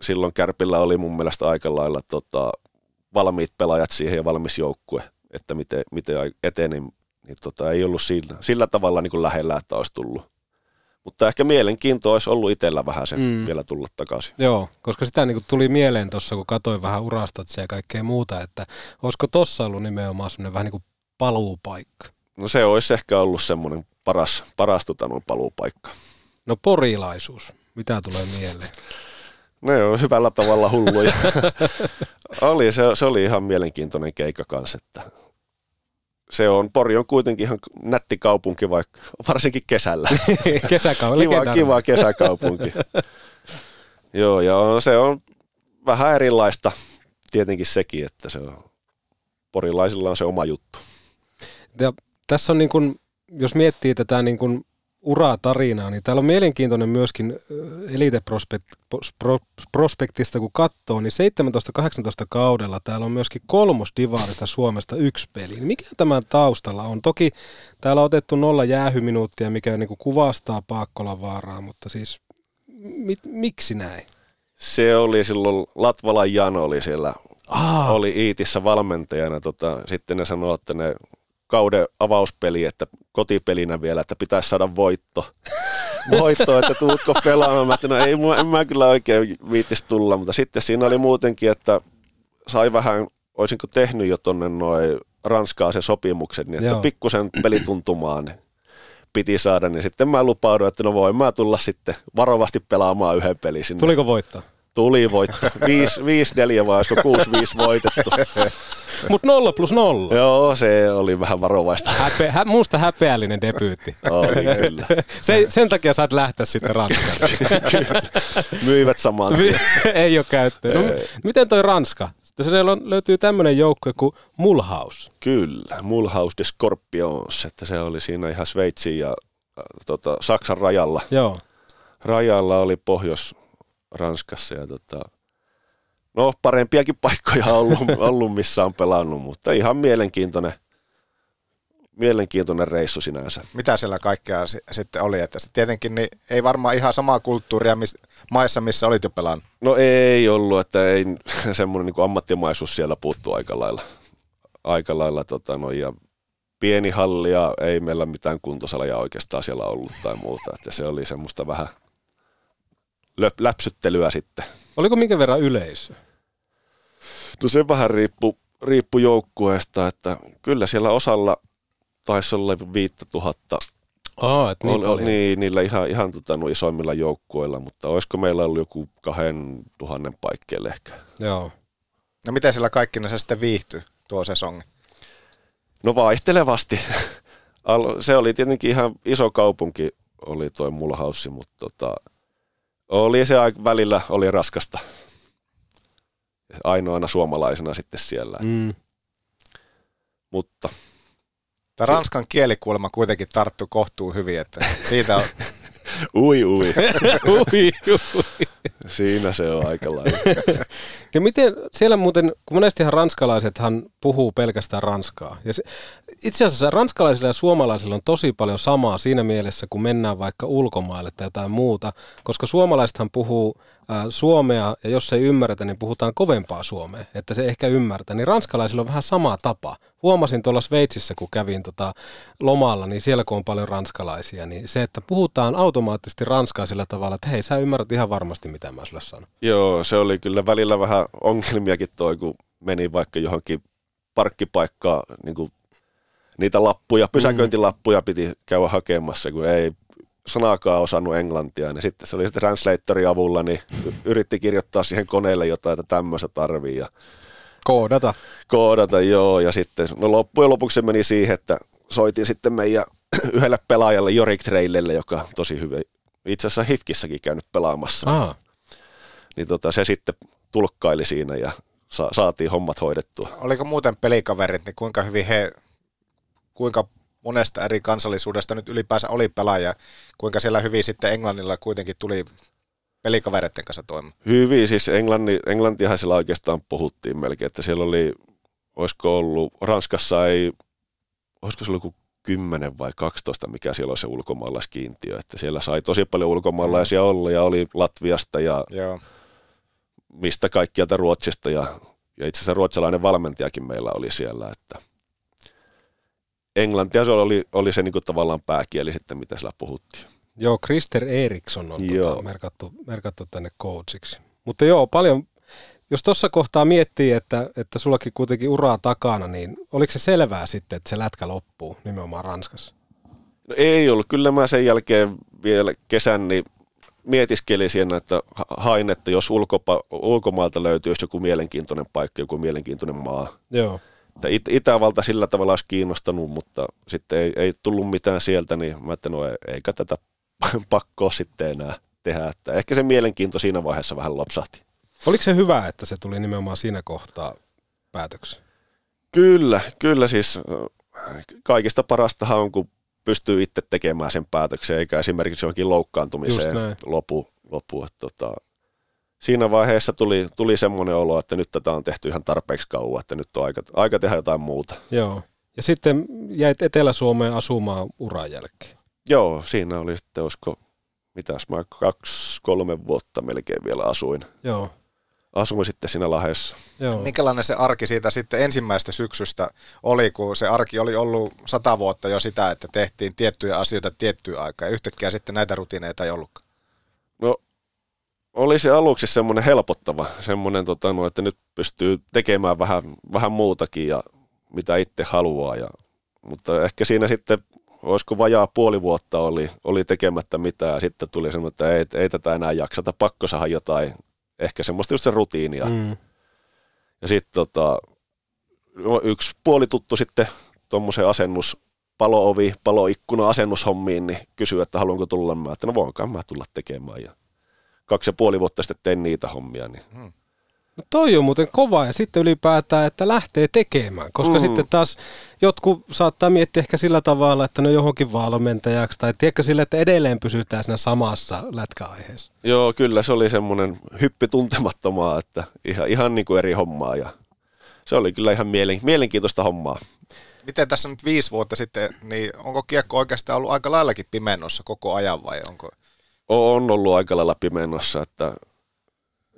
silloin Kärpillä oli mun mielestä aika lailla tota, valmiit pelaajat siihen ja valmis joukkue, että miten, miten eteni, niin tota, ei ollut sillä, sillä tavalla niin kuin lähellä, että olisi tullut. Mutta ehkä mielenkiinto olisi ollut itsellä vähän se mm. vielä tulla takaisin. Joo, koska sitä niin kuin tuli mieleen tuossa, kun katsoin vähän urastat ja kaikkea muuta, että olisiko tossa ollut nimenomaan semmoinen vähän niin kuin paluupaikka? No se olisi ehkä ollut semmoinen paras, paras tota, paluupaikka. No porilaisuus, mitä tulee mieleen? Ne on hyvällä tavalla hulluja. oli, se, se, oli ihan mielenkiintoinen keikka kanssa, että se on, Pori on kuitenkin ihan nätti kaupunki, vaikka varsinkin kesällä. Kesäkaupunki. kiva, kiva kesäkaupunki. Joo, ja se on vähän erilaista tietenkin sekin, että se on, porilaisilla on se oma juttu. Ja tässä on niin kuin, jos miettii tätä niin kuin uratarinaa, niin täällä on mielenkiintoinen myöskin Elite-prospektista, kun katsoo, niin 17-18 kaudella täällä on myöskin kolmos divaarista Suomesta yksi peli. Mikä tämän taustalla on? Toki täällä on otettu nolla jäähyminuuttia, mikä niin kuin kuvastaa Paakkolan vaaraa, mutta siis mit, miksi näin? Se oli silloin, Latvalan Jano oli siellä, Aa. oli Iitissä valmentajana. Tota, sitten ne sanoi, että ne kauden avauspeli, että kotipelinä vielä, että pitäisi saada voitto. voitto, että tuutko pelaamaan. Mä että no ei, en mä kyllä oikein viittisi tulla, mutta sitten siinä oli muutenkin, että sai vähän, olisinko tehnyt jo tonne noin Ranskaa se sopimuksen, niin että Joo. pikkusen pelituntumaan niin piti saada, niin sitten mä lupaudun, että no voin mä tulla sitten varovasti pelaamaan yhden pelin sinne. Tuliko voittaa? Tuli voitto. 5-4 vai olisiko 6-5 voitettu. Mutta nolla plus nolla. Joo, se oli vähän varovaista. Häpe, hä, musta häpeällinen debyytti. Oli, kyllä. Se, sen takia saat lähteä sitten Ranskaan. Myivät samaan. Ei ole käyttöä. No, miten toi Ranska? Siellä on, löytyy tämmöinen joukkue kuin Mulhouse. Kyllä, Mulhouse de Scorpions, että se oli siinä ihan Sveitsin ja äh, tota, Saksan rajalla. Joo. Rajalla oli Pohjois, Ranskassa ja tota, no parempiakin paikkoja on ollut, ollut, missä on pelannut, mutta ihan mielenkiintoinen, mielenkiintoinen reissu sinänsä. Mitä siellä kaikkea sitten oli? Että tietenkin niin ei varmaan ihan samaa kulttuuria miss, maissa, missä olit jo pelannut. No ei ollut, että ei semmoinen niin ammattimaisuus siellä puuttuu aika lailla. Aika lailla tota, no, ja pieni halli ja ei meillä mitään kuntosalia oikeastaan siellä ollut tai muuta. Että se oli semmoista vähän läpsyttelyä sitten. Oliko minkä verran yleisö? No se vähän riippuu riippu joukkueesta, että kyllä siellä osalla taisi olla 5000 Aa, et niin, oli, niin, niillä ihan, ihan tota, no, isoimmilla joukkueilla, mutta olisiko meillä ollut joku kahden tuhannen paikkeelle ehkä. Joo. No miten siellä kaikki se sitten viihtyi tuo sesongi? No vaihtelevasti. se oli tietenkin ihan iso kaupunki, oli toi Mulhouse, mutta tota, oli se välillä oli raskasta. Ainoana suomalaisena sitten siellä. Mm. Mutta. Tämä ranskan kielikuolema kuitenkin tarttu kohtuu hyvin, että siitä on... ui, ui. ui, ui. Siinä se on aika lailla. ja miten siellä muuten, kun monestihan ranskalaisethan puhuu pelkästään ranskaa. Ja se, itse asiassa ranskalaisilla ja suomalaisilla on tosi paljon samaa siinä mielessä, kun mennään vaikka ulkomaille tai jotain muuta, koska suomalaisethan puhuu suomea ja jos ei ymmärretä, niin puhutaan kovempaa suomea, että se ehkä ymmärtää. Niin ranskalaisilla on vähän sama tapa. Huomasin tuolla Sveitsissä, kun kävin tota lomalla, niin siellä kun on paljon ranskalaisia, niin se, että puhutaan automaattisesti ranskaa sillä tavalla, että hei, sä ymmärrät ihan varmasti, mitä mä sulle sanon. Joo, se oli kyllä välillä vähän ongelmiakin toi, kun meni vaikka johonkin parkkipaikkaa niin kuin niitä lappuja, mm. pysäköintilappuja piti käydä hakemassa, kun ei sanaakaan osannut englantia, niin sitten se oli sitten translatorin avulla, niin yritti kirjoittaa siihen koneelle jotain, että tämmöistä tarvii. Ja koodata. Koodata, joo. Ja sitten, no loppujen lopuksi se meni siihen, että soitin sitten meidän yhdelle pelaajalle Jorik Treillelle, joka on tosi hyvä. Itse asiassa Hifkissäkin käynyt pelaamassa. Aa. Niin tota, se sitten tulkkaili siinä ja sa- saatiin hommat hoidettua. Oliko muuten pelikaverit, niin kuinka hyvin he kuinka monesta eri kansallisuudesta nyt ylipäänsä oli pelaaja, kuinka siellä hyvin sitten Englannilla kuitenkin tuli pelikavereiden kanssa toimia. Hyvin, siis Englanti, Englantihan siellä oikeastaan puhuttiin melkein, että siellä oli, olisiko ollut, Ranskassa ei, olisiko se ollut joku 10 vai 12, mikä siellä on se ulkomaalaiskiintiö, että siellä sai tosi paljon ulkomaalaisia olla ja oli Latviasta ja Joo. mistä kaikkialta Ruotsista ja, ja itse asiassa ruotsalainen valmentajakin meillä oli siellä, että Englantia se oli, oli se niin kuin tavallaan pääkieli sitten, mitä siellä puhuttiin. Joo, Krister Eriksson on Joo. tota, merkattu, merkattu tänne coachiksi. Mutta joo, paljon, jos tuossa kohtaa miettii, että, että sullakin kuitenkin uraa takana, niin oliko se selvää sitten, että se lätkä loppuu nimenomaan Ranskassa? No ei ollut. Kyllä mä sen jälkeen vielä kesän niin mietiskelin siinä, että ha- hain, että jos ulkopa- ulkomaalta löytyisi joku mielenkiintoinen paikka, joku mielenkiintoinen maa. Joo. Että It- Itävalta sillä tavalla olisi kiinnostanut, mutta sitten ei, ei tullut mitään sieltä, niin mä ajattelin, no ei- eikä tätä pakkoa sitten enää tehdä. Että ehkä se mielenkiinto siinä vaiheessa vähän lopsahti. Oliko se hyvä, että se tuli nimenomaan siinä kohtaa päätöksi? Kyllä, kyllä siis kaikista parastahan on, kun pystyy itse tekemään sen päätöksen, eikä esimerkiksi johonkin loukkaantumiseen lopu. lopu että tota, siinä vaiheessa tuli, tuli semmoinen olo, että nyt tätä on tehty ihan tarpeeksi kauan, että nyt on aika, aika tehdä jotain muuta. Joo. Ja sitten jäit Etelä-Suomeen asumaan uran jälkeen. Joo, siinä oli sitten, olisiko, mitäs mä kaksi, kolme vuotta melkein vielä asuin. Joo. Asuin sitten siinä Lahdessa. Joo. Minkälainen se arki siitä sitten ensimmäisestä syksystä oli, kun se arki oli ollut sata vuotta jo sitä, että tehtiin tiettyjä asioita tiettyä aikaa ja yhtäkkiä sitten näitä rutiineita ei ollutkaan. No oli se aluksi semmoinen helpottava, semmoinen, tota, no, että nyt pystyy tekemään vähän, vähän muutakin ja mitä itse haluaa. Ja, mutta ehkä siinä sitten, olisiko vajaa puoli vuotta oli, oli tekemättä mitään ja sitten tuli semmoinen, että ei, ei tätä enää jaksata, pakko saada jotain, ehkä semmoista just se rutiinia. Mm. Ja sitten tota, yksi puoli tuttu sitten tuommoisen asennus, paloovi, paloikkuna asennushommiin, niin kysyi, että haluanko tulla. Mä että no voinkaan mä tulla tekemään. Ja kaksi ja puoli vuotta sitten tein niitä hommia. Niin. No toi on muuten kova ja sitten ylipäätään, että lähtee tekemään, koska Mm. sitten taas jotkut saattaa miettiä ehkä sillä tavalla, että no johonkin valmentajaksi tai tiedätkö sillä, että edelleen pysytään siinä samassa lätkäaiheessa. Joo, kyllä se oli semmoinen hyppi tuntemattomaa, että ihan, ihan niin kuin eri hommaa. Ja se oli kyllä ihan mielen, mielenkiintoista hommaa. Miten tässä nyt viisi vuotta sitten, niin onko kiekko oikeastaan ollut aika laillakin pimennossa koko ajan vai onko? On ollut aika lailla pimennossa, että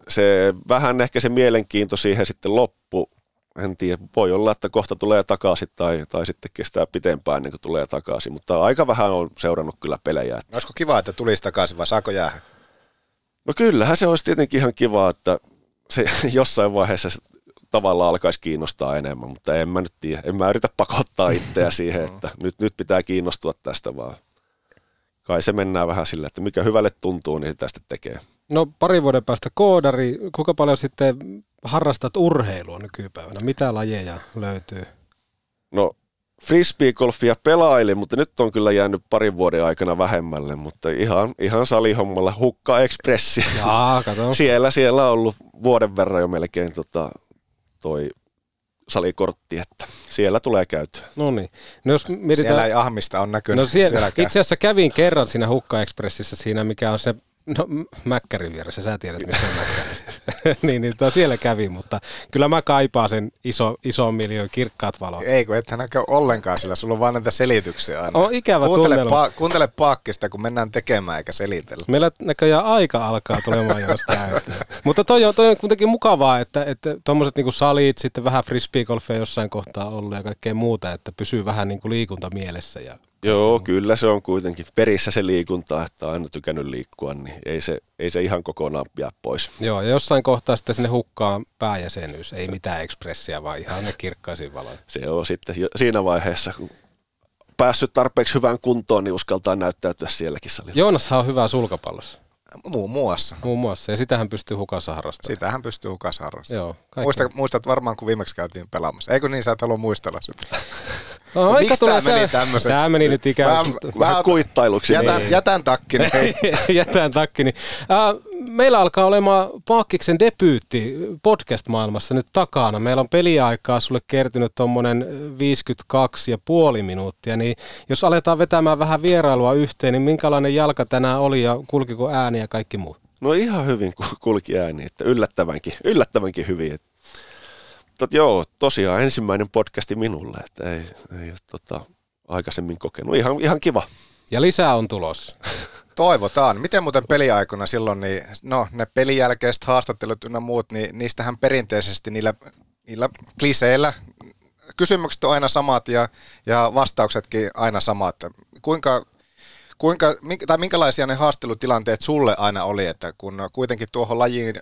se vähän ehkä se mielenkiinto siihen sitten loppu. En tiedä, voi olla, että kohta tulee takaisin tai, tai sitten kestää pitempään ennen kuin tulee takaisin, mutta aika vähän on seurannut kyllä pelejä. No Olisiko kiva, että tulisi takaisin vai saako jäädä? No kyllähän se olisi tietenkin ihan kiva, että se jossain vaiheessa tavallaan alkaisi kiinnostaa enemmän, mutta en mä nyt tiedä. En mä yritä pakottaa itseä siihen, että nyt, nyt pitää kiinnostua tästä vaan. Kai se mennään vähän sillä, että mikä hyvälle tuntuu, niin sitä sitten tekee. No pari vuoden päästä koodari, kuinka paljon sitten harrastat urheilua nykypäivänä? Mitä lajeja löytyy? No frisbeegolfia pelailin, mutta nyt on kyllä jäänyt parin vuoden aikana vähemmälle, mutta ihan, ihan salihommalla Hukka Expressi. Jaa, kato. siellä, siellä on ollut vuoden verran jo melkein tota, toi salikortti, että siellä tulee käytyä. No niin. No jos mietitään... Siellä ei ahmista on näkynyt No siellä, sielläkään. itse asiassa kävin kerran siinä Hukka Expressissä siinä, mikä on se No, Mäkkärin vieressä, sä tiedät, missä on Mäkkäri. niin, niin siellä kävi, mutta kyllä mä kaipaan sen iso, iso miljoon kirkkaat valot. Ei, kun ethän näkö ollenkaan sillä, sulla on vaan näitä selityksiä aina. On ikävä kuuntele, tunnelma. pa- kuuntele paakkista, kun mennään tekemään eikä selitellä. Meillä näköjään aika alkaa tulemaan jostain. Mutta toi on, toi on kuitenkin mukavaa, että, että tuommoiset niinku salit, sitten vähän frisbeegolfia jossain kohtaa ollut ja kaikkea muuta, että pysyy vähän niinku liikunta mielessä. Ja... Joo, kyllä se on kuitenkin perissä se liikunta, että on aina tykännyt liikkua, niin ei se, ei se ihan kokonaan jää pois. Joo, ja jossain kohtaa sitten sinne hukkaan pääjäsenyys, ei mitään ekspressiä, vaan ihan ne kirkkaisiin valoja. Se on sitten siinä vaiheessa, kun päässyt tarpeeksi hyvään kuntoon, niin uskaltaa näyttäytyä sielläkin salilla. Joonashan on hyvä sulkapallossa. Muun muassa. Muun muassa. Ja sitähän pystyy hukassa harrastamaan. Sitähän pystyy hukassa harrastamaan. Joo, kaikki. Muista, muistat varmaan, kun viimeksi käytiin pelaamassa. Eikö niin, sä et halua muistella sitä? No, aika Miksi tulee tää meni tää- tämmöiseksi? Tää meni nyt ikään Vähän- kuin... vähän kuittailuksi. Jätän, Niin. jätän takkini. Jätään takkini. Äh, meillä alkaa olemaan Paakkiksen debyytti podcast-maailmassa nyt takana. Meillä on peliaikaa sulle kertynyt tuommoinen 52 ja puoli minuuttia, niin jos aletaan vetämään vähän vierailua yhteen, niin minkälainen jalka tänään oli ja kulkiko ääni ja kaikki muu? No ihan hyvin ku- kulki ääni, että yllättävänkin, yllättävänkin hyvin. Tot, joo, tosiaan ensimmäinen podcasti minulle, että ei, ei ole tota, aikaisemmin kokenut. Ihan, ihan kiva. Ja lisää on tulossa. Toivotaan. Miten muuten peliaikona silloin, niin no ne pelin jälkeiset haastattelut ynnä muut, niin niistähän perinteisesti niillä, niillä kliseillä kysymykset on aina samat ja, ja vastauksetkin aina samat. Kuinka, kuinka, mink- tai minkälaisia ne haastelutilanteet sulle aina oli, että kun kuitenkin tuohon lajiin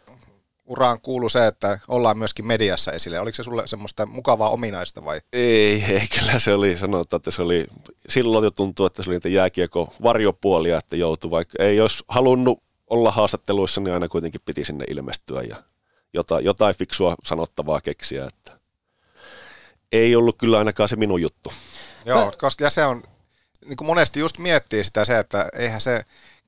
uraan kuuluu se, että ollaan myöskin mediassa esille. Oliko se sulle semmoista mukavaa ominaista vai? Ei, ei, kyllä se oli, sanotaan, että se oli, silloin jo tuntuu, että se oli niitä jääkiekko varjopuolia, että joutui, vaikka ei olisi halunnut olla haastatteluissa, niin aina kuitenkin piti sinne ilmestyä ja jotain, jotain fiksua sanottavaa keksiä, että ei ollut kyllä ainakaan se minun juttu. Joo, koska ja se on, niin kuin monesti just miettii sitä se, että eihän se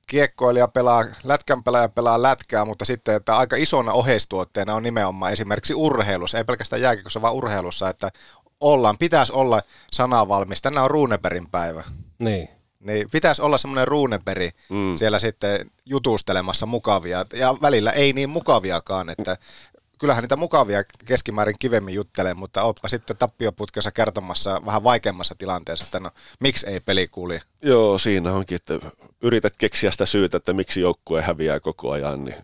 kiekkoilija pelaa, lätkän pelaaja pelaa lätkää, mutta sitten, että aika isona oheistuotteena on nimenomaan esimerkiksi urheilussa, ei pelkästään jääkiekossa, vaan urheilussa, että ollaan, pitäisi olla sanavalmis. Tänään on Runeberin päivä. Niin. Niin pitäisi olla semmoinen ruuneperi mm. siellä sitten jutustelemassa mukavia, ja välillä ei niin mukaviakaan, että kyllähän niitä mukavia keskimäärin kivemmin juttelee, mutta ootpa sitten tappioputkessa kertomassa vähän vaikeammassa tilanteessa, että no miksi ei peli kuuli. Joo, siinä onkin, että yrität keksiä sitä syytä, että miksi joukkue häviää koko ajan, niin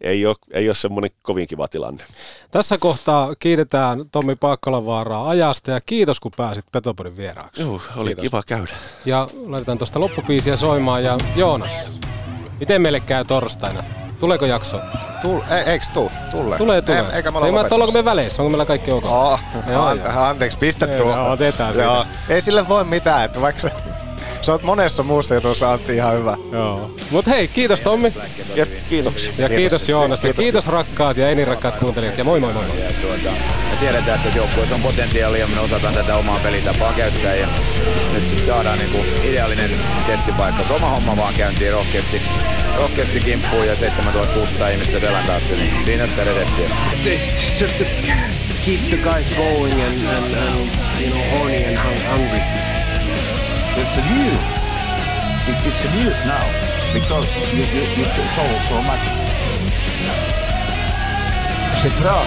ei ole, ei ole semmoinen kovin kiva tilanne. Tässä kohtaa kiitetään Tommi Paakkolavaaraa ajasta ja kiitos kun pääsit Petopodin vieraaksi. Joo, oli Kiitos. kiva käydä. Ja laitetaan tuosta loppupiisiä soimaan ja Joonas, miten meille käy torstaina? Tuleeko jakso? Tull, ei, eikö tuu? Tulle. Tulee, tulee. Ei, eikä me olla Ei, mä, että ollaanko me väleissä? Onko meillä kaikki ok? Oh, joo. anteeksi, pistä Ei, tuo. joo, otetaan. Joo. Ei sille voi mitään, että vaikka sä, sä oot monessa muussa jutussa Antti ihan hyvä. Joo. Mut hei, kiitos Tommi. Ja kiitoksia. Ja kiitos, Joonas. Ja kiitos rakkaat ja enin rakkaat kuuntelijat. Ja moi moi moi. moi. Tiedetään, että joukkueessa on potentiaalia ja me osataan tätä omaa pelitapaa käyttää ja nyt sitten saadaan niinku ideaalinen testipaikka. Se Oma homma vaan käyntiin rohkeasti, rohkeasti kimppuun ja 7600 ihmistä selän taakse, niin siinä sitä redettiä. It's just to keep the guys going and, and, and you know horny and hung- hungry. It's a news. It, it's a news now because you, you, you told so much. C'est Prague,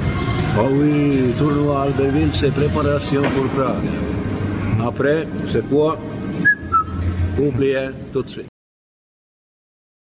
Oui, tournoi Albertville, c'est préparation pour Prague. Après, c'est quoi Oubliez tout de suite.